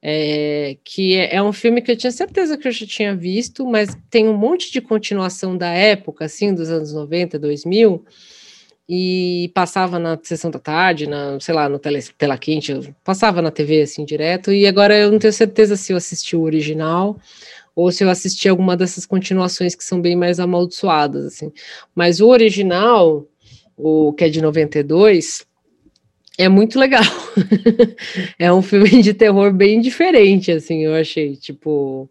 É, que é, é, um filme que eu tinha certeza que eu já tinha visto, mas tem um monte de continuação da época, assim, dos anos 90, 2000, e passava na sessão da tarde, na, sei lá, no tele, tela quente, passava na TV, assim, direto, e agora eu não tenho certeza se eu assisti o original ou se eu assisti alguma dessas continuações que são bem mais amaldiçoadas, assim. Mas o original, o que é de 92, é muito legal. é um filme de terror bem diferente, assim, eu achei, tipo...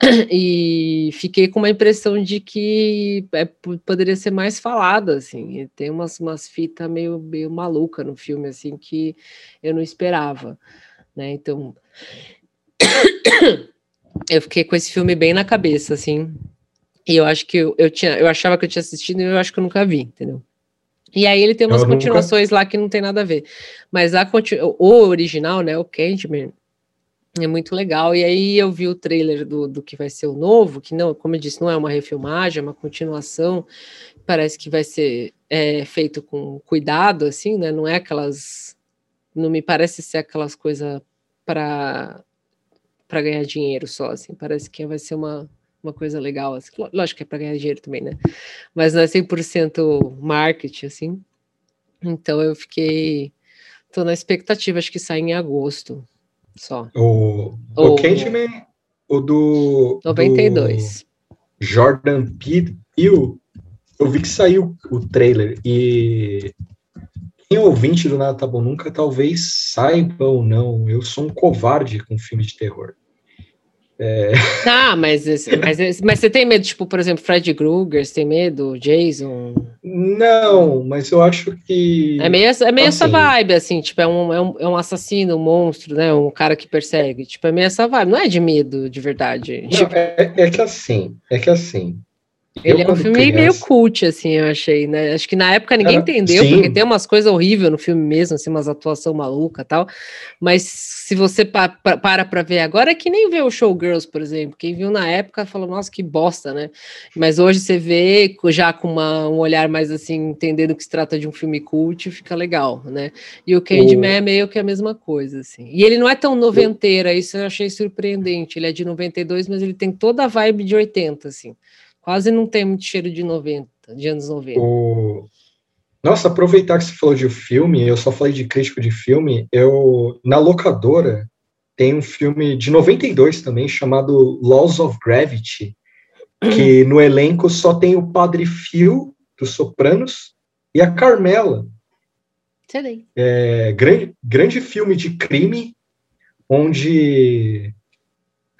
E fiquei com uma impressão de que é, poderia ser mais falado, assim. Tem umas, umas fitas meio, meio maluca no filme, assim, que eu não esperava, né? Então eu fiquei com esse filme bem na cabeça, assim. E eu acho que eu, eu tinha, eu achava que eu tinha assistido e eu acho que eu nunca vi, entendeu? E aí ele tem umas eu continuações nunca... lá que não tem nada a ver. Mas a, o original, né, o Candyman, é muito legal. E aí eu vi o trailer do, do que vai ser o novo, que não, como eu disse, não é uma refilmagem, é uma continuação. Parece que vai ser é, feito com cuidado, assim, né? Não é aquelas. Não me parece ser aquelas coisas para para ganhar dinheiro só, assim. Parece que vai ser uma, uma coisa legal. Assim. Lógico que é para ganhar dinheiro também, né? Mas não é 100% marketing, assim. Então eu fiquei. Tô na expectativa, acho que sai em agosto só. O, o, o Candyman, o do. 92. Do Jordan Peele, eu vi que saiu o trailer e quem é ouvinte do Nada Tá Bom Nunca talvez saiba ou não, eu sou um covarde com filme de terror. É... Tá, mas, mas, mas você tem medo, tipo, por exemplo, Fred Krueger, você tem medo? Jason? Não, mas eu acho que. É meio, é meio assim, essa vibe, assim, tipo, é um, é, um, é um assassino, um monstro, né? Um cara que persegue. Tipo, é meio essa vibe, não é de medo, de verdade. Não, tipo... é, é que assim, é que assim. Ele eu, é um filme criança... meio cult, assim, eu achei, né? Acho que na época ninguém Era... entendeu, Sim. porque tem umas coisas horríveis no filme mesmo, assim, umas atuação maluca tal. Mas se você pa pa para pra ver agora, é que nem vê o Showgirls, por exemplo. Quem viu na época falou, nossa, que bosta, né? Mas hoje você vê já com uma, um olhar mais assim, entendendo que se trata de um filme cult, fica legal, né? E o Candyman o... é meio que a mesma coisa, assim. E ele não é tão noventeira, isso eu achei surpreendente. Ele é de 92, mas ele tem toda a vibe de 80, assim. Quase não tem muito cheiro de 90, de anos 90. O... Nossa, aproveitar que você falou de filme, eu só falei de crítico de filme, eu na locadora tem um filme de 92 também chamado Laws of Gravity, que no elenco só tem o Padre Phil dos Sopranos e a Carmela. Sei é, grande, grande filme de crime onde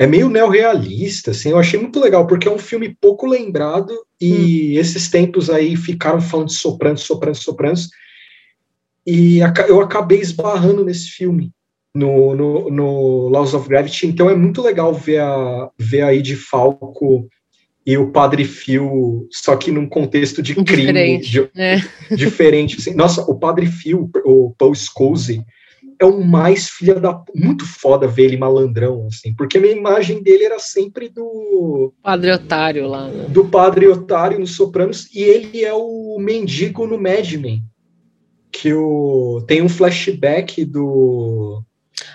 é meio neorrealista, assim, eu achei muito legal, porque é um filme pouco lembrado, e hum. esses tempos aí ficaram falando de Sopranos, Sopranos, Sopranos, e eu acabei esbarrando nesse filme, no, no, no Laws of Gravity, então é muito legal ver, a, ver aí de Falco e o Padre Phil, só que num contexto de crime diferente. De, é. diferente assim. Nossa, o Padre Phil, o Paul Scorsese, é o mais filha da. Muito foda ver ele malandrão, assim, porque a minha imagem dele era sempre do. Padre Otário lá, né? Do Padre Otário no Sopranos, e ele é o mendigo no Mad Men. Que o, tem um flashback do.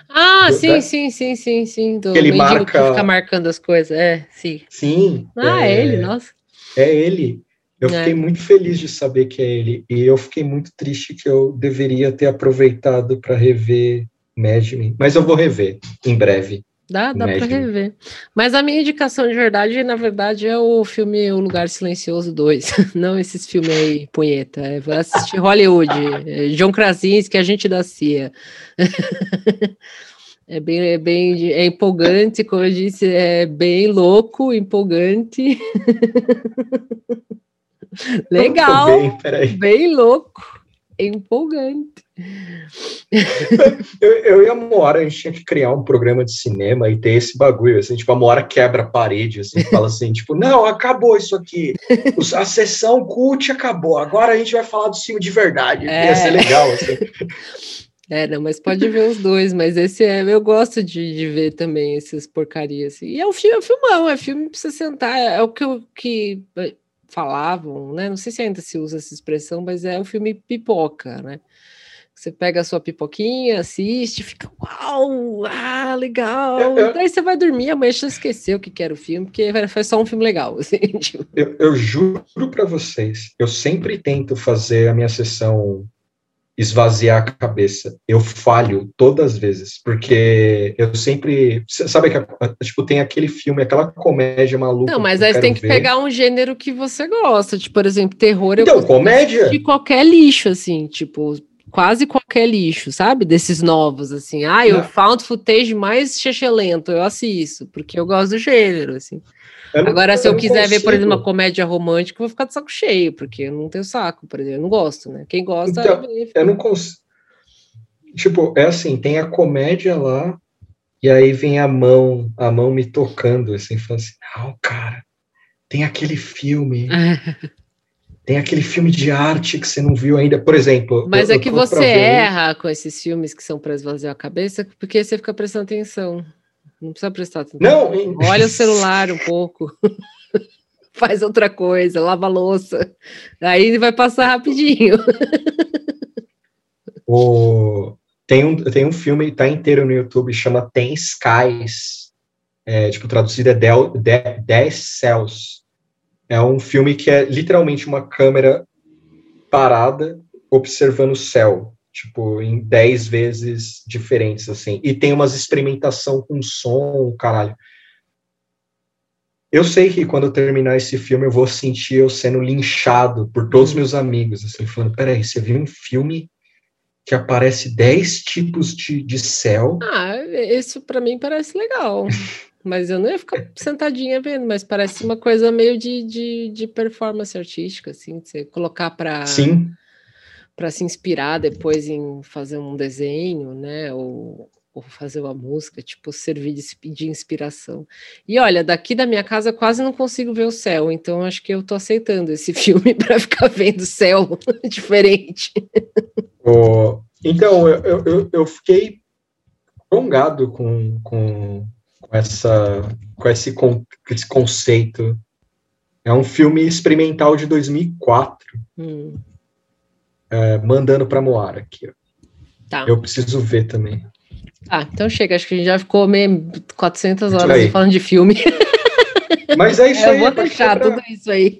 Ah, do, sim, da, sim, sim, sim, sim. Do que ele marca. Que fica marcando as coisas, é, sim. Sim. Ah, é, é ele, nossa. É ele. Eu fiquei é. muito feliz de saber que é ele. E eu fiquei muito triste que eu deveria ter aproveitado para rever Mad Men. Mas eu vou rever em breve. Dá, dá para rever. Mas a minha indicação de verdade, na verdade, é o filme O Lugar Silencioso 2. Não esses filmes aí, punheta. É, vou assistir Hollywood. É John Krasinski, a gente da CIA. É bem, é bem é empolgante, como eu disse, é bem louco, empolgante. Legal. Bem, bem louco. Empolgante. eu, eu e a Moara, a gente tinha que criar um programa de cinema e ter esse bagulho, assim, tipo, a Moara quebra a parede, assim, fala assim, tipo, não, acabou isso aqui, a sessão cult acabou, agora a gente vai falar do filme de verdade, é. ia ser legal, assim. É, não, mas pode ver os dois, mas esse é, eu gosto de, de ver também essas porcarias, assim. E é um filme, é um filmão, é filme pra você sentar, é, é o que, eu, que falavam, né? Não sei se ainda se usa essa expressão, mas é o filme pipoca, né? Você pega a sua pipoquinha, assiste, fica uau, ah, legal. Eu, eu, Daí você vai dormir, amanhã você esqueceu que era o filme, porque foi só um filme legal. Assim, tipo. eu, eu juro para vocês, eu sempre tento fazer a minha sessão esvaziar a cabeça. Eu falho todas as vezes, porque eu sempre. Sabe que tipo, tem aquele filme, aquela comédia maluca. Não, mas aí você tem que ver. pegar um gênero que você gosta. Tipo, por exemplo, terror. Então, comédia? De qualquer lixo, assim, tipo. Quase qualquer lixo, sabe? Desses novos, assim. Ah, o found footage mais lento eu assisto, porque eu gosto do gênero, assim. Eu Agora, não, se eu, eu quiser consigo. ver, por exemplo, uma comédia romântica, eu vou ficar de saco cheio, porque eu não tenho saco, por exemplo. Eu não gosto, né? Quem gosta. Então, vê, eu não consigo. Tipo, é assim, tem a comédia lá, e aí vem a mão, a mão me tocando, assim, falando assim, não, cara, tem aquele filme. tem aquele filme de arte que você não viu ainda, por exemplo. Mas eu, é que você erra com esses filmes que são para esvaziar a cabeça, porque você fica prestando atenção. Não precisa prestar atenção. Não, olha o celular um pouco. Faz outra coisa, lava a louça. Aí vai passar rapidinho. O... Tem, um, tem um filme, tá inteiro no YouTube, chama Tem Skies. é, tipo, traduzido é Del, De, Dez Céus. É um filme que é literalmente uma câmera parada observando o céu, tipo, em dez vezes diferentes, assim. E tem umas experimentação com som, caralho. Eu sei que quando eu terminar esse filme eu vou sentir eu sendo linchado por todos os meus amigos, assim, falando, peraí, você viu um filme que aparece 10 tipos de, de céu? Ah, isso para mim parece legal. Mas eu não ia ficar sentadinha vendo, mas parece uma coisa meio de, de, de performance artística, assim, de você colocar para Sim. Para se inspirar depois em fazer um desenho, né? Ou, ou fazer uma música, tipo, servir de, de inspiração. E olha, daqui da minha casa quase não consigo ver o céu, então acho que eu tô aceitando esse filme para ficar vendo céu diferente. Oh, então, eu, eu, eu fiquei prolongado com, com, com, essa, com esse, com esse conceito. É um filme experimental de 2004, Hum, é, mandando para Moara aqui. tá. Eu preciso ver também. Ah, então chega, acho que a gente já ficou meio 400 Isso horas falando de filme. Mas é isso eu aí. vou é pra deixar quebrar. tudo isso aí.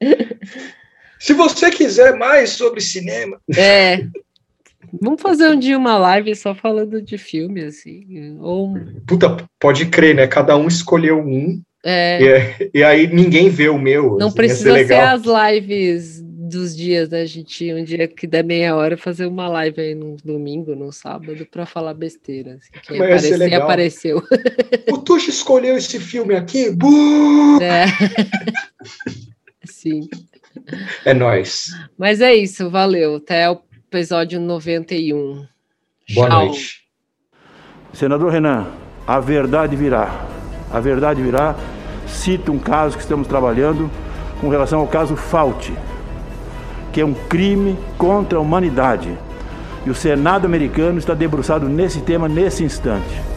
Se você quiser mais sobre cinema, É. Vamos fazer um dia uma live só falando de filme, assim. Ou. puta, pode crer, né? Cada um escolheu um É, e, é- e aí ninguém vê o meu. não assim, precisa ser as lives dos dias, né? A gente, um dia que der meia hora, fazer uma live aí no domingo, no sábado, para falar besteira. Assim. Quem Mas aparecer, legal. apareceu. O Tuxo escolheu esse filme aqui. Buh! É. Sim. É nóis. Mas é isso, valeu. Até o episódio 91. Boa Tchau. noite. Senador Renan, a verdade virá. A verdade virá. Cito um caso que estamos trabalhando com relação ao caso Fauci, que é um crime contra a humanidade. E o Senado americano está debruçado nesse tema nesse instante.